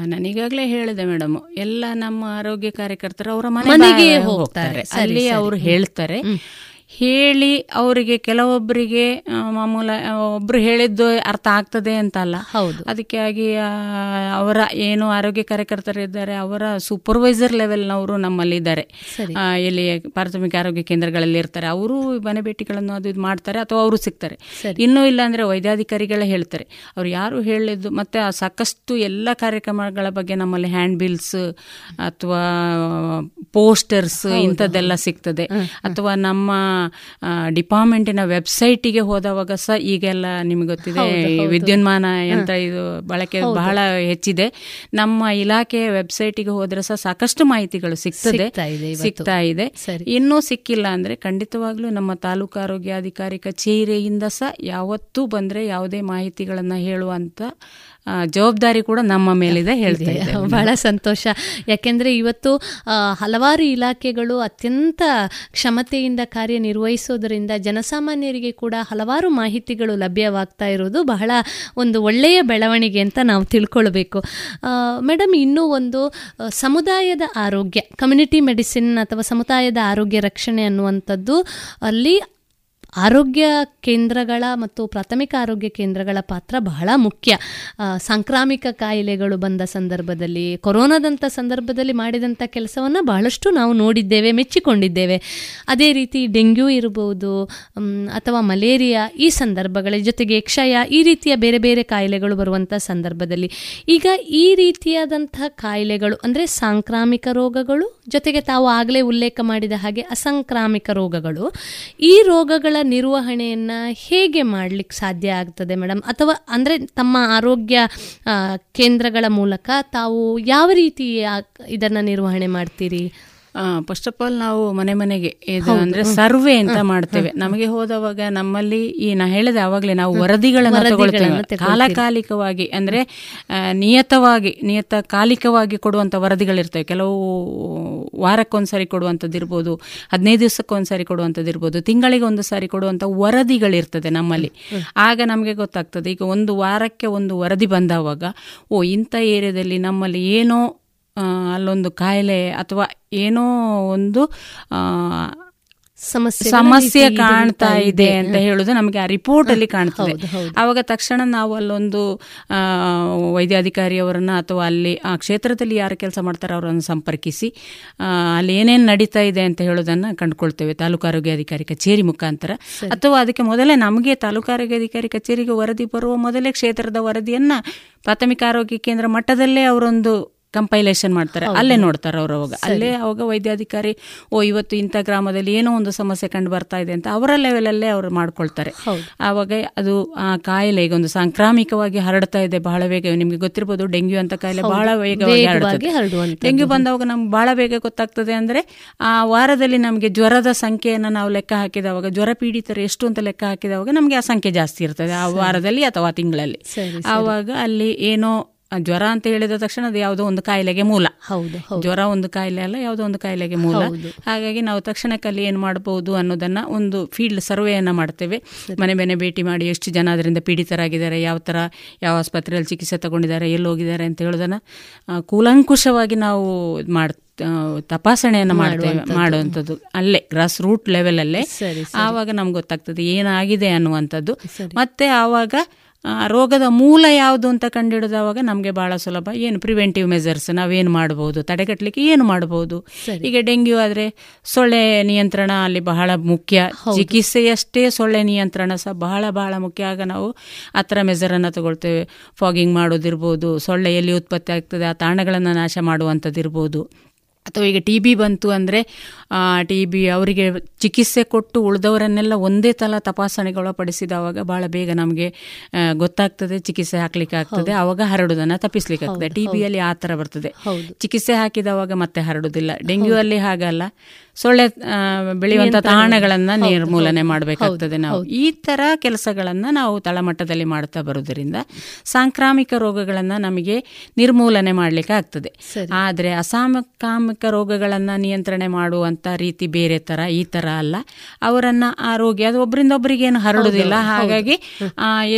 ನಾನೀಗಾಗಲೇ ಹೇಳಿದೆ ಮೇಡಮ್ ಎಲ್ಲ ನಮ್ಮ ಆರೋಗ್ಯ ಕಾರ್ಯಕರ್ತರು ಅವರ ಮನೆಗೆ ಹೋಗ್ತಾರೆ. ಅಲ್ಲಿ. ಅವರು ಹೇಳ್ತಾರೆ. ಹೇಳಿ ಅವರಿಗೆ ಕೆಲವೊಬ್ಬರಿಗೆ ಮಾಮೂಲ ಒಬ್ರು ಹೇಳಿದ್ದು ಅರ್ಥ ಆಗ್ತದೆ ಅಂತಲ್ಲ. ಹೌದು. ಅದಕ್ಕಾಗಿ ಅವರ ಏನು ಆರೋಗ್ಯ ಕಾರ್ಯಕರ್ತರಿದ್ದಾರೆ ಅವರ ಸೂಪರ್ವೈಸರ್ ಲೆವೆಲ್ನವರು ನಮ್ಮಲ್ಲಿ ಇದ್ದಾರೆ ಆ, ಇಲ್ಲಿ ಪ್ರಾಥಮಿಕ ಆರೋಗ್ಯ ಕೇಂದ್ರಗಳಲ್ಲಿ ಇರ್ತಾರೆ. ಅವರು ಮನೆ ಭೇಟಿಗಳನ್ನು ಅದು ಇದು ಮಾಡ್ತಾರೆ ಅಥವಾ ಅವರು ಸಿಗ್ತಾರೆ. ಇನ್ನೂ ಇಲ್ಲ ಅಂದ್ರೆ ವೈದ್ಯಾಧಿಕಾರಿಗಳೇ ಹೇಳ್ತಾರೆ. ಅವ್ರು ಯಾರು ಹೇಳಿದ್ದು ಮತ್ತೆ ಆ ಸಾಕಷ್ಟು ಎಲ್ಲ ಕಾರ್ಯಕ್ರಮಗಳ ಬಗ್ಗೆ ನಮ್ಮಲ್ಲಿ ಹ್ಯಾಂಡ್ ಬಿಲ್ಸ್ ಅಥವಾ ಪೋಸ್ಟರ್ಸ್ ಇಂಥದ್ದೆಲ್ಲ ಸಿಗ್ತದೆ. ಅಥವಾ ನಮ್ಮ ಡಿಪಾರ್ಟ್ಮೆಂಟಿನ ವೆಬ್ಸೈಟಿಗೆ ಹೋದವಾಗ ಸಹ ಈಗೆಲ್ಲ ನಿಮ್ಗೆ ಗೊತ್ತಿದೆ ವಿದ್ಯುನ್ಮಾನ ಯಂತ್ರ ಇದು ಬಳಕೆ ಬಹಳ ಹೆಚ್ಚಿದೆ. ನಮ್ಮ ಇಲಾಖೆಯ ವೆಬ್ಸೈಟಿಗೆ ಹೋದ್ರೆ ಸಹ ಸಾಕಷ್ಟು ಮಾಹಿತಿಗಳು ಸಿಗ್ತದೆ. ಸಿಗ್ತಾ ಇದೆ ಇನ್ನೂ ಸಿಕ್ಕಿಲ್ಲ ಅಂದ್ರೆ ಖಂಡಿತವಾಗ್ಲೂ ನಮ್ಮ ತಾಲೂಕು ಆರೋಗ್ಯಾಧಿಕಾರಿ ಕಚೇರಿಯಿಂದ ಸಹ ಯಾವತ್ತೂ ಬಂದ್ರೆ ಯಾವುದೇ ಮಾಹಿತಿಗಳನ್ನ ಹೇಳುವಂತ ಜವಾಬ್ದಾರಿ ಕೂಡ ನಮ್ಮ ಮೇಲಿದೆ ಹೇಳ್ತಾ ಬಹಳ ಸಂತೋಷ. ಯಾಕೆಂದ್ರೆ ಇವತ್ತು ಹಲವಾರು ಇಲಾಖೆಗಳು ಅತ್ಯಂತ ಕ್ಷಮತೆಯಿಂದ ಕಾರ್ಯನಿರ್ವಹಿಸೋದರಿಂದ ಜನಸಾಮಾನ್ಯರಿಗೆ ಕೂಡ ಹಲವಾರು ಮಾಹಿತಿಗಳು ಲಭ್ಯವಾಗ್ತಾ ಇರೋದು ಬಹಳ ಒಂದು ಒಳ್ಳೆಯ ಬೆಳವಣಿಗೆ ಅಂತ ನಾವು ತಿಳ್ಕೊಳ್ಬೇಕು. ಮೇಡಮ್ ಇನ್ನೂ ಒಂದು ಸಮುದಾಯದ ಆರೋಗ್ಯ ಕಮ್ಯುನಿಟಿ ಮೆಡಿಸಿನ್ ಅಥವಾ ಸಮುದಾಯದ ಆರೋಗ್ಯ ರಕ್ಷಣೆ ಅನ್ನುವಂಥದ್ದು ಅಲ್ಲಿ ಆರೋಗ್ಯ ಕೇಂದ್ರಗಳ ಮತ್ತು ಪ್ರಾಥಮಿಕ ಆರೋಗ್ಯ ಕೇಂದ್ರಗಳ ಪಾತ್ರ ಬಹಳ ಮುಖ್ಯ. ಸಾಂಕ್ರಾಮಿಕ ಕಾಯಿಲೆಗಳು ಬಂದ ಸಂದರ್ಭದಲ್ಲಿ ಕೊರೋನಾದಂಥ ಸಂದರ್ಭದಲ್ಲಿ ಮಾಡಿದಂಥ ಕೆಲಸವನ್ನು ಬಹಳಷ್ಟು ನಾವು ನೋಡಿದ್ದೇವೆ, ಮೆಚ್ಚಿಕೊಂಡಿದ್ದೇವೆ. ಅದೇ ರೀತಿ ಡೆಂಗ್ಯೂ ಇರಬಹುದು ಅಥವಾ ಮಲೇರಿಯಾ ಈ ಸಂದರ್ಭಗಳ ಜೊತೆಗೆ ಕ್ಷಯ ಈ ರೀತಿಯ ಬೇರೆ ಬೇರೆ ಕಾಯಿಲೆಗಳು ಬರುವಂಥ ಸಂದರ್ಭದಲ್ಲಿ. ಈಗ ಈ ರೀತಿಯಾದಂಥ ಕಾಯಿಲೆಗಳು ಅಂದರೆ ಸಾಂಕ್ರಾಮಿಕ ರೋಗಗಳು, ಜೊತೆಗೆ ತಾವು ಆಗಲೇ ಉಲ್ಲೇಖ ಮಾಡಿದ ಹಾಗೆ ಅಸಂಕ್ರಾಮಿಕ ರೋಗಗಳು, ಈ ರೋಗಗಳ ನಿರ್ವಹಣೆಯನ್ನ ಹೇಗೆ ಮಾಡ್ಲಿಕ್ಕೆ ಸಾಧ್ಯ ಆಗ್ತದೆ ಮೇಡಮ್? ಅಥವಾ ಅಂದ್ರೆ ತಮ್ಮ ಆರೋಗ್ಯ ಕೇಂದ್ರಗಳ ಮೂಲಕ ತಾವು ಯಾವ ರೀತಿ ಇದನ್ನ ನಿರ್ವಹಣೆ ಮಾಡ್ತೀರಿ? ಫಸ್ಟ್ ಆಫ್ ಆಲ್ ನಾವು ಮನೆ ಮನೆಗೆ ಇದು ಅಂದ್ರೆ ಸರ್ವೆ ಅಂತ ಮಾಡ್ತೇವೆ. ನಮಗೆ ಹೋದವಾಗ ನಮ್ಮಲ್ಲಿ ಈ ನಾ ಹೇಳಿದೆ ಆವಾಗಲೇ ನಾವು ವರದಿಗಳನ್ನು ತಗೊಳ್ತೇವೆ. ಕಾಲಕಾಲಿಕವಾಗಿ ಅಂದ್ರೆ ನಿಯತವಾಗಿ ನಿಯತ ಕಾಲಿಕವಾಗಿ ಕೊಡುವಂತ ವರದಿಗಳಿರ್ತವೆ. ಕೆಲವು ವಾರಕ್ಕೊಂದ್ಸರಿ ಕೊಡುವಂಥದ್ದು ಇರ್ಬೋದು ಹದಿನೈದು ದಿವಸಕ್ಕೊಂದ್ಸರಿ ಕೊಡುವಂಥದ್ದು ಇರ್ಬೋದು ತಿಂಗಳಿಗೆ ಒಂದು ಸಾರಿ ಕೊಡುವಂಥ ವರದಿಗಳಿರ್ತದೆ ನಮ್ಮಲ್ಲಿ. ಆಗ ನಮಗೆ ಗೊತ್ತಾಗ್ತದೆ. ಈಗ ಒಂದು ವಾರಕ್ಕೆ ಒಂದು ವರದಿ ಬಂದವಾಗ ಓ ಇಂಥ ಏರಿಯಾದಲ್ಲಿ ನಮ್ಮಲ್ಲಿ ಏನೋ ಅಲ್ಲೊಂದು ಕಾಯಿಲೆ ಅಥವಾ ಏನೋ ಒಂದು ಸಮಸ್ಯೆ ರೀತಿ ಕಾಣ್ತಾ ಇದೆ. ಅಂತ ಹೇಳುದು ನಮಗೆ ಆ ರಿಪೋರ್ಟ್ ಅಲ್ಲಿ ಕಾಣ್ತದೆ. ಆವಾಗ ತಕ್ಷಣ ನಾವು ಅಲ್ಲೊಂದು ಆ, ವೈದ್ಯಾಧಿಕಾರಿಯವರನ್ನ ಅಥವಾ ಅಲ್ಲಿ ಆ ಕ್ಷೇತ್ರದಲ್ಲಿ ಯಾರು ಕೆಲಸ ಮಾಡ್ತಾರೆ ಅವರನ್ನು ಸಂಪರ್ಕಿಸಿ ಆ, ಅಲ್ಲಿ ಏನೇನು ನಡೀತಾ ಇದೆ ಅಂತ ಹೇಳೋದನ್ನ ಕಂಡುಕೊಳ್ತೇವೆ ತಾಲೂಕು ಆರೋಗ್ಯಾಧಿಕಾರಿ ಕಚೇರಿ ಮುಖಾಂತರ ಅಥವಾ ಅದಕ್ಕೆ ಮೊದಲೇ ನಮಗೆ ತಾಲೂಕು ಆರೋಗ್ಯಾಧಿಕಾರಿ ಕಚೇರಿಗೆ ವರದಿ ಬರುವ ಮೊದಲೇ ಕ್ಷೇತ್ರದ ವರದಿಯನ್ನ ಪ್ರಾಥಮಿಕ ಆರೋಗ್ಯ ಕೇಂದ್ರ ಮಟ್ಟದಲ್ಲೇ ಅವರೊಂದು ಕಂಪೈಲೇಷನ್ ಮಾಡ್ತಾರೆ. ಅಲ್ಲೇ ನೋಡ್ತಾರೆ ಅವರು ಅವಾಗ. ಅಲ್ಲೇ ಅವಾಗ ವೈದ್ಯಾಧಿಕಾರಿ ಓ ಇವತ್ತು ಇಂಥ ಗ್ರಾಮದಲ್ಲಿ ಏನೋ ಒಂದು ಸಮಸ್ಯೆ ಕಂಡು ಬರ್ತಾ ಇದೆ ಅಂತ ಅವರ ಲೆವೆಲಲ್ಲೇ ಅವರು ಮಾಡ್ಕೊಳ್ತಾರೆ. ಆವಾಗ ಅದು ಆ ಕಾಯಿಲೆ ಈಗ ಒಂದು ಸಾಂಕ್ರಾಮಿಕವಾಗಿ ಹರಡ್ತಾ ಇದೆ ಬಹಳ ಬೇಗ. ನಿಮ್ಗೆ ಗೊತ್ತಿರ್ಬೋದು ಡೆಂಗ್ಯೂ ಅಂತ ಕಾಯಿಲೆ ಬಹಳ ವೇಗವಾಗಿ ಹರಡುತ್ತೆ. ಡೆಂಗ್ಯೂ ಬಂದವಾಗ ನಮ್ಗೆ ಬಹಳ ಬೇಗ ಗೊತ್ತಾಗ್ತದೆ ಅಂದ್ರೆ ಆ ವಾರದಲ್ಲಿ ನಮಗೆ ಜ್ವರದ ಸಂಖ್ಯೆಯನ್ನು ನಾವು ಲೆಕ್ಕ ಹಾಕಿದವಾಗ ಜ್ವರ ಪೀಡಿತರು ಎಷ್ಟು ಅಂತ ಲೆಕ್ಕ ಹಾಕಿದವಾಗ ನಮಗೆ ಆ ಸಂಖ್ಯೆ ಜಾಸ್ತಿ ಇರ್ತದೆ. ಆ ವಾರದಲ್ಲಿ ಅಥವಾ ತಿಂಗಳಲ್ಲಿ. ಆವಾಗ ಅಲ್ಲಿ ಏನೋ ಜ್ವರ ಅಂತ ಹೇಳಿದ ತಕ್ಷಣ ಅದು ಯಾವುದೋ ಒಂದು ಕಾಯಿಲೆಗೆ ಮೂಲ. ಹೌದು ಜ್ವರ ಒಂದು ಕಾಯಿಲೆ ಅಲ್ಲ ಯಾವುದೋ ಒಂದು ಕಾಯಿಲೆಗೆ ಮೂಲ. ಹಾಗಾಗಿ ನಾವು ತಕ್ಷಣಕ್ಕಲ್ಲಿ ಏನು ಮಾಡಬಹುದು ಅನ್ನೋದನ್ನ ಒಂದು ಫೀಲ್ಡ್ ಸರ್ವೆಯನ್ನ ಮಾಡ್ತೇವೆ. ಮನೆ ಮನೆ ಭೇಟಿ ಮಾಡಿ ಎಷ್ಟು ಜನ ಅದರಿಂದ ಪೀಡಿತರಾಗಿದ್ದಾರೆ ಯಾವ ಥರ ಯಾವ ಆಸ್ಪತ್ರೆಯಲ್ಲಿ ಚಿಕಿತ್ಸೆ ತಗೊಂಡಿದ್ದಾರೆ ಎಲ್ಲಿ ಹೋಗಿದ್ದಾರೆ ಅಂತ ಹೇಳೋದನ್ನ ಕೂಲಂಕುಷವಾಗಿ ನಾವು ಮಾಡ ತಪಾಸಣೆಯನ್ನು ಮಾಡ್ತೇವೆ ಮಾಡುವಂಥದ್ದು. ಅಲ್ಲೇ ಗ್ರಾಸ್ ರೂಟ್ ಲೆವೆಲಲ್ಲೇ ಅಲ್ಲೇ ಆವಾಗ ನಮ್ಗೆ ಗೊತ್ತಾಗ್ತದೆ ಏನಾಗಿದೆ ಅನ್ನುವಂಥದ್ದು. ಮತ್ತೆ ಆವಾಗ ರೋಗದ ಮೂಲ ಯಾವುದು ಅಂತ ಕಂಡುಹಿಡಿದವಾಗ ನಮಗೆ ಭಾಳ ಸುಲಭ. ಏನು ಪ್ರಿವೆಂಟಿವ್ ಮೆಜರ್ಸ್ ನಾವೇನು ಮಾಡ್ಬೋದು? ತಡೆಗಟ್ಟಲಿಕ್ಕೆ ಏನು ಮಾಡ್ಬೋದು? ಈಗ ಡೆಂಗ್ಯೂ ಆದರೆ ಸೊಳ್ಳೆ ನಿಯಂತ್ರಣ ಅಲ್ಲಿ ಬಹಳ ಮುಖ್ಯ. ಚಿಕಿತ್ಸೆಯಷ್ಟೇ ಸೊಳ್ಳೆ ನಿಯಂತ್ರಣ ಸಹ ಬಹಳ ಬಹಳ ಮುಖ್ಯ. ಆಗ ನಾವು ಆ ಥರ ಮೆಜರನ್ನು ತಗೊಳ್ತೇವೆ. ಫಾಗಿಂಗ್ ಮಾಡೋದಿರ್ಬೋದು ಸೊಳ್ಳೆ ಎಲ್ಲಿ ಉತ್ಪತ್ತಿ ಆಗ್ತದೆ ಆ ತಾಣಗಳನ್ನು ನಾಶ ಮಾಡುವಂಥದ್ದು ಇರ್ಬೋದು ಅಥವಾ ಈಗ ಟಿ ಬಿ ಬಂತು ಅಂದರೆ ಟಿ ಬಿ ಅವರಿಗೆ ಚಿಕಿತ್ಸೆ ಕೊಟ್ಟು ಉಳಿದವರನ್ನೆಲ್ಲ ಒಂದೇ ತಲ ತಪಾಸಣೆಗೊಳಪಡಿಸಿದವಾಗ ಬಹಳ ಬೇಗ ನಮಗೆ ಗೊತ್ತಾಗ್ತದೆ ಚಿಕಿತ್ಸೆ ಹಾಕ್ಲಿಕ್ಕೆ ಆಗ್ತದೆ ಆವಾಗ ಹರಡುವುದನ್ನು ತಪ್ಪಿಸ್ಲಿಕ್ಕೆ ಆಗ್ತದೆ ಟಿ ಬಿಯಲ್ಲಿ ಆ ಥರ ಬರ್ತದೆ. ಚಿಕಿತ್ಸೆ ಹಾಕಿದವಾಗ ಮತ್ತೆ ಹರಡುವುದಿಲ್ಲ ಡೆಂಗ್ಯೂ ಅಲ್ಲಿ ಹಾಗಲ್ಲ. ಸೊಳ್ಳೆ ಬೆಳೆಯುವಂತ ತಾಣಗಳನ್ನ ನಿರ್ಮೂಲನೆ ಮಾಡಬೇಕಾಗ್ತದೆ ನಾವು. ಈ ತರ ಕೆಲಸಗಳನ್ನ ನಾವು ತಳಮಟ್ಟದಲ್ಲಿ ಮಾಡ್ತಾ ಬರುವುದರಿಂದ ಸಾಂಕ್ರಾಮಿಕ ರೋಗಗಳನ್ನ ನಮಗೆ ನಿರ್ಮೂಲನೆ ಮಾಡಲಿಕ್ಕೆ ಆಗ್ತದೆ. ಆದರೆ ಅಸಾಂಕ್ರಾಮಿಕ ರೋಗಗಳನ್ನ ನಿಯಂತ್ರಣೆ ಮಾಡುವಂತ ರೀತಿ ಬೇರೆ ತರ ಈ ತರ ಅಲ್ಲ. ಅವರನ್ನು ಆರೋಗ್ಯ ಅದು ಒಬ್ಬರಿಂದ ಒಬ್ಬರಿಗೇನು ಹರಡುದಿಲ್ಲ ಹಾಗಾಗಿ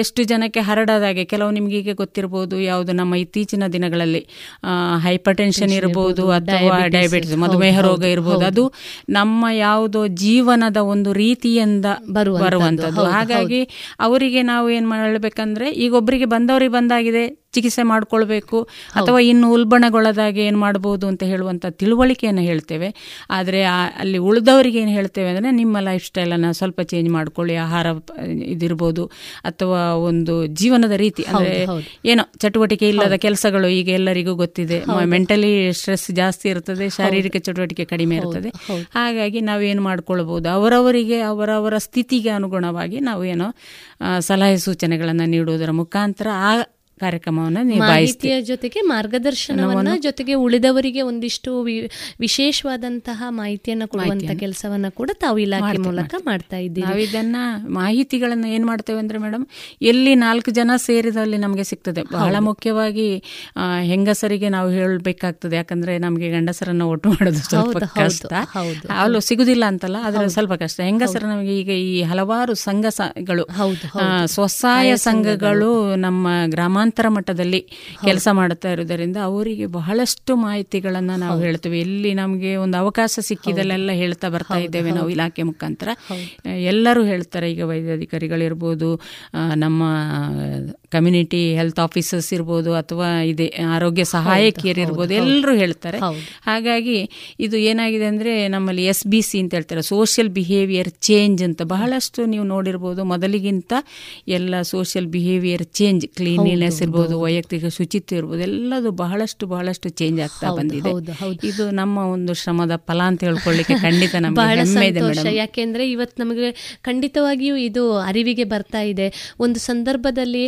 ಎಷ್ಟು ಜನಕ್ಕೆ ಹರಡದಾಗೆ ಕೆಲವು ನಿಮ್ಗೆ ಈಗ ಗೊತ್ತಿರಬಹುದು ಯಾವುದು ನಮ್ಮ ಇತ್ತೀಚಿನ ದಿನಗಳಲ್ಲಿ ಹೈಪರ್ ಟೆನ್ಷನ್ ಇರಬಹುದು ಅಥವಾ ಡಯಾಬಿಟಿಸ್ ಮಧುಮೇಹ ರೋಗ ಇರಬಹುದು ಅದು ನಮ್ಮ ಯಾವುದೋ ಜೀವನದ ಒಂದು ರೀತಿಯಿಂದ ಬರುವಂತದ್ದು ಹಾಗಾಗಿ ಅವರಿಗೆ ನಾವು ಏನ್ ಮಾಡಬೇಕಂದ್ರೆ ಈಗ ಒಬ್ಬರಿಗೆ ಬಂದವರಿಗೆ ಬಂದಾಗಿದೆ ಚಿಕಿತ್ಸೆ ಮಾಡ್ಕೊಳ್ಬೇಕು ಅಥವಾ ಇನ್ನು ಉಲ್ಬಣಗೊಳ್ಳದಾಗೆ ಏನು ಮಾಡ್ಬೋದು ಅಂತ ಹೇಳುವಂಥ ತಿಳುವಳಿಕೆಯನ್ನು ಹೇಳ್ತೇವೆ. ಆದರೆ ಅಲ್ಲಿ ಉಳಿದವರಿಗೆ ಏನು ಹೇಳ್ತೇವೆ ಅಂದರೆ ನಿಮ್ಮ ಲೈಫ್ ಸ್ಟೈಲನ್ನು ಸ್ವಲ್ಪ ಚೇಂಜ್ ಮಾಡ್ಕೊಳ್ಳಿ ಆಹಾರ ಇದಿರ್ಬೋದು ಅಥವಾ ಒಂದು ಜೀವನದ ರೀತಿ. ಅಂದರೆ ಏನೋ ಚಟುವಟಿಕೆ ಇಲ್ಲದ ಕೆಲಸಗಳು ಈಗ ಎಲ್ಲರಿಗೂ ಗೊತ್ತಿದೆ. ಮೆಂಟಲಿ ಸ್ಟ್ರೆಸ್ ಜಾಸ್ತಿ ಇರ್ತದೆ ಶಾರೀರಿಕ ಚಟುವಟಿಕೆ ಕಡಿಮೆ ಇರ್ತದೆ. ಹಾಗಾಗಿ ನಾವೇನು ಮಾಡ್ಕೊಳ್ಬೋದು ಅವರವರಿಗೆ ಅವರವರ ಸ್ಥಿತಿಗೆ ಅನುಗುಣವಾಗಿ ನಾವು ಏನೋ ಸಲಹೆ ಸೂಚನೆಗಳನ್ನು ನೀಡುವುದರ ಮುಖಾಂತರ ಆ ಕಾರ್ಯಕ್ರಮವನ್ನು ಮಾಹಿತಿಯ ಜೊತೆಗೆ ಮಾರ್ಗದರ್ಶನವನ್ನ ಜೊತೆಗೆ ಉಳಿದವರಿಗೆ ಒಂದಿಷ್ಟು ವಿಶೇಷವಾದಂತಹ ಮಾಹಿತಿಯನ್ನ ಕೊಡುವಂತ ಕೆಲಸವನ್ನ ಕೂಡ ತಾವು ಇಲಾಖೆ ಮೂಲಕ ಮಾಡ್ತಾ ಇದ್ದೀವಿ ನಾವು ಇದನ್ನ ಮಾಹಿತಿಗಳನ್ನ ಏನ್ ಮಾಡ್ತೇವೆ ಅಂದ್ರೆ ಮೇಡಮ್ ಎಲ್ಲಿ ನಾಲ್ಕು ಜನ ಸೇರಿದಲ್ಲಿ ನಮಗೆ ಸಿಗ್ತದೆ. ಬಹಳ ಮುಖ್ಯವಾಗಿ ಹೆಂಗಸರಿಗೆ ನಾವು ಹೇಳಬೇಕಾಗ್ತದೆ. ಯಾಕಂದ್ರೆ ನಮಗೆ ಗಂಡಸರನ್ನ ಒಟ್ಟು ಮಾಡೋದು ಸ್ವಲ್ಪ ಕಷ್ಟ. ಅಲ್ಲೂ ಸಿಗುದಿಲ್ಲ ಅಂತಲ್ಲ ಆದ್ರೆ ಸ್ವಲ್ಪ ಕಷ್ಟ. ಹೆಂಗಸರ ನಮಗೆ ಈಗ ಈ ಹಲವಾರು ಸಂಘ ಗಳು ಆ, ಸ್ವಸಹಾಯ ಸಂಘಗಳು. ನಮ್ಮ ಗ್ರಾಮಾಂತರ ಮಟ್ಟದಲ್ಲಿ ಕೆಲಸ ಮಾಡುತ್ತಾ ಇರುವುದರಿಂದ ಅವರಿಗೆ ಬಹಳಷ್ಟು ಮಾಹಿತಿಗಳನ್ನು ನಾವು ಹೇಳ್ತೇವೆ. ಎಲ್ಲಿ ನಮಗೆ ಒಂದು ಅವಕಾಶ ಸಿಕ್ಕಿದಲ್ಲೆಲ್ಲ ಹೇಳ್ತಾ ಬರ್ತಾ ಇದ್ದೇವೆ ನಾವು ಇಲಾಖೆ ಮುಖಾಂತರ. ಎಲ್ಲರೂ ಹೇಳ್ತಾರೆ ಈಗ ವೈದ್ಯಾಧಿಕಾರಿಗಳಿರ್ಬೋದು ನಮ್ಮ ಕಮ್ಯುನಿಟಿ ಹೆಲ್ತ್ ಆಫೀಸರ್ಸ್ ಇರ್ಬೋದು ಅಥವಾ ಇದೆ ಆರೋಗ್ಯ ಸಹಾಯಕಿಯರು ಇರ್ಬೋದು ಎಲ್ಲರೂ ಹೇಳ್ತಾರೆ. ಹಾಗಾಗಿ ಇದು ಏನಾಗಿದೆ ಅಂದ್ರೆ ನಮ್ಮಲ್ಲಿ ಎಸ್ ಬಿ ಸಿ ಅಂತ ಹೇಳ್ತಾರೆ ಸೋಷಿಯಲ್ ಬಿಹೇವಿಯರ್ ಚೇಂಜ್ ಅಂತ. ಬಹಳಷ್ಟು ನೀವು ನೋಡಿರ್ಬೋದು ಮೊದಲಿಗಿಂತ ಎಲ್ಲ ಸೋಷಿಯಲ್ ಬಿಹೇವಿಯರ್ ಚೇಂಜ್ ಕ್ಲೀನ್ಲಿನೆಸ್ ಇರ್ಬೋದು ವೈಯಕ್ತಿಕ ಶುಚಿತ್ವ ಇರ್ಬೋದು ಎಲ್ಲದು ಬಹಳಷ್ಟು ಬಹಳಷ್ಟು ಚೇಂಜ್ ಆಗ್ತಾ ಬಂದಿದೆ. ಇದು ನಮ್ಮ ಒಂದು ಶ್ರಮದ ಫಲ ಅಂತ ಹೇಳ್ಕೊಳ್ಳಿಕ್ಕೆ ಖಂಡಿತ ನಮಗೆ ಯಾಕೆಂದ್ರೆ ಇವತ್ತು ನಮಗೆ ಖಂಡಿತವಾಗಿಯೂ ಇದು ಅರಿವಿಗೆ ಬರ್ತಾ ಇದೆ. ಒಂದು ಸಂದರ್ಭದಲ್ಲಿ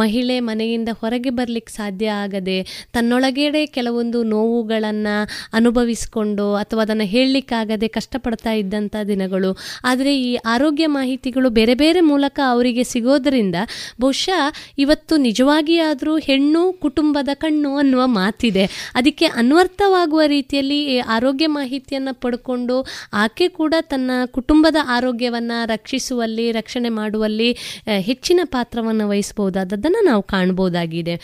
ಮಹಿಳೆ ಮನೆಯಿಂದ ಹೊರಗೆ ಬರಲಿಕ್ಕೆ ಸಾಧ್ಯ ಆಗದೆ ತನ್ನೊಳಗೇಡೆ ಕೆಲವೊಂದು ನೋವುಗಳನ್ನು ಅನುಭವಿಸಿಕೊಂಡು ಅಥವಾ ಅದನ್ನು ಹೇಳಲಿಕ್ಕಾಗದೆ ಕಷ್ಟಪಡ್ತಾ ಇದ್ದಂಥ ದಿನಗಳು. ಆದರೆ ಈ ಆರೋಗ್ಯ ಮಾಹಿತಿಗಳು ಬೇರೆ ಬೇರೆ ಮೂಲಕ ಅವರಿಗೆ ಸಿಗೋದರಿಂದ ಬಹುಶಃ ಇವತ್ತು ನಿಜವಾಗಿ ತಾಯಿಯಾದರೂ ಹೆಣ್ಣು ಕುಟುಂಬದ ಕಣ್ಣು ಅನ್ನುವ ಮಾತಿದೆ. ಅದಕ್ಕೆ ಅನ್ವರ್ಥವಾಗುವ ರೀತಿಯಲ್ಲಿ ಈ ಆರೋಗ್ಯ ಮಾಹಿತಿಯನ್ನು ಪಡ್ಕೊಂಡು ಆಕೆ ಕೂಡ ತನ್ನ ಕುಟುಂಬದ ಆರೋಗ್ಯವನ್ನು ರಕ್ಷಿಸುವಲ್ಲಿ, ರಕ್ಷಣೆ ಮಾಡುವಲ್ಲಿ ಹೆಚ್ಚಿನ ಪಾತ್ರವನ್ನು ವಹಿಸಬಹುದಾದದ್ದನ್ನು ನಾವು ಕಾಣ್ಬೋದಾಗಿದೆ.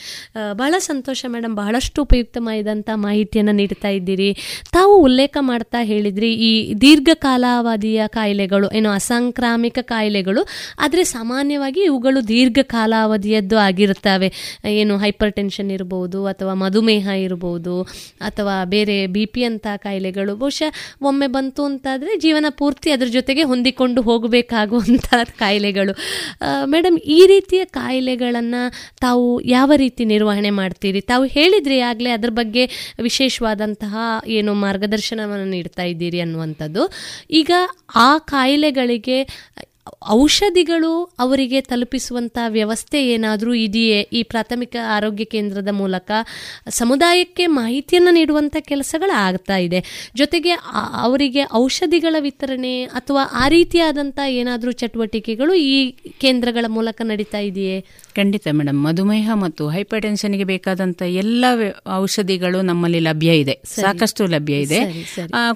ಬಹಳ ಸಂತೋಷ ಮೇಡಮ್ ಬಹಳಷ್ಟು ಉಪಯುಕ್ತವಾದಂಥ ಮಾಹಿತಿಯನ್ನು ನೀಡ್ತಾ ಇದ್ದೀರಿ. ತಾವು ಉಲ್ಲೇಖ ಮಾಡ್ತಾ ಹೇಳಿದ್ರಿ, ಈ ದೀರ್ಘಕಾಲಾವಧಿಯ ಕಾಯಿಲೆಗಳು, ಏನು ಅಸಾಂಕ್ರಾಮಿಕ ಕಾಯಿಲೆಗಳು, ಆದರೆ ಸಾಮಾನ್ಯವಾಗಿ ಇವುಗಳು ದೀರ್ಘಕಾಲಾವಧಿಯದ್ದು ಆಗಿರುತ್ತವೆ. ಏನು ಹೈಪರ್ ಟೆನ್ಷನ್ ಇರ್ಬೋದು, ಅಥವಾ ಮಧುಮೇಹ ಇರ್ಬೋದು, ಅಥವಾ ಬೇರೆ ಬಿ ಪಿ ಅಂತ ಕಾಯಿಲೆಗಳು, ಬಹುಶಃ ಒಮ್ಮೆ ಬಂತು ಅಂತಾದರೆ ಜೀವನ ಪೂರ್ತಿ ಅದರ ಜೊತೆಗೆ ಹೊಂದಿಕೊಂಡು ಹೋಗಬೇಕಾಗುವಂಥ ಕಾಯಿಲೆಗಳು. ಮೇಡಮ್ ಈ ರೀತಿಯ ಕಾಯಿಲೆಗಳನ್ನು ತಾವು ಯಾವ ರೀತಿ ನಿರ್ವಹಣೆ ಮಾಡ್ತೀರಿ? ತಾವು ಹೇಳಿದ್ರಿ ಆಗಲೇ ಅದರ ಬಗ್ಗೆ ವಿಶೇಷವಾದಂತಹ ಏನು ಮಾರ್ಗದರ್ಶನವನ್ನು ನೀಡ್ತಾ ಇದ್ದೀರಿ ಅನ್ನುವಂಥದ್ದು. ಈಗ ಆ ಕಾಯಿಲೆಗಳಿಗೆ ಔಷಧಿಗಳು ಅವರಿಗೆ ತಲುಪಿಸುವಂಥ ವ್ಯವಸ್ಥೆ ಏನಾದರೂ ಇದೆಯೇ? ಈ ಪ್ರಾಥಮಿಕ ಆರೋಗ್ಯ ಕೇಂದ್ರದ ಮೂಲಕ ಸಮುದಾಯಕ್ಕೆ ಮಾಹಿತಿಯನ್ನು ನೀಡುವಂಥ ಕೆಲಸಗಳು ಆಗ್ತಾ ಇದೆ. ಜೊತೆಗೆ ಅವರಿಗೆ ಔಷಧಿಗಳ ವಿತರಣೆ ಅಥವಾ ಆ ರೀತಿಯಾದಂಥ ಏನಾದರೂ ಚಟುವಟಿಕೆಗಳು ಈ ಕೇಂದ್ರಗಳ ಮೂಲಕ ನಡೀತಾ ಇದೆಯೇ? ಖಂಡಿತ ಮೇಡಮ್ ಮಧುಮೇಹ ಮತ್ತು ಹೈಪರ್ ಟೆನ್ಷನ್ಗೆ ಬೇಕಾದಂತ ಎಲ್ಲ ಔಷಧಿಗಳು ನಮ್ಮಲ್ಲಿ ಲಭ್ಯ ಇದೆ. ಸಾಕಷ್ಟು ಲಭ್ಯ ಇದೆ.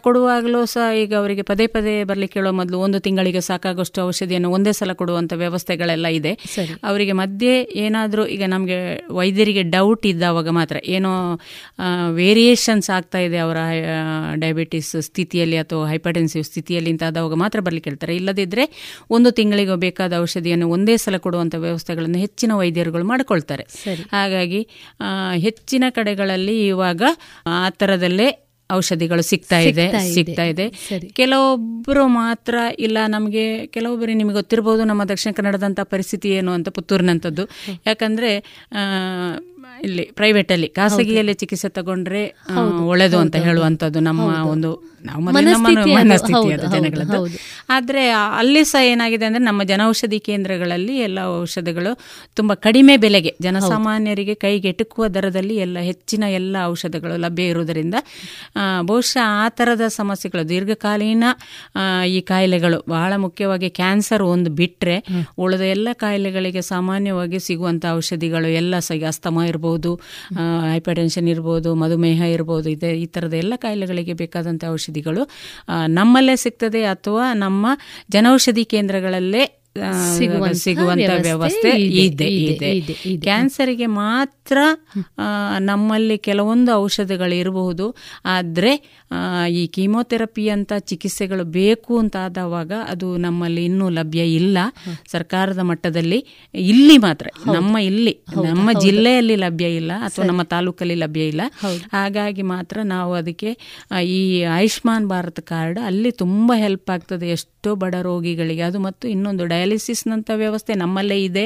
ಕೊಡುವಾಗಲೂ ಸಹ ಈಗ ಅವರಿಗೆ ಪದೇ ಪದೇ ಬರ್ಲಿಕ್ಕೆ ಹೇಳೋ ಮೊದಲು ಒಂದು ತಿಂಗಳಿಗೆ ಸಾಕಾಗುವಷ್ಟು ಔಷಧಿಯನ್ನು ಒಂದೇ ಸಲ ಕೊಡುವಂತ ವ್ಯವಸ್ಥೆಗಳೆಲ್ಲ ಇದೆ. ಅವರಿಗೆ ಮಧ್ಯೆ ಏನಾದರೂ ಈಗ ನಮಗೆ ವೈದ್ಯರಿಗೆ ಡೌಟ್ ಇದ್ದಾವಾಗ ಮಾತ್ರ ಏನೋ ವೇರಿಯೇಷನ್ಸ್ ಆಗ್ತಾ ಇದೆ ಅವರ ಡಯಾಬಿಟಿಸ್ ಸ್ಥಿತಿಯಲ್ಲಿ ಅಥವಾ ಹೈಪರ್ಟೆನ್ಸಿವ್ ಸ್ಥಿತಿಯಲ್ಲಿ ಅಂತ ಆದವಾಗ ಮಾತ್ರ ಬರ್ಲಿಕ್ಕೆ ಹೇಳ್ತಾರೆ. ಇಲ್ಲದಿದ್ದರೆ ಒಂದು ತಿಂಗಳಿಗೆ ಬೇಕಾದ ಔಷಧಿಯನ್ನು ಒಂದೇ ಸಲ ಕೊಡುವಂಥ ವ್ಯವಸ್ಥೆಗಳನ್ನು ಹೆಚ್ಚಿನ ವೈದ್ಯರುಗಳು ಮಾಡಿಕೊಳ್ತಾರೆ. ಹಾಗಾಗಿ ಹೆಚ್ಚಿನ ಕಡೆಗಳಲ್ಲಿ ಇವಾಗ ಆ ತರದಲ್ಲೇ ಔಷಧಿಗಳು ಸಿಗ್ತಾ ಇದೆ ಸಿಗ್ತಾ ಇದೆ. ಕೆಲವೊಬ್ಬರು ಮಾತ್ರ ಇಲ್ಲ ನಮಗೆ ಕೆಲವೊಬ್ಬರು ನಿಮಗೆ ಗೊತ್ತಿರಬಹುದು ನಮ್ಮ ದಕ್ಷಿಣ ಕನ್ನಡದಂಥ ಪರಿಸ್ಥಿತಿ ಏನು ಅಂತ ಪುತ್ತೂರಿನಂಥದ್ದು. ಯಾಕಂದ್ರೆ ಆ, ಇಲ್ಲಿ ಪ್ರೈವೇಟ್ ಅಲ್ಲಿ ಖಾಸಗಿಯಲ್ಲಿ ಚಿಕಿತ್ಸೆ ತಗೊಂಡ್ರೆ ಒಳ್ಳೇದು ಅಂತ ಹೇಳುವಂಥದ್ದು ನಮ್ಮ ಒಂದು ನಾವು ನಮ್ಮ ಮನಸ್ಥಿತಿ ಅದು, ಜನಗಳದ್ದು. ಆದರೆ ಅಲ್ಲಿ ಸಹ ಏನಾಗಿದೆ ಅಂದ್ರೆ ನಮ್ಮ ಜನೌಷಧಿ ಕೇಂದ್ರಗಳಲ್ಲಿ ಎಲ್ಲ ಔಷಧಗಳು ತುಂಬಾ ಕಡಿಮೆ ಬೆಲೆಗೆ ಜನಸಾಮಾನ್ಯರಿಗೆ ಕೈಗೆಟುಕುವ ದರದಲ್ಲಿ ಎಲ್ಲ ಹೆಚ್ಚಿನ ಎಲ್ಲ ಔಷಧಗಳು ಲಭ್ಯ ಇರುವುದರಿಂದ ಬಹುಶಃ ಆ ಥರದ ಸಮಸ್ಯೆಗಳು ದೀರ್ಘಕಾಲೀನ ಈ ಕಾಯಿಲೆಗಳು ಬಹಳ ಮುಖ್ಯವಾಗಿ ಕ್ಯಾನ್ಸರ್ ಒಂದು ಬಿಟ್ರೆ ಉಳಿದ ಎಲ್ಲ ಕಾಯಿಲೆಗಳಿಗೆ ಸಾಮಾನ್ಯವಾಗಿ ಸಿಗುವಂಥ ಔಷಧಿಗಳು ಎಲ್ಲ ಸಹ ಅಸ್ತಮ ಇರ್ಬೋದು ಹೈಪರ್ಟೆನ್ಷನ್ ಇರ್ಬೋದು ಮಧುಮೇಹ ಇರ್ಬೋದು ಇದೆ ಈ ಥರದ ಎಲ್ಲ ಕಾಯಿಲೆಗಳಿಗೆ ಬೇಕಾದಂಥ ಔಷಧಿಗಳು ನಮ್ಮಲ್ಲೇ ಸಿಗ್ತದೆ ಅಥವಾ ನಮ್ಮ ಜನೌಷಧಿ ಕೇಂದ್ರಗಳಲ್ಲೇ ಸಿಗುವಂತ ವ್ಯವಸ್ಥೆ ಇದೆ, ಇದೆ ಕ್ಯಾನ್ಸರ್ಗೆ ಮಾತ್ರ ನಮ್ಮಲ್ಲಿ ಕೆಲವೊಂದು ಔಷಧಿಗಳು ಇರಬಹುದು. ಆದರೆ ಈ ಕೀಮೋಥೆರಪಿ ಅಂತ ಚಿಕಿತ್ಸೆಗಳು ಬೇಕು ಅಂತ ಆದವಾಗ ಅದು ನಮ್ಮಲ್ಲಿ ಇನ್ನೂ ಲಭ್ಯ ಇಲ್ಲ. ಸರ್ಕಾರದ ಮಟ್ಟದಲ್ಲಿ ಇಲ್ಲಿ ಮಾತ್ರ ನಮ್ಮ ಇಲ್ಲಿ ನಮ್ಮ ಜಿಲ್ಲೆಯಲ್ಲಿ ಲಭ್ಯ ಇಲ್ಲ ಅಥವಾ ನಮ್ಮ ತಾಲೂಕಲ್ಲಿ ಲಭ್ಯ ಇಲ್ಲ. ಹಾಗಾಗಿ ಮಾತ್ರ ನಾವು ಅದಕ್ಕೆ ಈ ಆಯುಷ್ಮಾನ್ ಭಾರತ್ ಕಾರ್ಡ್ ಅಲ್ಲಿ ತುಂಬಾ ಹೆಲ್ಪ್ ಆಗ್ತದೆ. ಎಷ್ಟೋ ಬಡ ರೋಗಿಗಳಿಗೆ. ಅದು ಮತ್ತು ಇನ್ನೊಂದು ಡಯಾಲಿಸಿಸ್ನಂತ ವ್ಯವಸ್ಥೆ ನಮ್ಮಲ್ಲೇ ಇದೆ.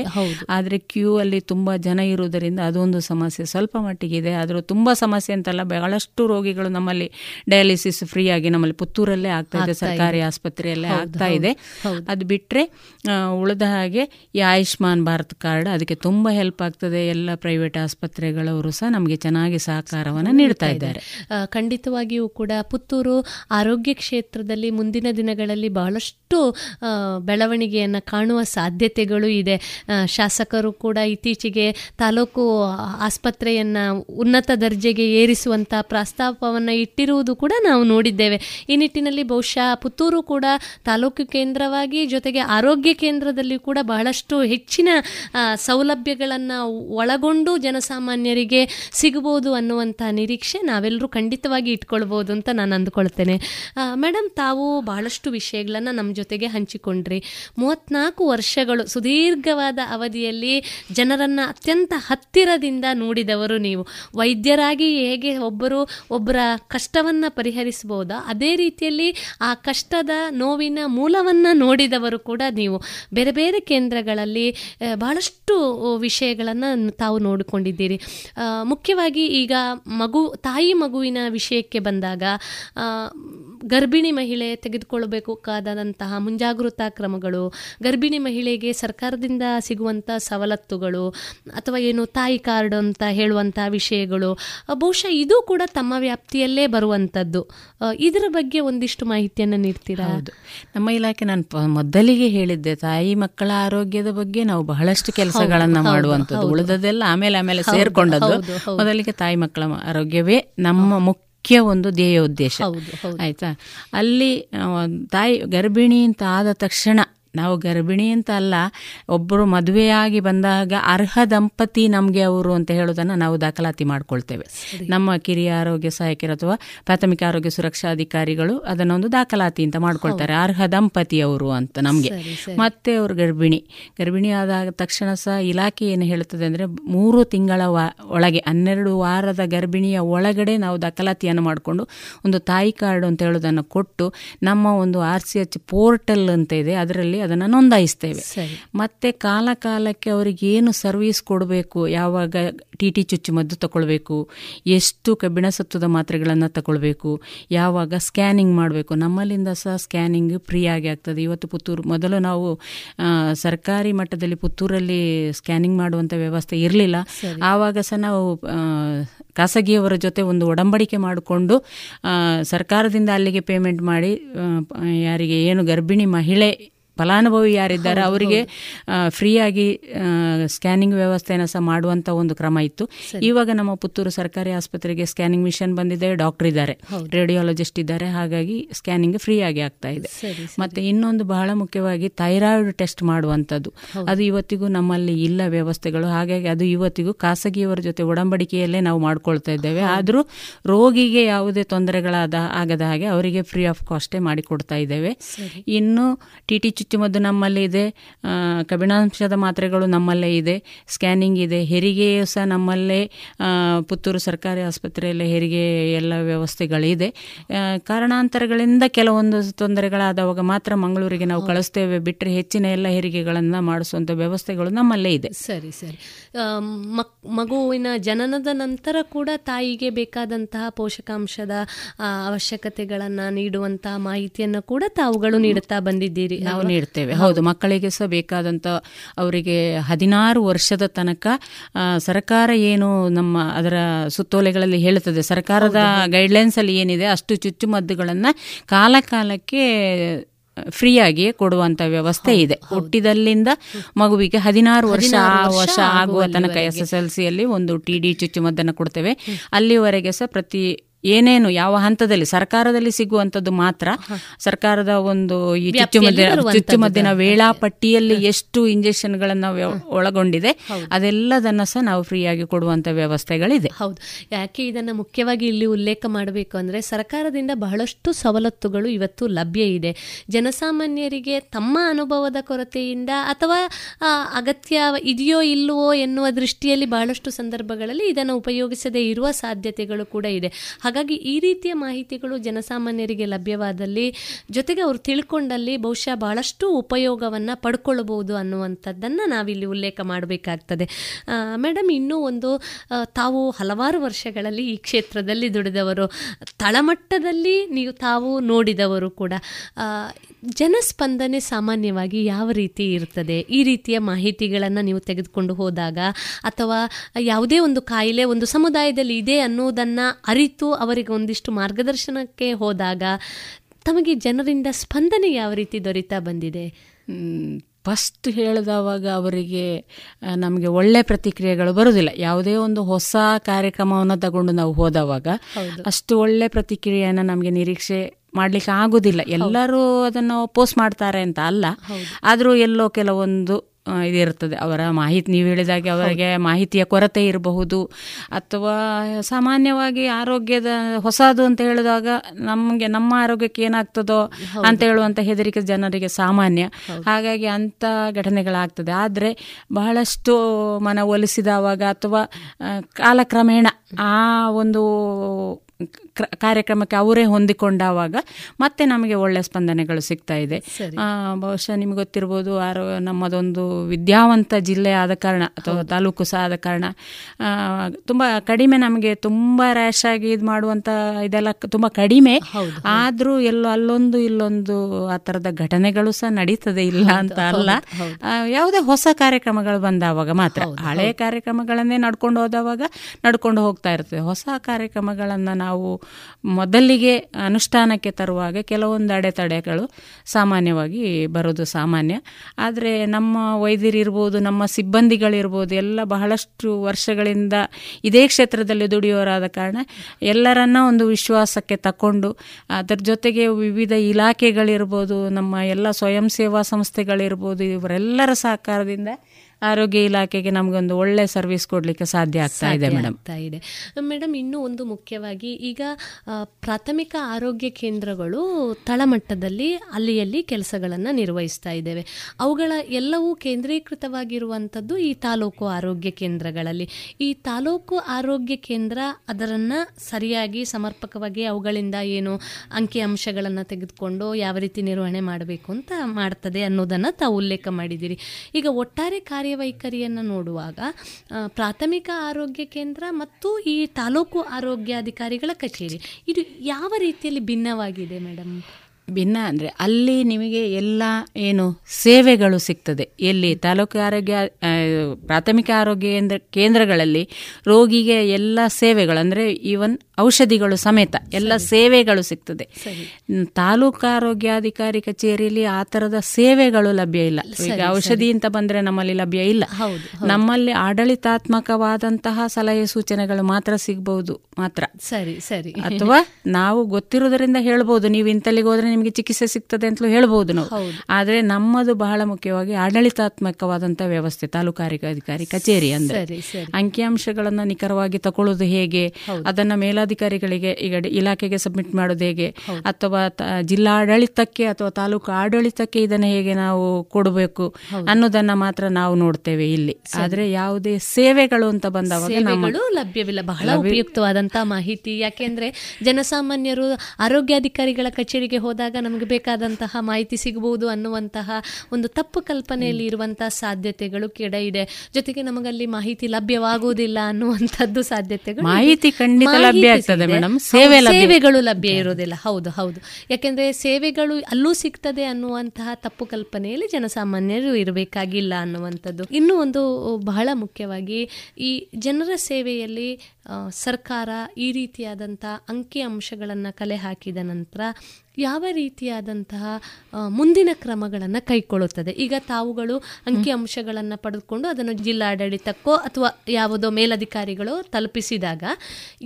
ಆದರೆ ಕ್ಯೂ ಅಲ್ಲಿ ತುಂಬಾ ಜನ ಇರುವುದರಿಂದ ಅದೊಂದು ಸಮಸ್ಯೆ. ಸ್ವಲ್ಪ ಮಟ್ಟಿಗೆ ಇದೆ ಆದರೂ ತುಂಬಾ ಸಮಸ್ಯೆ ಅಂತಲ್ಲ ಬಹಳಷ್ಟು ರೋಗಿಗಳು ನಮ್ಮಲ್ಲಿ ಡಯಾಲಿಸಿಸ್ ಫ್ರೀ ಆಗಿ ನಮ್ಮಲ್ಲಿ ಪುತ್ತೂರಲ್ಲೇ ಆಗ್ತಾ ಇದೆ ಸರ್ಕಾರಿ ಆಸ್ಪತ್ರೆಯಲ್ಲೇ ಆಗ್ತಾ ಇದೆ. ಅದು ಬಿಟ್ರೆ ಆ, ಉಳಿದ ಹಾಗೆ ಈ ಆಯುಷ್ಮಾನ್ ಭಾರತ್ ಕಾರ್ಡ್ ಅದಕ್ಕೆ ತುಂಬಾ ಹೆಲ್ಪ್ ಆಗ್ತದೆ. ಎಲ್ಲ ಪ್ರೈವೇಟ್ ಆಸ್ಪತ್ರೆಗಳವರು ಸಹ ನಮಗೆ ಚೆನ್ನಾಗಿ ಸಹಕಾರವನ್ನು ನೀಡ್ತಾ ಇದ್ದಾರೆ. ಖಂಡಿತವಾಗಿಯೂ ಕೂಡ ಪುತ್ತೂರು ಆರೋಗ್ಯ ಕ್ಷೇತ್ರದಲ್ಲಿ ಮುಂದಿನ ದಿನಗಳಲ್ಲಿ ಬಹಳಷ್ಟು ಆ, ಬೆಳವಣಿಗೆಯನ್ನು ಕಾಣುವ ಸಾಧ್ಯತೆಗಳು ಇದೆ. ಶಾಸಕರು ಕೂಡ ಇತ್ತೀಚೆಗೆ ತಾಲೂಕು ಆಸ್ಪತ್ರೆಯನ್ನು ಉನ್ನತ ದರ್ಜೆಗೆ ಏರಿಸುವಂಥ ಪ್ರಸ್ತಾಪವನ್ನು ಇಟ್ಟಿರುವುದು ಕೂಡ ನಾವು ನೋಡಿದ್ದೇವೆ. ಈ ನಿಟ್ಟಿನಲ್ಲಿ ಬಹುಶಃ ಪುತ್ತೂರು ಕೂಡ ತಾಲೂಕು ಕೇಂದ್ರವಾಗಿ ಜೊತೆಗೆ ಆರೋಗ್ಯ ಕೇಂದ್ರದಲ್ಲಿ ಕೂಡ ಬಹಳಷ್ಟು ಹೆಚ್ಚಿನ ಸೌಲಭ್ಯಗಳನ್ನು ಒಳಗೊಂಡು ಜನಸಾಮಾನ್ಯರಿಗೆ ಸಿಗಬಹುದು ಅನ್ನುವಂಥ ನಿರೀಕ್ಷೆ ನಾವೆಲ್ಲರೂ ಖಂಡಿತವಾಗಿ ಇಟ್ಕೊಳ್ಬೋದು ಅಂತ ನಾನು ಅಂದ್ಕೊಳ್ತೇನೆ. ಮೇಡಮ್ ತಾವು ಬಹಳಷ್ಟು ವಿಷಯಗಳನ್ನು ನಮ್ಮ ಜೊತೆಗೆ ಹಂಚಿಕೊಂಡ್ರಿ. ಮೂವತ್ನಾಲ್ಕು ವರ್ಷಗಳು ಸುದೀರ್ಘವಾದ ಅವಧಿಯಲ್ಲಿ ಜನರನ್ನು ಅತ್ಯಂತ ಹತ್ತಿರದಿಂದ ನೋಡಿದವರು ನೀವು. ವೈದ್ಯರಾಗಿ ಹೇಗೆ ಒಬ್ಬರು ಒಬ್ಬರ ಕಷ್ಟವನ್ನು ಪರಿಹರಿಸಬಹುದಾ ಅದೇ ರೀತಿಯಲ್ಲಿ ಆ ಕಷ್ಟದ ನೋವಿನ ಮೂಲವನ್ನು ನೋಡಿದವರು ಕೂಡ ನೀವು. ಬೇರೆ ಬೇರೆ ಕೇಂದ್ರಗಳಲ್ಲಿ ಬಹಳಷ್ಟು ವಿಷಯಗಳನ್ನು ತಾವು ನೋಡಿಕೊಂಡಿದ್ದೀರಿ. ಮುಖ್ಯವಾಗಿ ಈಗ ಮಗು, ತಾಯಿ ಮಗುವಿನ ವಿಷಯಕ್ಕೆ ಬಂದಾಗ ಗರ್ಭಿಣಿ ಮಹಿಳೆ ತೆಗೆದುಕೊಳ್ಳಬೇಕಾದಂತಹ ಮುಂಜಾಗ್ರತಾ ಕ್ರಮಗಳು. ಗರ್ಭಿಣಿ ಮಹಿಳೆಗೆ ಸರ್ಕಾರದಿಂದ ಸಿಗುವಂಥ ಸವಲತ್ತುಗಳು ಅಥವಾ ಏನು ತಾಯಿ ಕಾರ್ಡ್ ಅಂತ ಹೇಳುವಂಥ ವಿಷಯಗಳು ಬಹುಶಃ ಇದು ಕೂಡ ತಮ್ಮ ವ್ಯಾಪ್ತಿಯಲ್ಲೇ ಬರುವಂಥದ್ದು ಇದರ ಬಗ್ಗೆ ಒಂದಿಷ್ಟು ಮಾಹಿತಿಯನ್ನು ನೀಡ್ತೀರಾ? ನಮ್ಮ ಇಲಾಖೆ ನಾನು ಮೊದಲಿಗೆ ಹೇಳಿದ್ದೆ ತಾಯಿ ಮಕ್ಕಳ ಆರೋಗ್ಯದ ಬಗ್ಗೆ ನಾವು ಬಹಳಷ್ಟು ಕೆಲಸಗಳನ್ನ ಮಾಡುವಂಥದ್ದು. ಉಳಿದದೆಲ್ಲ ಆಮೇಲೆ ಆಮೇಲೆ ಸೇರ್ಕೊಂಡದ್ದು. ಮೊದಲಿಗೆ ತಾಯಿ ಮಕ್ಕಳ ಆರೋಗ್ಯವೇ ನಮ್ಮ ಮುಖ್ಯ ಒಂದು ಧ್ಯೇಯ ಉದ್ದೇಶ ಆಯ್ತಾ? ಅಲ್ಲಿ ತಾಯಿ ಗರ್ಭಿಣಿ ಅಂತ ಆದ ತಕ್ಷಣ ನಾವು ಗರ್ಭಿಣಿ ಅಂತ ಅಲ್ಲ ಒಬ್ಬರು ಮದುವೆಯಾಗಿ ಬಂದಾಗ ಅರ್ಹ ದಂಪತಿ ನಮಗೆ ಅವರು ಅಂತ ಹೇಳೋದನ್ನು ನಾವು ದಾಖಲಾತಿ ಮಾಡಿಕೊಳ್ತೇವೆ. ನಮ್ಮ ಕಿರಿಯ ಆರೋಗ್ಯ ಸಹಾಯಕರು ಅಥವಾ ಪ್ರಾಥಮಿಕ ಆರೋಗ್ಯ ಸುರಕ್ಷಾ ಅಧಿಕಾರಿಗಳು ಅದನ್ನೊಂದು ದಾಖಲಾತಿ ಅಂತ ಮಾಡ್ಕೊಳ್ತಾರೆ. ಅರ್ಹ ದಂಪತಿ ಅವರು ಅಂತ ನಮಗೆ. ಮತ್ತೆ ಅವರು ಗರ್ಭಿಣಿ. ಗರ್ಭಿಣಿ ಆದಾಗ ತಕ್ಷಣ ಸಹ ಇಲಾಖೆ ಏನು ಹೇಳ್ತದೆ ಅಂದರೆ ಮೂರು ತಿಂಗಳ ವಾ ಒಳಗೆ ಹನ್ನೆರಡು ವಾರದ ಗರ್ಭಿಣಿಯ ಒಳಗಡೆ ನಾವು ದಾಖಲಾತಿಯನ್ನು ಮಾಡಿಕೊಂಡು ಒಂದು ತಾಯಿ ಕಾರ್ಡ್ ಅಂತ ಹೇಳೋದನ್ನು ಕೊಟ್ಟು ನಮ್ಮ ಒಂದು ಆರ್ ಸಿ ಎಚ್ ಪೋರ್ಟಲ್ ಅಂತ ಇದೆ ಅದರಲ್ಲಿ ಅದನ್ನು ನೋಂದಾಯಿಸ್ತೇವೆ. ಮತ್ತೆ ಕಾಲ ಕಾಲಕ್ಕೆ ಅವರಿಗೆ ಏನು ಸರ್ವಿಸ್ ಕೊಡಬೇಕು ಯಾವಾಗ ಟಿ ಟಿ ಚುಚ್ಚುಮದ್ದು ತಗೊಳ್ಬೇಕು ಎಷ್ಟು ಕಬ್ಬಿಣ ಸತ್ವದ ಮಾತ್ರೆಗಳನ್ನು ತಗೊಳ್ಬೇಕು ಯಾವಾಗ ಸ್ಕ್ಯಾನಿಂಗ್ ಮಾಡಬೇಕು. ನಮ್ಮಲ್ಲಿಂದ ಸಹ ಸ್ಕ್ಯಾನಿಂಗ್ ಫ್ರೀ ಆಗಿ ಆಗ್ತದೆ. ಇವತ್ತು ಪುತ್ತೂರು ಮೊದಲು ನಾವು ಸರ್ಕಾರಿ ಮಟ್ಟದಲ್ಲಿ ಪುತ್ತೂರಲ್ಲಿ ಸ್ಕ್ಯಾನಿಂಗ್ ಮಾಡುವಂಥ ವ್ಯವಸ್ಥೆ ಇರಲಿಲ್ಲ. ಆವಾಗ ಸಹ ನಾವು ಖಾಸಗಿಯವರ ಜೊತೆ ಒಂದು ಒಡಂಬಡಿಕೆ ಮಾಡಿಕೊಂಡು ಸರ್ಕಾರದಿಂದ ಅಲ್ಲಿಗೆ ಪೇಮೆಂಟ್ ಮಾಡಿ ಯಾರಿಗೆ ಏನು ಗರ್ಭಿಣಿ ಮಹಿಳೆ ಫಲಾನುಭವಿ ಯಾರಿದ್ದಾರೆ ಅವರಿಗೆ ಫ್ರೀಯಾಗಿ ಸ್ಕ್ಯಾನಿಂಗ್ ವ್ಯವಸ್ಥೆಯನ್ನು ಸಹ ಮಾಡುವಂಥ ಒಂದು ಕ್ರಮ ಇತ್ತು. ಇವಾಗ ನಮ್ಮ ಪುತ್ತೂರು ಸರ್ಕಾರಿ ಆಸ್ಪತ್ರೆಗೆ ಸ್ಕ್ಯಾನಿಂಗ್ ಮಿಷನ್ ಬಂದಿದೆ ಡಾಕ್ಟರ್ ಇದ್ದಾರೆ. ರೇಡಿಯಾಲಜಿಸ್ಟ್ ಇದ್ದಾರೆ ಹಾಗಾಗಿ ಸ್ಕ್ಯಾನಿಂಗ್ ಫ್ರೀಯಾಗಿ ಆಗಿ ಆಗ್ತಾ ಇದೆ. ಮತ್ತೆ ಇನ್ನೊಂದು ಬಹಳ ಮುಖ್ಯವಾಗಿ ಥೈರಾಯ್ಡ್ ಟೆಸ್ಟ್ ಮಾಡುವಂಥದ್ದು. ಅದು ಇವತ್ತಿಗೂ ನಮ್ಮಲ್ಲಿ ಇಲ್ಲ ವ್ಯವಸ್ಥೆಗಳು ಹಾಗಾಗಿ ಅದು ಇವತ್ತಿಗೂ ಖಾಸಗಿಯವರ ಜೊತೆ ಒಡಂಬಡಿಕೆಯಲ್ಲೇ ನಾವು ಮಾಡ್ಕೊಳ್ತಾ ಇದ್ದೇವೆ. ಆದರೂ ರೋಗಿಗೆ ಯಾವುದೇ ತೊಂದರೆಗಳಾದ ಆಗದ ಹಾಗೆ ಅವರಿಗೆ ಫ್ರೀ ಆಫ್ ಕಾಸ್ಟೇ ಮಾಡಿಕೊಡ್ತಾ ಇದ್ದೇವೆ. ಇನ್ನು ಟಿ ಟಿ ಚುಚ್ಚುಮದ್ದು ನಮ್ಮಲ್ಲೇ ಇದೆ. ಕಬಿಣಾಂಶದ ಕಬ್ಬಿಣಾಂಶದ ಮಾತ್ರೆಗಳು ನಮ್ಮಲ್ಲೇ ಇದೆ. ಸ್ಕ್ಯಾನಿಂಗ್ ಇದೆ. ಹೆರಿಗೆಯು ಸಹ ನಮ್ಮಲ್ಲೇ. ಪುತ್ತೂರು ಸರ್ಕಾರಿ ಆಸ್ಪತ್ರೆಯಲ್ಲಿ ಹೆರಿಗೆ ಎಲ್ಲ ವ್ಯವಸ್ಥೆಗಳಿದೆ. ಕಾರಣಾಂತರಗಳಿಂದ ಕೆಲವೊಂದು ತೊಂದರೆಗಳಾದವಾಗ ಮಾತ್ರ ಮಂಗಳೂರಿಗೆ ನಾವು ಕಳಿಸ್ತೇವೆ. ಬಿಟ್ಟರೆ ಹೆಚ್ಚಿನ ಎಲ್ಲ ಹೆರಿಗೆಗಳನ್ನು ಮಾಡಿಸುವಂಥ ವ್ಯವಸ್ಥೆಗಳು ನಮ್ಮಲ್ಲೇ ಇದೆ. ಸರಿ ಸರಿ. ಮಕ್ ಮಗುವಿನ ಜನನದ ನಂತರ ಕೂಡ ತಾಯಿಗೆ ಬೇಕಾದಂತಹ ಪೋಷಕಾಂಶದ ಅವಶ್ಯಕತೆಗಳನ್ನು ನೀಡುವಂತಹ ಮಾಹಿತಿಯನ್ನು ಕೂಡ ತಾವುಗಳು ನೀಡುತ್ತಾ ಬಂದಿದ್ದೀರಿ ನಾವು? ನೀಡ್ತೇವೆ. ಹೌದು ಮಕ್ಕಳಿಗೆ ಸಹ ಬೇಕಾದಂಥ ಅವರಿಗೆ ಹದಿನಾರು ವರ್ಷದ ತನಕ ಸರ್ಕಾರ ಏನು ನಮ್ಮ ಅದರ ಸುತ್ತೋಲೆಗಳಲ್ಲಿ ಹೇಳುತ್ತದೆ. ಸರ್ಕಾರದ ಗೈಡ್ಲೈನ್ಸ್ ಅಲ್ಲಿ ಏನಿದೆ ಅಷ್ಟು ಚುಚ್ಚುಮದ್ದುಗಳನ್ನು ಕಾಲ ಕಾಲಕ್ಕೆ ಫ್ರೀಯಾಗಿ ಕೊಡುವಂತ ವ್ಯವಸ್ಥೆ ಇದೆ. ಹುಟ್ಟಿದಲ್ಲಿಂದ ಮಗುವಿಗೆ ಹದಿನಾರು ವರ್ಷ ಆ ವರ್ಷ ವರ್ಷ ಆಗುವ ತನಕ ಎಸ್ ಎಸ್ ಎಲ್ ಸಿಯಲ್ಲಿ ಒಂದು ಟಿ ಡಿ ಚುಚ್ಚುಮದ್ದನ್ನು ಕೊಡ್ತೇವೆ. ಅಲ್ಲಿವರೆಗೆ ಸಹ ಪ್ರತಿ ಏನೇನು ಯಾವ ಹಂತದಲ್ಲಿ ಸರ್ಕಾರದಲ್ಲಿ ಸಿಗುವಂತದ್ದು ಮಾತ್ರ ಸರ್ಕಾರದ ಒಂದು ಈ ಚುಚ್ಚುಮದ್ದಿನ ವೇಳಾಪಟ್ಟಿಯಲ್ಲಿ ಎಷ್ಟು ಇಂಜೆಕ್ಷನ್ಗಳನ್ನ ಒಳಗೊಂಡಿದೆ ಅದೆಲ್ಲದನ್ನ ಸಹ ನಾವು ಫ್ರೀಯಾಗಿ ಕೊಡುವಂತ ವ್ಯವಸ್ಥೆಗಳಿದೆ. ಹೌದು. ಯಾಕೆ ಇದನ್ನ ಮುಖ್ಯವಾಗಿ ಇಲ್ಲಿ ಉಲ್ಲೇಖ ಮಾಡಬೇಕು ಅಂದ್ರೆ ಸರ್ಕಾರದಿಂದ ಬಹಳಷ್ಟು ಸವಲತ್ತುಗಳು ಇವತ್ತು ಲಭ್ಯ ಇದೆ. ಜನಸಾಮಾನ್ಯರಿಗೆ ತಮ್ಮ ಅನುಭವದ ಕೊರತೆಯಿಂದ ಅಥವಾ ಅಗತ್ಯ ಇದೆಯೋ ಇಲ್ಲವೋ ಎನ್ನುವ ದೃಷ್ಟಿಯಲ್ಲಿ ಬಹಳಷ್ಟು ಸಂದರ್ಭಗಳಲ್ಲಿ ಇದನ್ನು ಉಪಯೋಗಿಸದೇ ಇರುವ ಸಾಧ್ಯತೆಗಳು ಕೂಡ ಇದೆ. ಹಾಗಾಗಿ ಈ ರೀತಿಯ ಮಾಹಿತಿಗಳು ಜನಸಾಮಾನ್ಯರಿಗೆ ಲಭ್ಯವಾದಲ್ಲಿ ಜೊತೆಗೆ ಅವರು ತಿಳ್ಕೊಂಡಲ್ಲಿ ಬಹುಶಃ ಬಹಳಷ್ಟು ಉಪಯೋಗವನ್ನು ಪಡ್ಕೊಳ್ಳಬಹುದು ಅನ್ನುವಂಥದ್ದನ್ನು ನಾವಿಲ್ಲಿ ಉಲ್ಲೇಖ ಮಾಡಬೇಕಾಗ್ತದೆ. ಮೇಡಮ್ ಇನ್ನೂ ಒಂದು ತಾವು ಹಲವಾರು ವರ್ಷಗಳಲ್ಲಿ ಈ ಕ್ಷೇತ್ರದಲ್ಲಿ ದುಡಿದವರು, ತಳಮಟ್ಟದಲ್ಲಿ ನೀವು ತಾವು ನೋಡಿದವರು ಕೂಡ. ಜನಸ್ಪಂದನೆ ಸಾಮಾನ್ಯವಾಗಿ ಯಾವ ರೀತಿ ಇರ್ತದೆ? ಈ ರೀತಿಯ ಮಾಹಿತಿಗಳನ್ನು ನೀವು ತೆಗೆದುಕೊಂಡು ಹೋದಾಗ ಅಥವಾ ಯಾವುದೇ ಒಂದು ಕಾಯಿಲೆ ಒಂದು ಸಮುದಾಯದಲ್ಲಿ ಇದೆ ಅನ್ನೋದನ್ನು ಅರಿತು ಅವರಿಗೆ ಒಂದಿಷ್ಟು ಮಾರ್ಗದರ್ಶನಕ್ಕೆ ಹೋದಾಗ ತಮಗೆ ಜನರಿಂದ ಸ್ಪಂದನೆ ಯಾವ ರೀತಿ ದೊರೀತಾ ಬಂದಿದೆ? ಫಸ್ಟ್ ಹೇಳಿದವಾಗ ಅವರಿಗೆ ನಮಗೆ ಒಳ್ಳೆ ಪ್ರತಿಕ್ರಿಯೆಗಳು ಬರುವುದಿಲ್ಲ ಯಾವುದೇ ಒಂದು ಹೊಸ ಕಾರ್ಯಕ್ರಮವನ್ನು ತಗೊಂಡು ನಾವು ಹೋದವಾಗ ಅಷ್ಟು ಒಳ್ಳೆ ಪ್ರತಿಕ್ರಿಯೆಯನ್ನು ನಮಗೆ ನಿರೀಕ್ಷೆ ಮಾಡ್ಲಿಕ್ಕೆ ಆಗೋದಿಲ್ಲ. ಎಲ್ಲರೂ ಅದನ್ನು ಪೋಸ್ಟ್ ಮಾಡ್ತಾರೆ ಅಂತ ಅಲ್ಲ. ಆದರೂ ಎಲ್ಲೋ ಕೆಲವೊಂದು ಇದಿರ್ತದೆ ಅವರ ಮಾಹಿತಿ ನೀವು ಹೇಳಿದಾಗೆ ಅವರಿಗೆ ಮಾಹಿತಿಯ ಕೊರತೆ ಇರಬಹುದು. ಅಥವಾ ಸಾಮಾನ್ಯವಾಗಿ ಆರೋಗ್ಯದ ಹೊಸದು ಅಂತ ಹೇಳಿದಾಗ ನಮಗೆ ನಮ್ಮ ಆರೋಗ್ಯಕ್ಕೆ ಏನಾಗ್ತದೋ ಅಂತ ಹೇಳುವಂಥ ಹೆದರಿಕೆ ಜನರಿಗೆ ಸಾಮಾನ್ಯ. ಹಾಗಾಗಿ ಅಂಥ ಘಟನೆಗಳಾಗ್ತದೆ. ಆದರೆ ಬಹಳಷ್ಟು ಮನವೊಲಿಸಿದವಾಗ ಅಥವಾ ಕಾಲಕ್ರಮೇಣ ಆ ಒಂದು ಕಾರ್ಯಕ್ರಮಕ್ಕೆ ಅವರೇ ಹೊಂದಿಕೊಂಡಾವಾಗ ಮತ್ತೆ ನಮಗೆ ಒಳ್ಳೆ ಸ್ಪಂದನೆಗಳು ಸಿಗ್ತಾ ಇದೆ. ಆ, ಬಹುಶಃ ನಿಮ್ಗೆ ಗೊತ್ತಿರ್ಬೋದು ಆರೋ ನಮ್ಮದೊಂದು ವಿದ್ಯಾವಂತ ಜಿಲ್ಲೆ ಆದ ಕಾರಣ ಅಥವಾ ತಾಲೂಕು ಸಹ ಆದ ಕಾರಣ ತುಂಬ ಕಡಿಮೆ ನಮಗೆ ತುಂಬ ರ್ಯಾಶ್ ಆಗಿ ಇದು ಮಾಡುವಂತ ಇದೆಲ್ಲ ತುಂಬಾ ಕಡಿಮೆ. ಆದರೂ ಎಲ್ಲೋ ಅಲ್ಲೊಂದು ಇಲ್ಲೊಂದು ಆ ತರದ ಘಟನೆಗಳು ಸಹ ನಡೀತದೆ ಇಲ್ಲ ಅಂತ ಅಲ್ಲ. ಯಾವುದೇ ಹೊಸ ಕಾರ್ಯಕ್ರಮಗಳು ಬಂದಾವಾಗ ಮಾತ್ರ. ಹಳೆ ಕಾರ್ಯಕ್ರಮಗಳನ್ನೇ ನಡ್ಕೊಂಡು ಹೋದವಾಗ ನಡ್ಕೊಂಡು ಹೋಗ್ತಾ ಇರ್ತದೆ. ಹೊಸ ಕಾರ್ಯಕ್ರಮಗಳನ್ನ ನಾವು ಮೊದಲಿಗೆ ಅನುಷ್ಠಾನಕ್ಕೆ ತರುವಾಗ ಕೆಲವೊಂದು ಅಡೆತಡೆಗಳು ಸಾಮಾನ್ಯವಾಗಿ ಬರೋದು ಸಾಮಾನ್ಯ. ಆದರೆ ನಮ್ಮ ವೈದ್ಯರಿರ್ಬೋದು ನಮ್ಮ ಸಿಬ್ಬಂದಿಗಳಿರ್ಬೋದು ಎಲ್ಲ ಬಹಳಷ್ಟು ವರ್ಷಗಳಿಂದ ಇದೇ ಕ್ಷೇತ್ರದಲ್ಲಿ ದುಡಿಯೋರಾದ ಕಾರಣ ಎಲ್ಲರನ್ನ ಒಂದು ವಿಶ್ವಾಸಕ್ಕೆ ತಕೊಂಡು, ಅದರ ಜೊತೆಗೆ ವಿವಿಧ ಇಲಾಖೆಗಳಿರ್ಬೋದು, ನಮ್ಮ ಎಲ್ಲ ಸ್ವಯಂ ಸೇವಾ ಸಂಸ್ಥೆಗಳಿರ್ಬೋದು, ಇವರೆಲ್ಲರ ಸಹಕಾರದಿಂದ ಆರೋಗ್ಯ ಇಲಾಖೆಗೆ ನಮಗೊಂದು ಒಳ್ಳೆ ಸರ್ವಿಸ್ ಕೊಡಲಿಕ್ಕೆ ಸಾಧ್ಯ ಆಗ್ತಾ ಇದೆ ಮೇಡಮ್. ಇದೆ. ಮೇಡಮ್ ಇನ್ನೂ ಒಂದು ಮುಖ್ಯವಾಗಿ ಈಗ ಪ್ರಾಥಮಿಕ ಆರೋಗ್ಯ ಕೇಂದ್ರಗಳು ತಳಮಟ್ಟದಲ್ಲಿ ಅಲ್ಲಿಯಲ್ಲಿ ಕೆಲಸಗಳನ್ನು ನಿರ್ವಹಿಸ್ತಾ ಇದ್ದೇವೆ. ಅವುಗಳ ಎಲ್ಲವೂ ಕೇಂದ್ರೀಕೃತವಾಗಿರುವಂಥದ್ದು ಈ ತಾಲೂಕು ಆರೋಗ್ಯ ಕೇಂದ್ರಗಳಲ್ಲಿ. ಈ ತಾಲೂಕು ಆರೋಗ್ಯ ಕೇಂದ್ರ ಅದರನ್ನು ಸರಿಯಾಗಿ ಸಮರ್ಪಕವಾಗಿ ಅವುಗಳಿಂದ ಏನು ಅಂಕಿ ಅಂಶಗಳನ್ನು ತೆಗೆದುಕೊಂಡು ಯಾವ ರೀತಿ ನಿರ್ವಹಣೆ ಮಾಡಬೇಕು ಅಂತ ಮಾಡ್ತದೆ ಅನ್ನೋದನ್ನು ತಾವು ಉಲ್ಲೇಖ ಮಾಡಿದ್ದೀರಿ. ಈಗ ಒಟ್ಟಾರೆ ಕಾರ್ಯವೈಖರಿಯನ್ನು ನೋಡುವಾಗ ಪ್ರಾಥಮಿಕ ಆರೋಗ್ಯ ಕೇಂದ್ರ ಮತ್ತು ಈ ತಾಲೂಕು ಆರೋಗ್ಯಾಧಿಕಾರಿಗಳ ಕಚೇರಿ, ಇದು ಯಾವ ರೀತಿಯಲ್ಲಿ ಭಿನ್ನವಾಗಿದೆ ಮೇಡಮ್? ಭಿನ್ನ ಅಂದರೆ ಅಲ್ಲಿ ನಿಮಗೆ ಎಲ್ಲ ಏನು ಸೇವೆಗಳು ಸಿಗ್ತದೆ. ಎಲ್ಲಿ ತಾಲೂಕು ಆರೋಗ್ಯ ಪ್ರಾಥಮಿಕ ಆರೋಗ್ಯ ಕೇಂದ್ರ ಕೇಂದ್ರಗಳಲ್ಲಿ ರೋಗಿಗೆ ಎಲ್ಲ ಸೇವೆಗಳು ಅಂದರೆ ಈವನ್ ಔಷಧಿಗಳು ಸಮೇತ ಎಲ್ಲ ಸೇವೆಗಳು ಸಿಗ್ತದೆ. ತಾಲೂಕು ಆರೋಗ್ಯಾಧಿಕಾರಿ ಕಚೇರಿಯಲ್ಲಿ ಆ ಥರದ ಸೇವೆಗಳು ಲಭ್ಯ ಇಲ್ಲ. ಈಗ ಔಷಧಿ ಅಂತ ಬಂದರೆ ನಮ್ಮಲ್ಲಿ ಲಭ್ಯ ಇಲ್ಲ. ನಮ್ಮಲ್ಲಿ ಆಡಳಿತಾತ್ಮಕವಾದಂತಹ ಸಲಹೆ ಸೂಚನೆಗಳು ಮಾತ್ರ ಸಿಗಬಹುದು ಮಾತ್ರ. ಸರಿ ಸರಿ. ಅಥವಾ ನಾವು ಗೊತ್ತಿರೋದರಿಂದ ಹೇಳ್ಬೋದು. ನೀವು ಇಂತಲ್ಲಿಗೆ ಹೋದ್ರೆ ನಿಮಗೆ ಚಿಕಿತ್ಸೆ ಸಿಗ್ತದೆ ಅಂತಲೂ ಹೇಳ್ಬೋದು ನಾವು. ಆದ್ರೆ ನಮ್ಮದು ಬಹಳ ಮುಖ್ಯವಾಗಿ ಆಡಳಿತಾತ್ಮಕವಾದಂತಹ ವ್ಯವಸ್ಥೆ ತಾಲೂಕು ಅಧಿಕಾರಿ ಕಚೇರಿ ಅಂದ್ರೆ. ಅಂಕಿಅಂಶಗಳನ್ನು ನಿಖರವಾಗಿ ತಗೊಳ್ಳೋದು ಹೇಗೆ ಅದನ್ನ ಮೇಲಾಧಿಕಾರಿಗಳಿಗೆ ಈಗ ಇಲಾಖೆಗೆ ಸಬ್ಮಿಟ್ ಮಾಡೋದು ಹೇಗೆ ಅಥವಾ ಜಿಲ್ಲಾಡಳಿತಕ್ಕೆ ಅಥವಾ ತಾಲೂಕು ಆಡಳಿತಕ್ಕೆ ಇದನ್ನ ಹೇಗೆ ನಾವು ಕೊಡಬೇಕು ಅನ್ನೋದನ್ನ ಮಾತ್ರ ನಾವು ನೋಡ್ತೇವೆ ಇಲ್ಲಿ. ಆದ್ರೆ ಯಾವುದೇ ಸೇವೆಗಳು ಅಂತ ಬಂದವಾಗ ಲಭ್ಯವಿಲ್ಲ. ಬಹಳ ಉಪಯುಕ್ತವಾದಂತಹ ಮಾಹಿತಿ. ಯಾಕೆಂದ್ರೆ ಜನಸಾಮಾನ್ಯರು ಆರೋಗ್ಯಾಧಿಕಾರಿಗಳ ಕಚೇರಿಗೆ ಹೋದಾಗ ನಮಗೆ ಬೇಕಾದಂತಹ ಮಾಹಿತಿ ಸಿಗಬಹುದು ಅನ್ನುವಂತಹ ಒಂದು ತಪ್ಪು ಕಲ್ಪನೆಯಲ್ಲಿ ಇರುವಂತಹ ಸಾಧ್ಯತೆಗಳು ಕೆಡ ಇದೆ. ಜೊತೆಗೆ ನಮಗಲ್ಲಿ ಮಾಹಿತಿ ಲಭ್ಯವಾಗುವುದಿಲ್ಲ ಅನ್ನುವಂಥದ್ದು ಸಾಧ್ಯತೆಗಳು. ಮಾಹಿತಿ ಖಂಡಿತ ಮಾಹಿತಿ ಲಭ್ಯ ಆಗ್ತದೆ ಸಿಗದೆ, ಮೇಡಮ್. ಸೇವೆ ಸೇವೆಗಳು ಲಭ್ಯ ಇರುವುದಿಲ್ಲ. ಹೌದು ಹೌದು. ಯಾಕೆಂದ್ರೆ ಸೇವೆಗಳು ಅಲ್ಲೂ ಸಿಗ್ತದೆ ಅನ್ನುವಂತಹ ತಪ್ಪು ಕಲ್ಪನೆಯಲ್ಲಿ ಜನಸಾಮಾನ್ಯರು ಇರಬೇಕಾಗಿಲ್ಲ ಅನ್ನುವಂಥದ್ದು. ಇನ್ನೂ ಒಂದು ಬಹಳ ಮುಖ್ಯವಾಗಿ ಈ ಜನರ ಸೇವೆಯಲ್ಲಿ ಸರ್ಕಾರ ಈ ರೀತಿಯಾದಂಥ ಅಂಕಿ ಅಂಶಗಳನ್ನು ಕಲೆ ಹಾಕಿದ ನಂತರ ಯಾವ ರೀತಿಯಾದಂತಹ ಮುಂದಿನ ಕ್ರಮಗಳನ್ನು ಕೈಗೊಳ್ಳುತ್ತದೆ ಈಗ ತಾವುಗಳು ಅಂಕಿ ಅಂಶಗಳನ್ನು ಪಡೆದುಕೊಂಡು ಅದನ್ನು ಜಿಲ್ಲಾಡಳಿತಕ್ಕೋ ಅಥವಾ ಯಾವುದೋ ಮೇಲಧಿಕಾರಿಗಳು ತಲುಪಿಸಿದಾಗ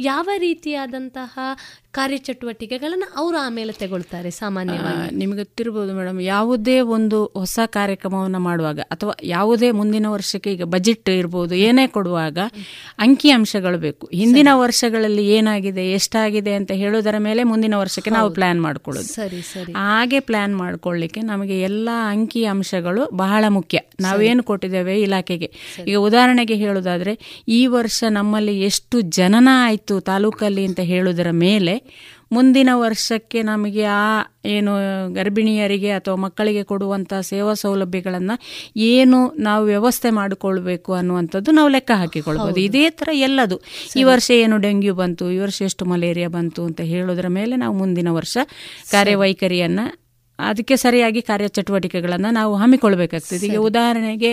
ಯಾವ ರೀತಿಯಾದಂತಹ ಕಾರ್ಯಚಟುವಟಿಕೆಗಳನ್ನು ಅವರು ಆಮೇಲೆ ತಗೊಳ್ತಾರೆ ಸಾಮಾನ್ಯವಾಗಿ. ನಿಮಗೆ ಗೊತ್ತಿರ್ಬೋದು ಮೇಡಮ್ ಯಾವುದೇ ಒಂದು ಹೊಸ ಕಾರ್ಯಕ್ರಮವನ್ನು ಮಾಡುವಾಗ ಅಥವಾ ಯಾವುದೇ ಮುಂದಿನ ವರ್ಷಕ್ಕೆ ಈಗ ಬಜೆಟ್ ಇರ್ಬೋದು ಏನೇ ಕೊಡುವಾಗ ಅಂಕಿ ಅಂಶಗಳು ಬೇಕು. ಹಿಂದಿನ ವರ್ಷಗಳಲ್ಲಿ ಏನಾಗಿದೆ ಎಷ್ಟಾಗಿದೆ ಅಂತ ಹೇಳೋದರ ಮೇಲೆ ಮುಂದಿನ ವರ್ಷಕ್ಕೆ ನಾವು ಪ್ಲಾನ್ ಮಾಡ್ಕೊಳ್ಳೋದು. ಸರಿ ಸರಿ. ಹಾಗೆ ಪ್ಲಾನ್ ಮಾಡ್ಕೊಳ್ಳಿಕ್ಕೆ ನಮಗೆ ಎಲ್ಲ ಅಂಕಿ ಅಂಶಗಳು ಬಹಳ ಮುಖ್ಯ. ನಾವೇನು ಕೊಟ್ಟಿದ್ದೇವೆ ಇಲಾಖೆಗೆ. ಈಗ ಉದಾಹರಣೆಗೆ ಹೇಳೋದಾದ್ರೆ ಈ ವರ್ಷ ನಮ್ಮಲ್ಲಿ ಎಷ್ಟು ಜನನ ಆಯಿತು ತಾಲೂಕಲ್ಲಿ ಅಂತ ಹೇಳೋದರ ಮೇಲೆ ಮುಂದಿನ ವರ್ಷಕ್ಕೆ ನಮಗೆ ಆ ಏನು ಗರ್ಭಿಣಿಯರಿಗೆ ಅಥವಾ ಮಕ್ಕಳಿಗೆ ಕೊಡುವಂಥ ಸೇವಾ ಸೌಲಭ್ಯಗಳನ್ನು ಏನು ನಾವು ವ್ಯವಸ್ಥೆ ಮಾಡಿಕೊಳ್ಬೇಕು ಅನ್ನುವಂಥದ್ದು ನಾವು ಲೆಕ್ಕ ಹಾಕಿಕೊಳ್ಬೋದು. ಇದೇ ಥರ ಎಲ್ಲದು. ಈ ವರ್ಷ ಏನು ಡೆಂಗ್ಯೂ ಬಂತು ಈ ವರ್ಷ ಎಷ್ಟು ಮಲೇರಿಯಾ ಬಂತು ಅಂತ ಹೇಳೋದ್ರ ಮೇಲೆ ನಾವು ಮುಂದಿನ ವರ್ಷ ಕಾರ್ಯವೈಖರಿಯನ್ನ ಅದಕ್ಕೆ ಸರಿಯಾಗಿ ಕಾರ್ಯಚಟುವಟಿಕೆಗಳನ್ನು ನಾವು ಹಮ್ಮಿಕೊಳ್ಬೇಕಾಗ್ತದೆ. ಈಗ ಉದಾಹರಣೆಗೆ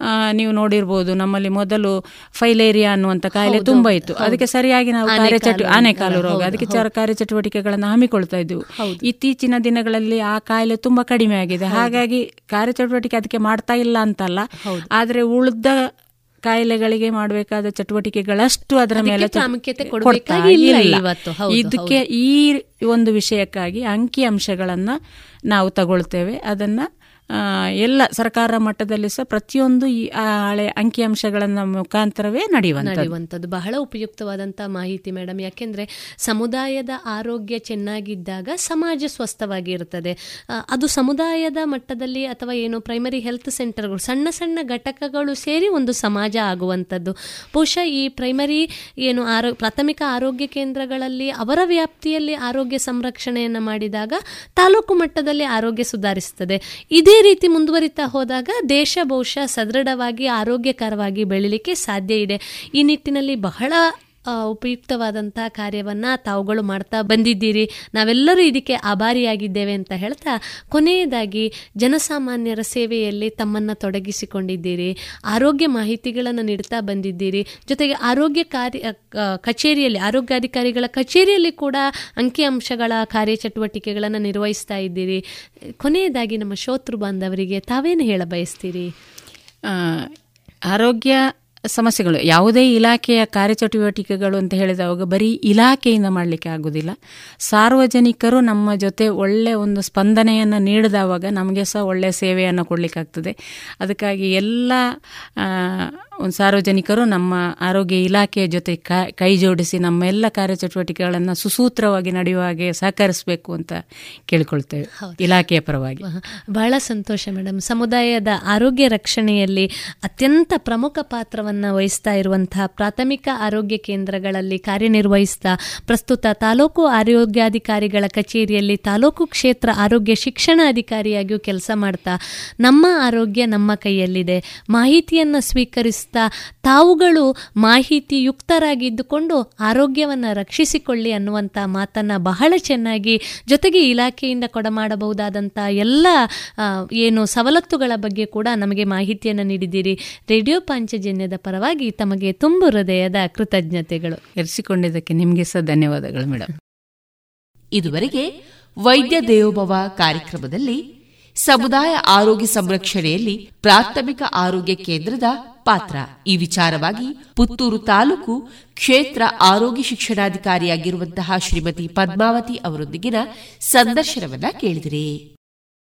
ಆ, ನೀವು ನೋಡಿರ್ಬೋದು ನಮ್ಮಲ್ಲಿ ಮೊದಲು ಫೈಲೇರಿಯಾ ಅನ್ನುವಂಥ ಕಾಯಿಲೆ ತುಂಬಾ ಇತ್ತು. ಅದಕ್ಕೆ ಸರಿಯಾಗಿ ನಾವು ಕಾರ್ಯಚಟು ಆನೆಕಾಲು ರೋಗ. ಅದಕ್ಕೆ ಚರ ಕಾರ್ಯಚಟುವಟಿಕೆಗಳನ್ನು ಹಮ್ಮಿಕೊಳ್ತಾ ಇದ್ವು ಇತ್ತೀಚಿನ ದಿನಗಳಲ್ಲಿ ಆ ಕಾಯಿಲೆ ತುಂಬಾ ಕಡಿಮೆ ಆಗಿದೆ. ಹಾಗಾಗಿ ಕಾರ್ಯಚಟುವಟಿಕೆ ಅದಕ್ಕೆ ಮಾಡ್ತಾ ಇಲ್ಲ ಅಂತಲ್ಲ. ಆದರೆ ಉಳಿದ ಕಾಯಿಲೆಗಳಿಗೆ ಮಾಡಬೇಕಾದ ಚಟುವಟಿಕೆಗಳಷ್ಟು ಅದರ ಮೇಲೆ ಪ್ರಾಮುಖ್ಯತೆ ಇದಕ್ಕೆ ಈ ಒಂದು ವಿಷಯಕ್ಕಾಗಿ ಅಂಕಿ ಅಂಶಗಳನ್ನ ನಾವು ತಗೊಳ್ತೇವೆ. ಅದನ್ನ ಎಲ್ಲ ಸರ್ಕಾರ ಮಟ್ಟದಲ್ಲಿ ಸಹ ಪ್ರತಿಯೊಂದು ಈ ಹಳೆ ಅಂಕಿಅಂಶಗಳನ್ನ ಮುಖಾಂತರವೇ ನಡೆಯುವಂಥದ್ದು. ಬಹಳ ಉಪಯುಕ್ತವಾದಂತಹ ಮಾಹಿತಿ ಮೇಡಮ್. ಯಾಕೆಂದ್ರೆ ಸಮುದಾಯದ ಆರೋಗ್ಯ ಚೆನ್ನಾಗಿದ್ದಾಗ ಸಮಾಜ ಸ್ವಸ್ಥವಾಗಿರುತ್ತದೆ ಆ, ಅದು ಸಮುದಾಯದ ಮಟ್ಟದಲ್ಲಿ ಅಥವಾ ಏನು ಪ್ರೈಮರಿ ಹೆಲ್ತ್ ಸೆಂಟರ್ಗಳು ಸಣ್ಣ ಸಣ್ಣ ಘಟಕಗಳು ಸೇರಿ ಒಂದು ಸಮಾಜ ಆಗುವಂಥದ್ದು. ಬಹುಶಃ ಈ ಪ್ರೈಮರಿ ಏನು ಆರೋ ಪ್ರಾಥಮಿಕ ಆರೋಗ್ಯ ಕೇಂದ್ರಗಳಲ್ಲಿ ಅವರ ವ್ಯಾಪ್ತಿಯಲ್ಲಿ ಆರೋಗ್ಯ ಸಂರಕ್ಷಣೆಯನ್ನು ಮಾಡಿದಾಗ ತಾಲೂಕು ಮಟ್ಟದಲ್ಲಿ ಆರೋಗ್ಯ ಸುಧಾರಿಸುತ್ತದೆ ಇದೇ ರೀತಿ ಮುಂದುವರಿತಾ ಹೋದಾಗ ದೇಶ ಬಹುಶಃ ಸದೃಢವಾಗಿ ಆರೋಗ್ಯಕರವಾಗಿ ಬೆಳಿಲಿಕ್ಕೆ ಸಾಧ್ಯ ಇದೆ. ಈ ನಿಟ್ಟಿನಲ್ಲಿ ಬಹಳ ಉಪಯುಕ್ತವಾದಂಥ ಕಾರ್ಯವನ್ನು ತಾವುಗಳು ಮಾಡ್ತಾ ಬಂದಿದ್ದೀರಿ. ನಾವೆಲ್ಲರೂ ಇದಕ್ಕೆ ಆಭಾರಿಯಾಗಿದ್ದೇವೆ ಅಂತ ಹೇಳ್ತಾ ಕೊನೆಯದಾಗಿ ಜನಸಾಮಾನ್ಯರ ಸೇವೆಯಲ್ಲಿ ತಮ್ಮನ್ನು ತೊಡಗಿಸಿಕೊಂಡಿದ್ದೀರಿ. ಆರೋಗ್ಯ ಮಾಹಿತಿಗಳನ್ನು ನೀಡ್ತಾ ಬಂದಿದ್ದೀರಿ. ಜೊತೆಗೆ ಆರೋಗ್ಯ ಕಾರ್ಯ ಕಚೇರಿಯಲ್ಲಿ, ಆರೋಗ್ಯಾಧಿಕಾರಿಗಳ ಕಚೇರಿಯಲ್ಲಿ ಕೂಡ ಅಂಕಿಅಂಶಗಳ ಕಾರ್ಯಚಟುವಟಿಕೆಗಳನ್ನು ನಿರ್ವಹಿಸ್ತಾ ಇದ್ದೀರಿ. ಕೊನೆಯದಾಗಿ ನಮ್ಮ ಶೋತೃ ಬಾಂಧವರಿಗೆ ತಾವೇನು ಹೇಳ ಬಯಸ್ತೀರಿ? ಆರೋಗ್ಯ ಸಮಸ್ಯೆಗಳು. ಯಾವುದೇ ಇಲಾಖೆಯ ಕಾರ್ಯಚಟುವಟಿಕೆಗಳು ಅಂತ ಹೇಳಿದಾಗ ಬರೀ ಇಲಾಖೆಯಿಂದ ಮಾಡಲಿಕ್ಕೆ ಆಗೋದಿಲ್ಲ. ಸಾರ್ವಜನಿಕರು ನಮ್ಮ ಜೊತೆ ಒಳ್ಳೆ ಒಂದು ಸ್ಪಂದನೆಯನ್ನು ನೀಡಿದವಾಗ ನಮಗೆ ಸಹ ಒಳ್ಳೆಯ ಸೇವೆಯನ್ನು ಕೊಡಲಿಕ್ಕಾಗ್ತದೆ. ಅದಕ್ಕಾಗಿ ಎಲ್ಲ ಒಂದು ಸಾರ್ವಜನಿಕರು ನಮ್ಮ ಆರೋಗ್ಯ ಇಲಾಖೆಯ ಜೊತೆ ಕ- ಕೈ ಜೋಡಿಸಿ ನಮ್ಮ ಎಲ್ಲ ಕಾರ್ಯಚಟುವಟಿಕೆಗಳನ್ನು ಸುಸೂತ್ರವಾಗಿ ನಡೆಯುವ ಹಾಗೆ ಸಹಕರಿಸಬೇಕು ಅಂತ ಕೇಳಿಕೊಳ್ತೇವೆ. ಇಲಾಖೆಯ ಪರವಾಗಿ. ಬಹಳ ಸಂತೋಷ ಮೇಡಮ್ ಸಮುದಾಯದ ಆರೋಗ್ಯ ರಕ್ಷಣೆಯಲ್ಲಿ ಅತ್ಯಂತ ಪ್ರಮುಖ ಪಾತ್ರವನ್ನು ವಹಿಸ್ತಾ ಇರುವಂತಹ ಪ್ರಾಥಮಿಕ ಆರೋಗ್ಯ ಕೇಂದ್ರಗಳಲ್ಲಿ ಕಾರ್ಯನಿರ್ವಹಿಸ್ತಾ ಪ್ರಸ್ತುತ ತಾಲೂಕು ಆರೋಗ್ಯಾಧಿಕಾರಿಗಳ ಕಚೇರಿಯಲ್ಲಿ ತಾಲೂಕು ಕ್ಷೇತ್ರ ಆರೋಗ್ಯ ಶಿಕ್ಷಣ ಅಧಿಕಾರಿಯಾಗಿಯೂ ಕೆಲಸ ಮಾಡ್ತಾ ನಮ್ಮ ಆರೋಗ್ಯ ನಮ್ಮ ಕೈಯಲ್ಲಿದೆ. ಮಾಹಿತಿಯನ್ನು ಸ್ವೀಕರಿಸ್ತಾ ತಾವುಗಳು ಮಾಹಿತಿಯುಕ್ತರಾಗಿದ್ದುಕೊಂಡು ಆರೋಗ್ಯವನ್ನು ರಕ್ಷಿಸಿಕೊಳ್ಳಿ ಅನ್ನುವಂಥ ಮಾತನ್ನು ಬಹಳ ಚೆನ್ನಾಗಿ ಜೊತೆಗೆ ಇಲಾಖೆಯಿಂದ ಕೊಡಮಾಡಬಹುದಾದಂಥ ಎಲ್ಲ ಏನು ಸವಲತ್ತುಗಳ ಬಗ್ಗೆ ಕೂಡ ನಮಗೆ ಮಾಹಿತಿಯನ್ನು ನೀಡಿದ್ದೀರಿ. ರೇಡಿಯೋ ಪಾಂಚಜನ್ಯದ ಪರವಾಗಿ ತಮಗೆ ತುಂಬು ಹೃದಯದ ಕೃತಜ್ಞತೆಗಳು. ಎರಿಸಿಕೊಂಡಿದ್ದಕ್ಕೆ ನಿಮಗೆ ಸಹ ಧನ್ಯವಾದಗಳು ಮೇಡಮ್ ಇದುವರೆಗೆ ವೈದ್ಯ ದೇವೋಭವ ಕಾರ್ಯಕ್ರಮದಲ್ಲಿ ಸಮುದಾಯ ಆರೋಗ್ಯ ಸಂರಕ್ಷಣೆಯಲ್ಲಿ ಪ್ರಾಥಮಿಕ ಆರೋಗ್ಯ ಕೇಂದ್ರದ ಪಾತ್ರ. ಈ ವಿಚಾರವಾಗಿ ಪುತ್ತೂರು ತಾಲೂಕು ಕ್ಷೇತ್ರ ಆರೋಗ್ಯ ಶಿಕ್ಷಣಾಧಿಕಾರಿಯಾಗಿರುವಂತಹ ಶ್ರೀಮತಿ ಪದ್ಮಾವತಿ ಅವರೊಂದಿಗಿನ ಸಂದರ್ಶನವನ್ನ ಕೇಳಿದಿರಿ.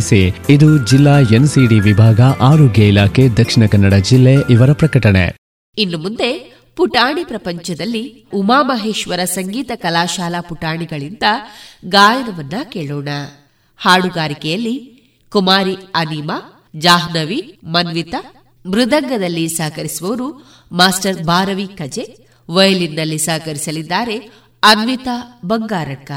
ಮಾಡಿಸಿ ಇದು ಜಿಲ್ಲಾ ಎನ್ಸಿಡಿ ವಿಭಾಗ ಆರೋಗ್ಯ ಇಲಾಖೆ ದಕ್ಷಿಣ ಕನ್ನಡ ಜಿಲ್ಲೆ ಇವರ ಪ್ರಕಟಣೆ. ಇನ್ನು ಮುಂದೆ, ಪುಟಾಣಿ ಪ್ರಪಂಚದಲ್ಲಿ ಉಮಾಮಹೇಶ್ವರ ಸಂಗೀತ ಕಲಾಶಾಲಾ ಪುಟಾಣಿಗಳಿಂದ ಗಾಯನವನ್ನ ಕೇಳೋಣ. ಹಾಡುಗಾರಿಕೆಯಲ್ಲಿ ಕುಮಾರಿ ಅನಿಮಾ, ಜಾಹ್ನವಿ, ಮನ್ವಿತಾ, ಮೃದಂಗದಲ್ಲಿ ಸಹಕರಿಸುವವರು ಮಾಸ್ಟರ್ ಬಾರವಿ ಕಜೆ, ವಯಲಿನ್ನಲ್ಲಿ ಸಹಕರಿಸಲಿದ್ದಾರೆ ಅನ್ವಿತಾ ಬಂಗಾರಡ್ಕ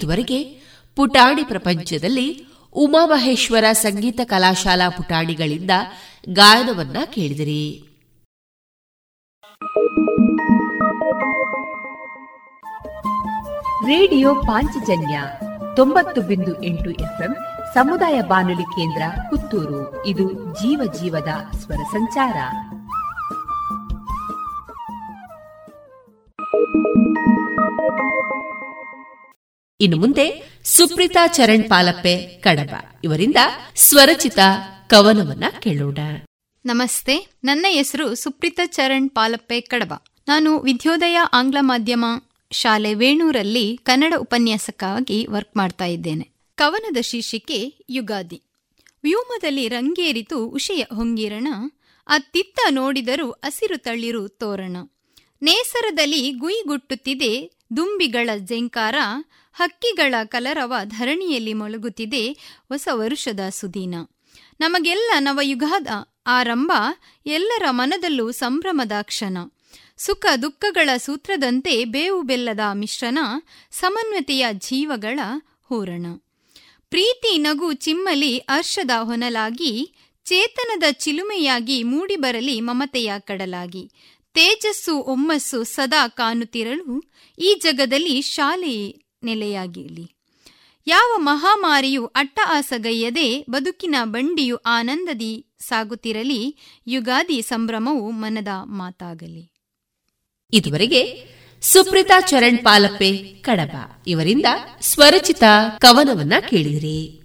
ಇದುವರೆಗೆ ಪುಟಾಣಿ ಪ್ರಪಂಚದಲ್ಲಿ ಉಮಾಮಹೇಶ್ವರ ಸಂಗೀತ ಕಲಾಶಾಲಾ ಪುಟಾಣಿಗಳಿಂದ ಗಾಯನವನ್ನ ಕೇಳಿದಿರಿ. ರೇಡಿಯೋ ಪಾಂಚಜನ್ಯ ತೊಂಬತ್ತು ಬಿಂದು ಎಂಟು ಎಫ್ಎಂ ಸಮುದಾಯ ಬಾನುಲಿ ಕೇಂದ್ರ ಪುತ್ತೂರು. ಇದು ಜೀವ ಜೀವದ ಸ್ವರ ಸಂಚಾರ. ಇನ್ನು ಮುಂದೆ ಸುಪ್ರೀತಾ ಚರಣ್ ಪಾಲಪ್ಪೆ ಕಡಬ. ಇವರಿಂದ ಸ್ವರಚಿತ ಕವನವನ್ನ ಕೇಳೋಣ. ನಮಸ್ತೆ, ನನ್ನ ಹೆಸರು ಸುಪ್ರೀತಾ ಚರಣ್ ಪಾಲಪ್ಪೆ ಕಡಬ. ನಾನು ವಿದ್ಯೋದಯ ಆಂಗ್ಲ ಮಾಧ್ಯಮ ಶಾಲೆ ವೇಣೂರಲ್ಲಿ ಕನ್ನಡ ಉಪನ್ಯಾಸಕ್ಕಾಗಿ ವರ್ಕ್ ಮಾಡ್ತಾ ಇದ್ದೇನೆ. ಕವನದ ಶೀರ್ಷಿಕೆ ಯುಗಾದಿ. ವ್ಯೂಮದಲ್ಲಿ ರಂಗೇರಿತು ಉಷೆಯ ಹೊಂಗಿರಣ, ಅತ್ತಿತ್ತ ನೋಡಿದರೂ ಹಸಿರು ತಳ್ಳಿರು ತೋರಣ. ನೇಸರದಲ್ಲಿ ಗುಯಿಗುಟ್ಟುತ್ತಿದೆ ದುಂಬಿಗಳ ಜೆಂಕಾರ ಹಕ್ಕಿಗಳ ಕಲರವ ಧರಣಿಯಲ್ಲಿ ಮೊಳಗುತ್ತಿದೆ ಹೊಸ ವರುಷದ ಸುದೀನ. ನಮಗೆಲ್ಲ ನವಯುಗದ ಆರಂಭ, ಎಲ್ಲರ ಮನದಲ್ಲೂ ಸಂಭ್ರಮದ ಕ್ಷಣ. ಸುಖ ದುಃಖಗಳ ಸೂತ್ರದಂತೆ ಬೇವು ಬೆಲ್ಲದ ಮಿಶ್ರಣ, ಸಮನ್ವತೆಯ ಜೀವಗಳ ಹೂರಣ. ಪ್ರೀತಿ ನಗು ಚಿಮ್ಮಲಿ ಅರ್ಷದ ಹೊನಲಾಗಿ, ಚೇತನದ ಚಿಲುಮೆಯಾಗಿ ಮೂಡಿಬರಲಿ ಮಮತೆಯ ಕಡಲಾಗಿ. ತೇಜಸ್ಸು ಒಮ್ಮಸ್ಸು ಸದಾ ಕಾಣುತ್ತಿರಲು ಈ ಜಗದಲ್ಲಿ ಶಾಲೆ ನೆಲೆಯಾಗಿರಲಿ ಯಾವ ಮಹಾಮಾರಿಯು ಅಟ್ಟ ಆಸಗೈಯದೆ ಬದುಕಿನ ಬಂಡಿಯು ಆನಂದದಿ ಸಾಗುತ್ತಿರಲಿ ಯುಗಾದಿ ಸಂಭ್ರಮವು ಮನದ ಮಾತಾಗಲಿ. ಇದುವರೆಗೆ ಸುಪ್ರೀತಾ ಚರಣ್ ಪಾಲಪ್ಪೆ ಕಡಬ. ಇವರಿಂದ ಸ್ವರಚಿತ ಕವನವನ್ನ ಕೇಳಿದಿರಿ.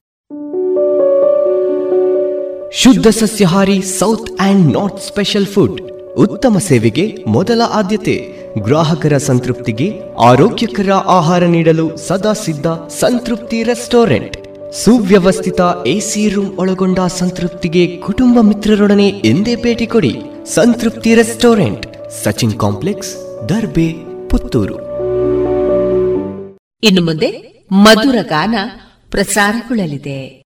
ಶುದ್ಧ ಸಸ್ಯಹಾರಿ south and north special food. ಉತ್ತಮ ಸೇವೆಗೆ ಮೊದಲ ಆದ್ಯತೆ. ಗ್ರಾಹಕರ ಸಂತೃಪ್ತಿಗೆ ಆರೋಗ್ಯಕರ ಆಹಾರ ನೀಡಲು ಸದಾ ಸಿದ್ಧ ಸಂತೃಪ್ತಿ ರೆಸ್ಟೋರೆಂಟ್. ಸುವ್ಯವಸ್ಥಿತ ಎಸಿ ರೂಮ್ ಒಳಗೊಂಡ ಸಂತೃಪ್ತಿಗೆ ಕುಟುಂಬ ಮಿತ್ರರೊಡನೆ ಎಂದೇ ಭೇಟಿ ಕೊಡಿ. Santrupti restaurant, Sachin complex, Darbe, Puttur. ಇನ್ನು ಮುಂದೆ ಮಧುರ ಗಾನ ಪ್ರಸಾರಗೊಳ್ಳಲಿದೆ.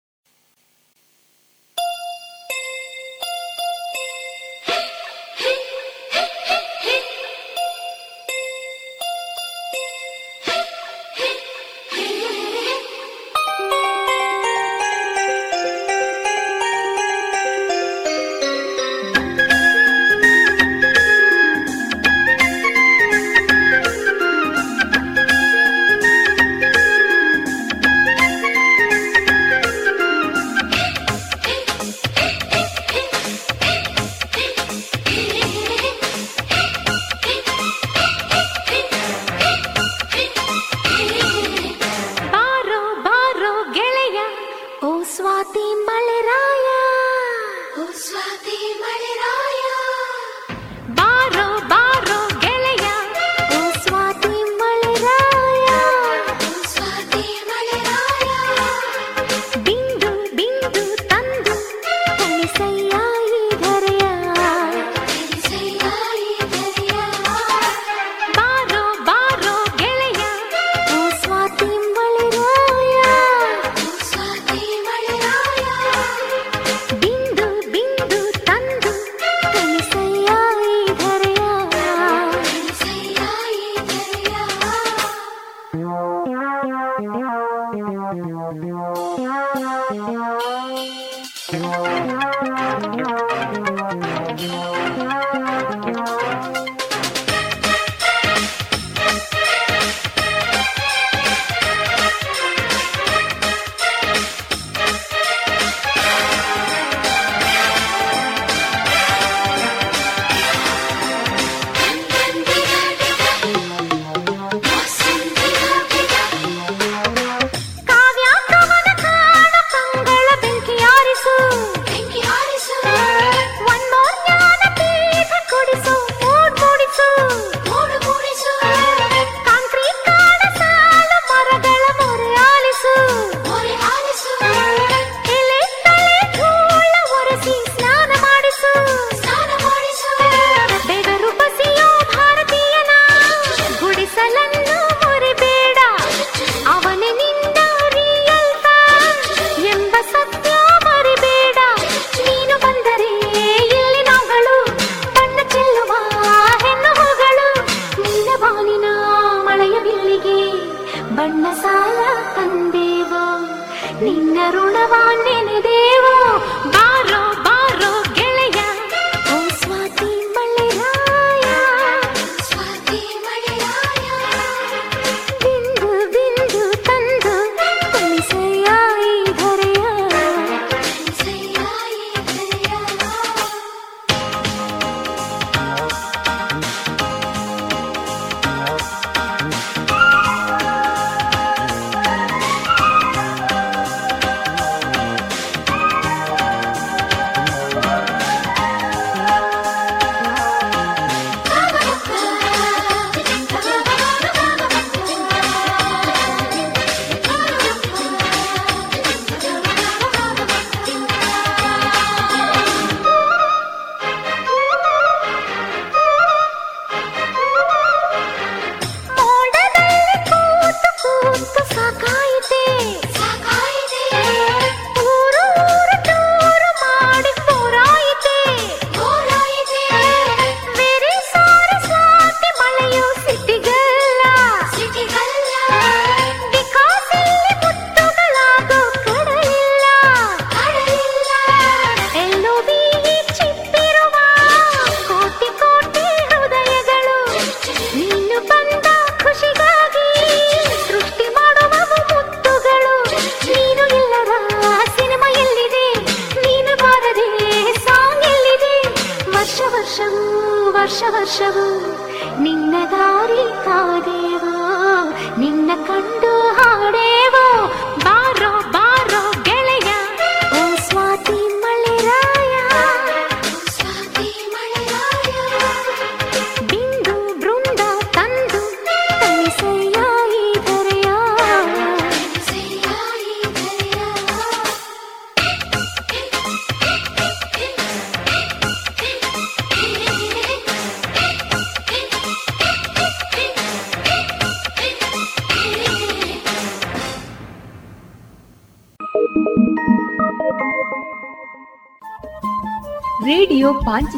Yeah.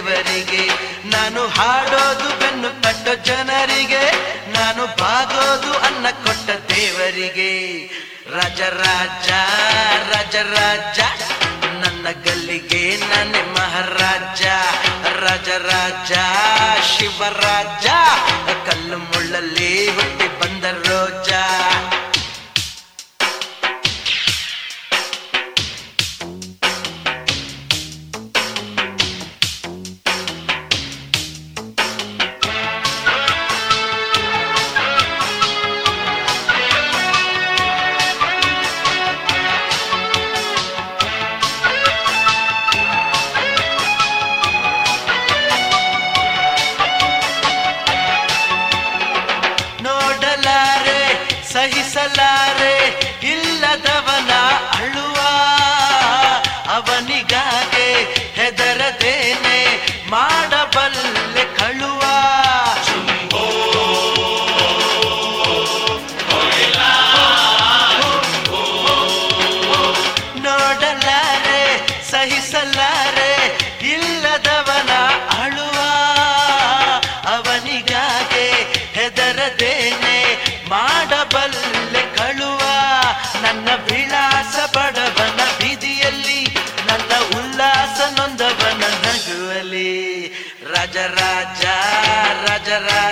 ದೇವರಿಗೆ, ನಾನು ಹಾಡೋದು ಬೆನ್ನು ಕಟ್ಟೋ ಜನರಿಗೆ, ನಾನು ಬಾಗೋದು ಅನ್ನ ಕೊಟ್ಟ ದೇವರಿಗೆ. ರಾಜರಾಜ ರಾಜರಾಜ ನನ್ನ ಗಲ್ಲಿಗೆ ನಾನೇ ಮಹಾರಾಜ. ರಾಜರಾಜ ಶಿವರಾಜ, ಕಲ್ಲು ಮುಳ್ಳಲ್ಲಿ ಹುಟ್ಟಿ ಬಂದರು ರಾಜ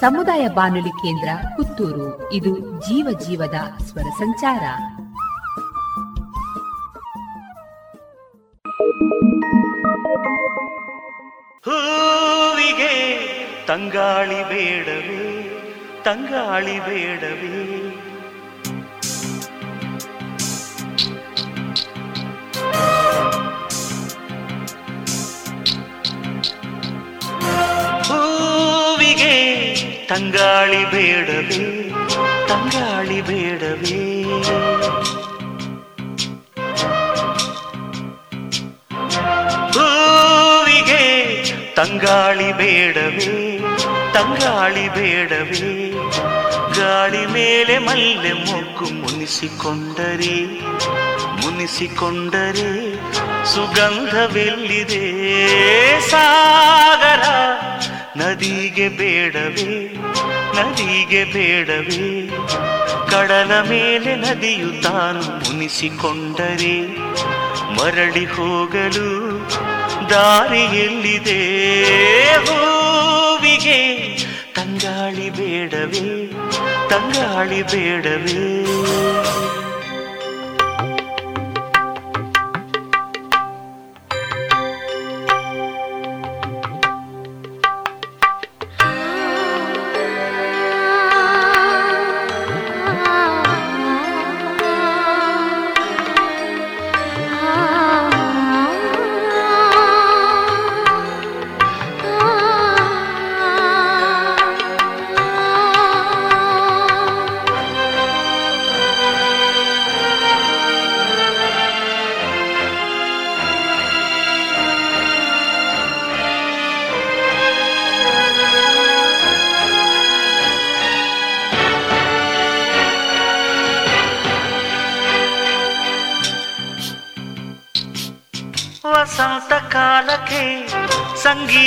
ಸಮುದಾಯ ಬಾನುಲಿ ಕೇಂದ್ರ ಪುತ್ತೂರು. ಇದು ಜೀವ ಜೀವದ ಸ್ವರ ಸಂಚಾರ. ಹೂವಿಗೆ ತಂಗಾಳಿ ಬೇಡವೇ ತಂಗಾಳಿ ಬೇಡವೇ. ಬೇಡವೇ? ತಂಗಾಳಿ ಬೇಡವೇ? ಗಾಳಿ ಮೇಲೆ ಮಲ್ಲೆ ಮೊಗ್ಗು ಮುನಿಸಿಕೊಂಡರೆ? ಮುನಿಸಿಕೊಂಡರೆ ಸುಗಂಧವೆಲ್ಲಿದೆ? ಸಾಗರ, ನದಿಗೆ ಬೇಡವೇ? ನದಿಗೆ ಬೇಡವೇ? ಕಡಲ ಮೇಲೆ ನದಿಯು ತಾನು ಮುನಿಸಿಕೊಂಡರೆ? ಮರಳಿ ಹೋಗಲು ದಾರಿ ಎಲ್ಲಿದೆ? ಹೂವಿಗೆ ತಂಗಾಳಿ ಬೇಡವೇ? ತಂಗಾಳಿ ಬೇಡವೇ?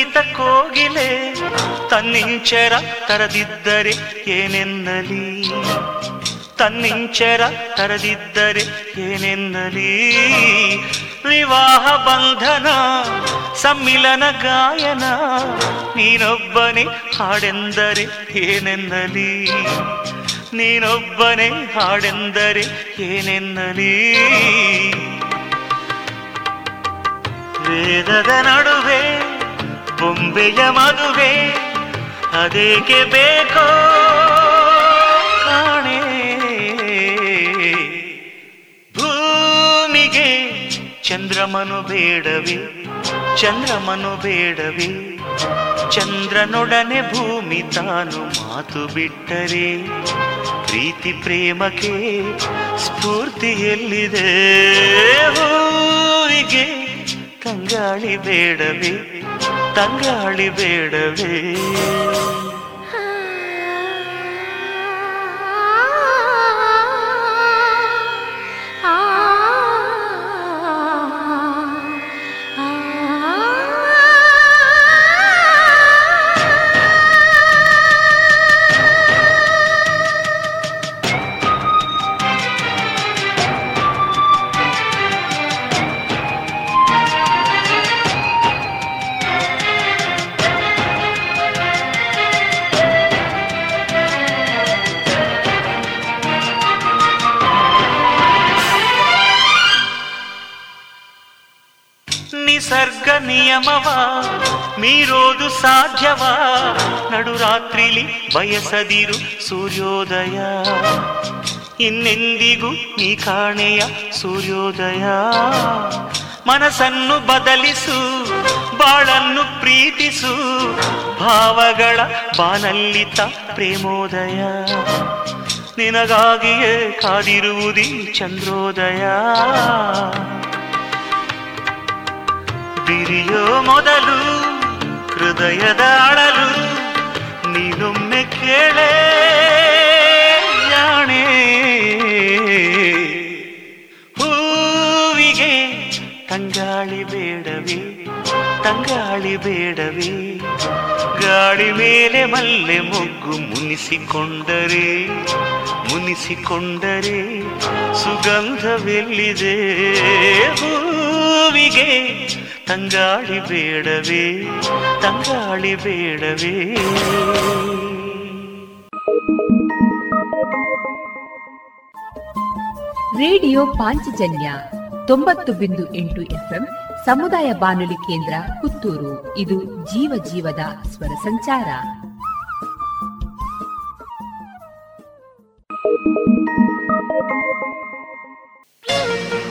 ಸಂಗೀತ ಕೋಗಿಲೆ ತನ್ನಿಂಚರ ತರದಿದ್ದರೆ ಏನೆನ್ನಲಿ? ತನ್ನಿಂಚರ ತರದಿದ್ದರೆ ಏನೆನ್ನಲಿ? ವಿವಾಹ ಬಂಧನ, ಸಮ್ಮಿಲನ ಗಾಯನ, ನೀನೊಬ್ಬನೇ ಹಾಡೆಂದರೆ ಏನೆನ್ನಲಿ? ನೀನೊಬ್ಬನೇ ಹಾಡೆಂದರೆ ಏನೆನ್ನಲಿ? ವೇದದ ನಡುವೆ ಬೊಂಬೆಯ ಮದುವೆ, ಅದೇಕೆ ಬೇಕೋ ಕಾಣೆ. ಭೂಮಿಗೆ ಚಂದ್ರಮನು ಬೇಡವಿ ಚಂದ್ರಮನು ಬೇಡವಿ. ಚಂದ್ರನೊಡನೆ ಭೂಮಿ ತಾನು ಮಾತು ಬಿಟ್ಟರೆ, ಪ್ರೀತಿ ಪ್ರೇಮಕ್ಕೆ ಸ್ಫೂರ್ತಿ ಎಲ್ಲಿದೆ? ಹೂವಿಗೆ ಕಂಗಾಳಿ ಬೇಡವೇ. ತಂಗಾಳಿ ಬೇಡವೇ ನಿಯಮವ, ಮೀರೋದು ಸಾಧ್ಯವಾ. ನಡುರಾತ್ರಿಲಿ ಬಯಸದಿರು ಸೂರ್ಯೋದಯ. ಇನ್ನೆಂದಿಗೂ ನೀ ಕಾಣೆಯ ಸೂರ್ಯೋದಯ. ಮನಸ್ಸನ್ನು ಬದಲಿಸು, ಬಾಳನ್ನು ಪ್ರೀತಿಸು. ಭಾವಗಳ ಬಾನಲ್ಲಿತ ಪ್ರೇಮೋದಯ. ನಿನಗಾಗಿಯೇ ಕಾದಿರುವುದಿ ಚಂದ್ರೋದಯ. ಬಿರಿಯೋ ಮೊದಲು ಹೃದಯದ ಅಳಲು ನೀನೊಮ್ಮೆ ಕೇಳೇ ಜಾಣೆ ಹೂವಿಗೆ ತಂಗಾಳಿ ಬೇಡವೇ ತಂಗಾಳಿ ಬೇಡವೇ. ಗಾಳಿ ಮೇಲೆ ಮಲ್ಲೆ ಮೊಗ್ಗು ಮುನಿಸಿಕೊಂಡರೆ ಮುನಿಸಿಕೊಂಡರೆ ಸುಗಂಧವೆಲ್ಲಿದೆ? ಹೂವಿಗೆ ತಂಗಾಳಿ ಬೇಡವೇ ತಂಗಾಳಿ ಬೇಡವೇ. ರೇಡಿಯೋ ಪಾಂಚಜನ್ಯ ತೊಂಬತ್ತು ಬಿಂದು ಎಂಟು ಎಫ್ಎಂ, ಸಮುದಾಯ ಬಾನುಲಿ ಕೇಂದ್ರ ಪುತ್ತೂರು. ಇದು ಜೀವ ಜೀವದ ಸ್ವರ ಸಂಚಾರ. ಇಂಚರ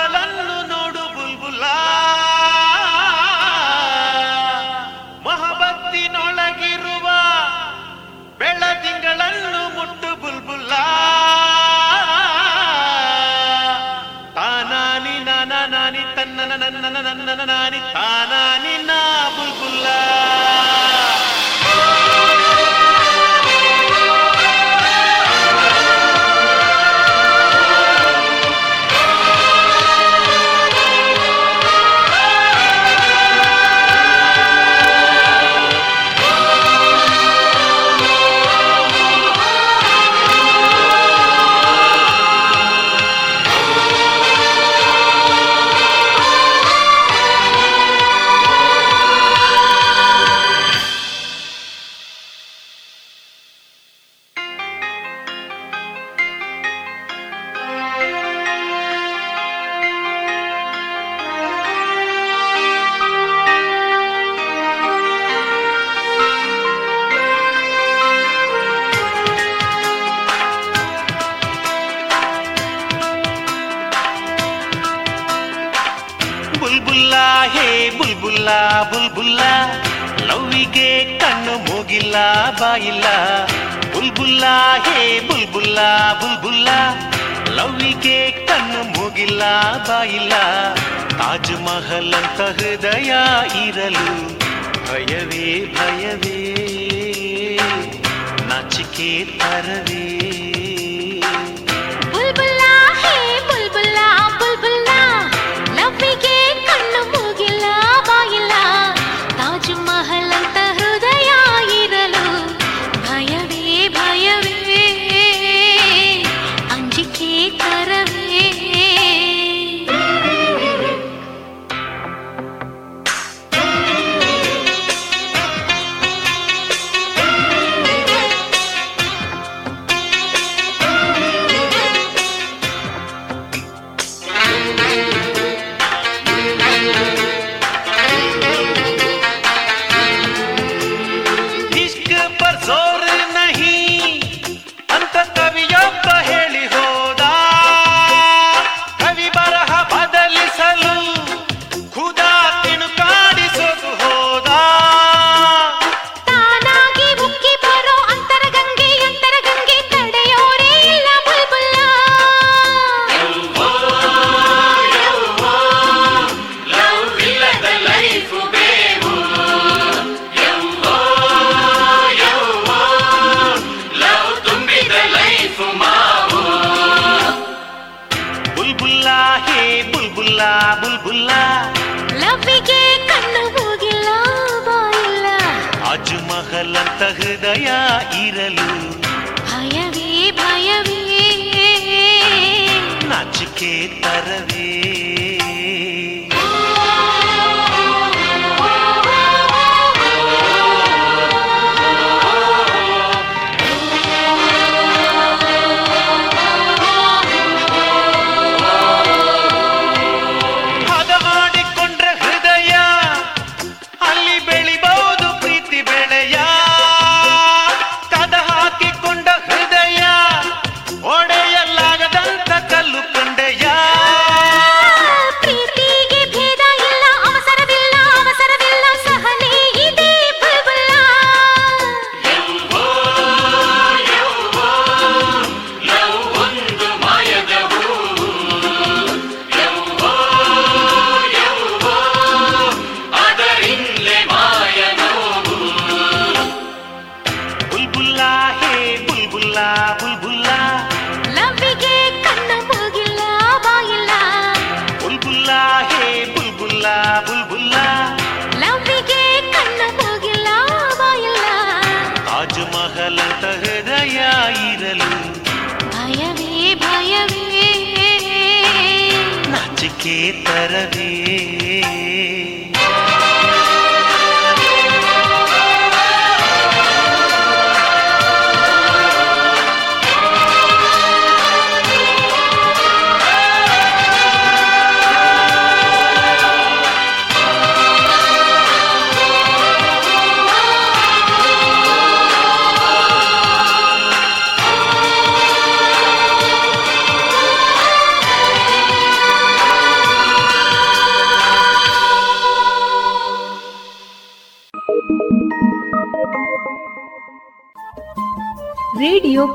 నన్న నాని తానాని నా బుల్బుల్లా तरवे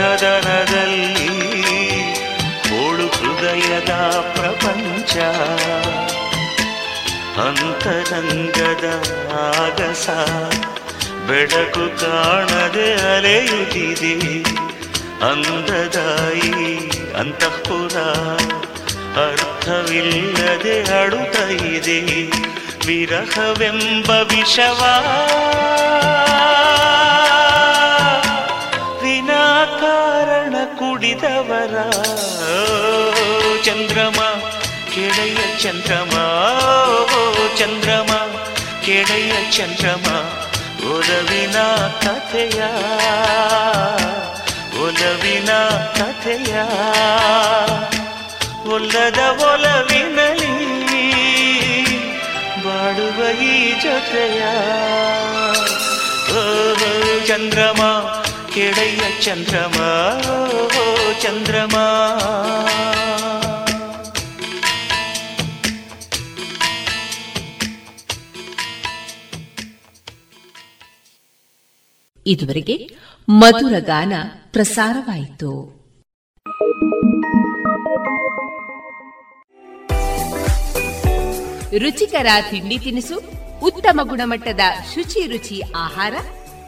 ಕದನದಲ್ಲಿ ಹೋಳು ಹೃದಯದ ಪ್ರಪಂಚ. ಅಂತರಂಗದ ಆಗಸ ಬೆಡಕು ಕಾಣದೆ ಅಲೆಯುತ್ತಿದೆ ಅಂದದಾಯಿ ಅಂತಃಪುರ ಅರ್ಥವಿಲ್ಲದೆ ಅಳುತ್ತಿದೆ ವಿರಹವೆಂಬ ವಿಷವ ಕುಡಿದವರ ಓ, ಚಂದ್ರಮ ಕೆಡೆಯ ಚಂದ್ರಮ. ಚಂದ್ರಮ, ಕೆಳೆಯ ಚಂದ್ರಮ. ಒಲವಿನ ಕಥೆಯ ಒಲವಿನ ಕಥೆಯ. ಒಲ್ಲದ ಒಲವಿನಲಿ ಬಾಡುವ ಈ ಜೊತೆಯ. ಚಂದ್ರಮ ಕೆಡೆಯ ಚಂದ್ರಮ ಚಂದ್ರಮ. ಇದುವರೆಗೆ ಮಧುರ ಗಾನ ಪ್ರಸಾರವಾಯಿತು. ರುಚಿಕರ ತಿಂಡಿ ತಿನಿಸು, ಉತ್ತಮ ಗುಣಮಟ್ಟದ ಶುಚಿ ರುಚಿ ಆಹಾರ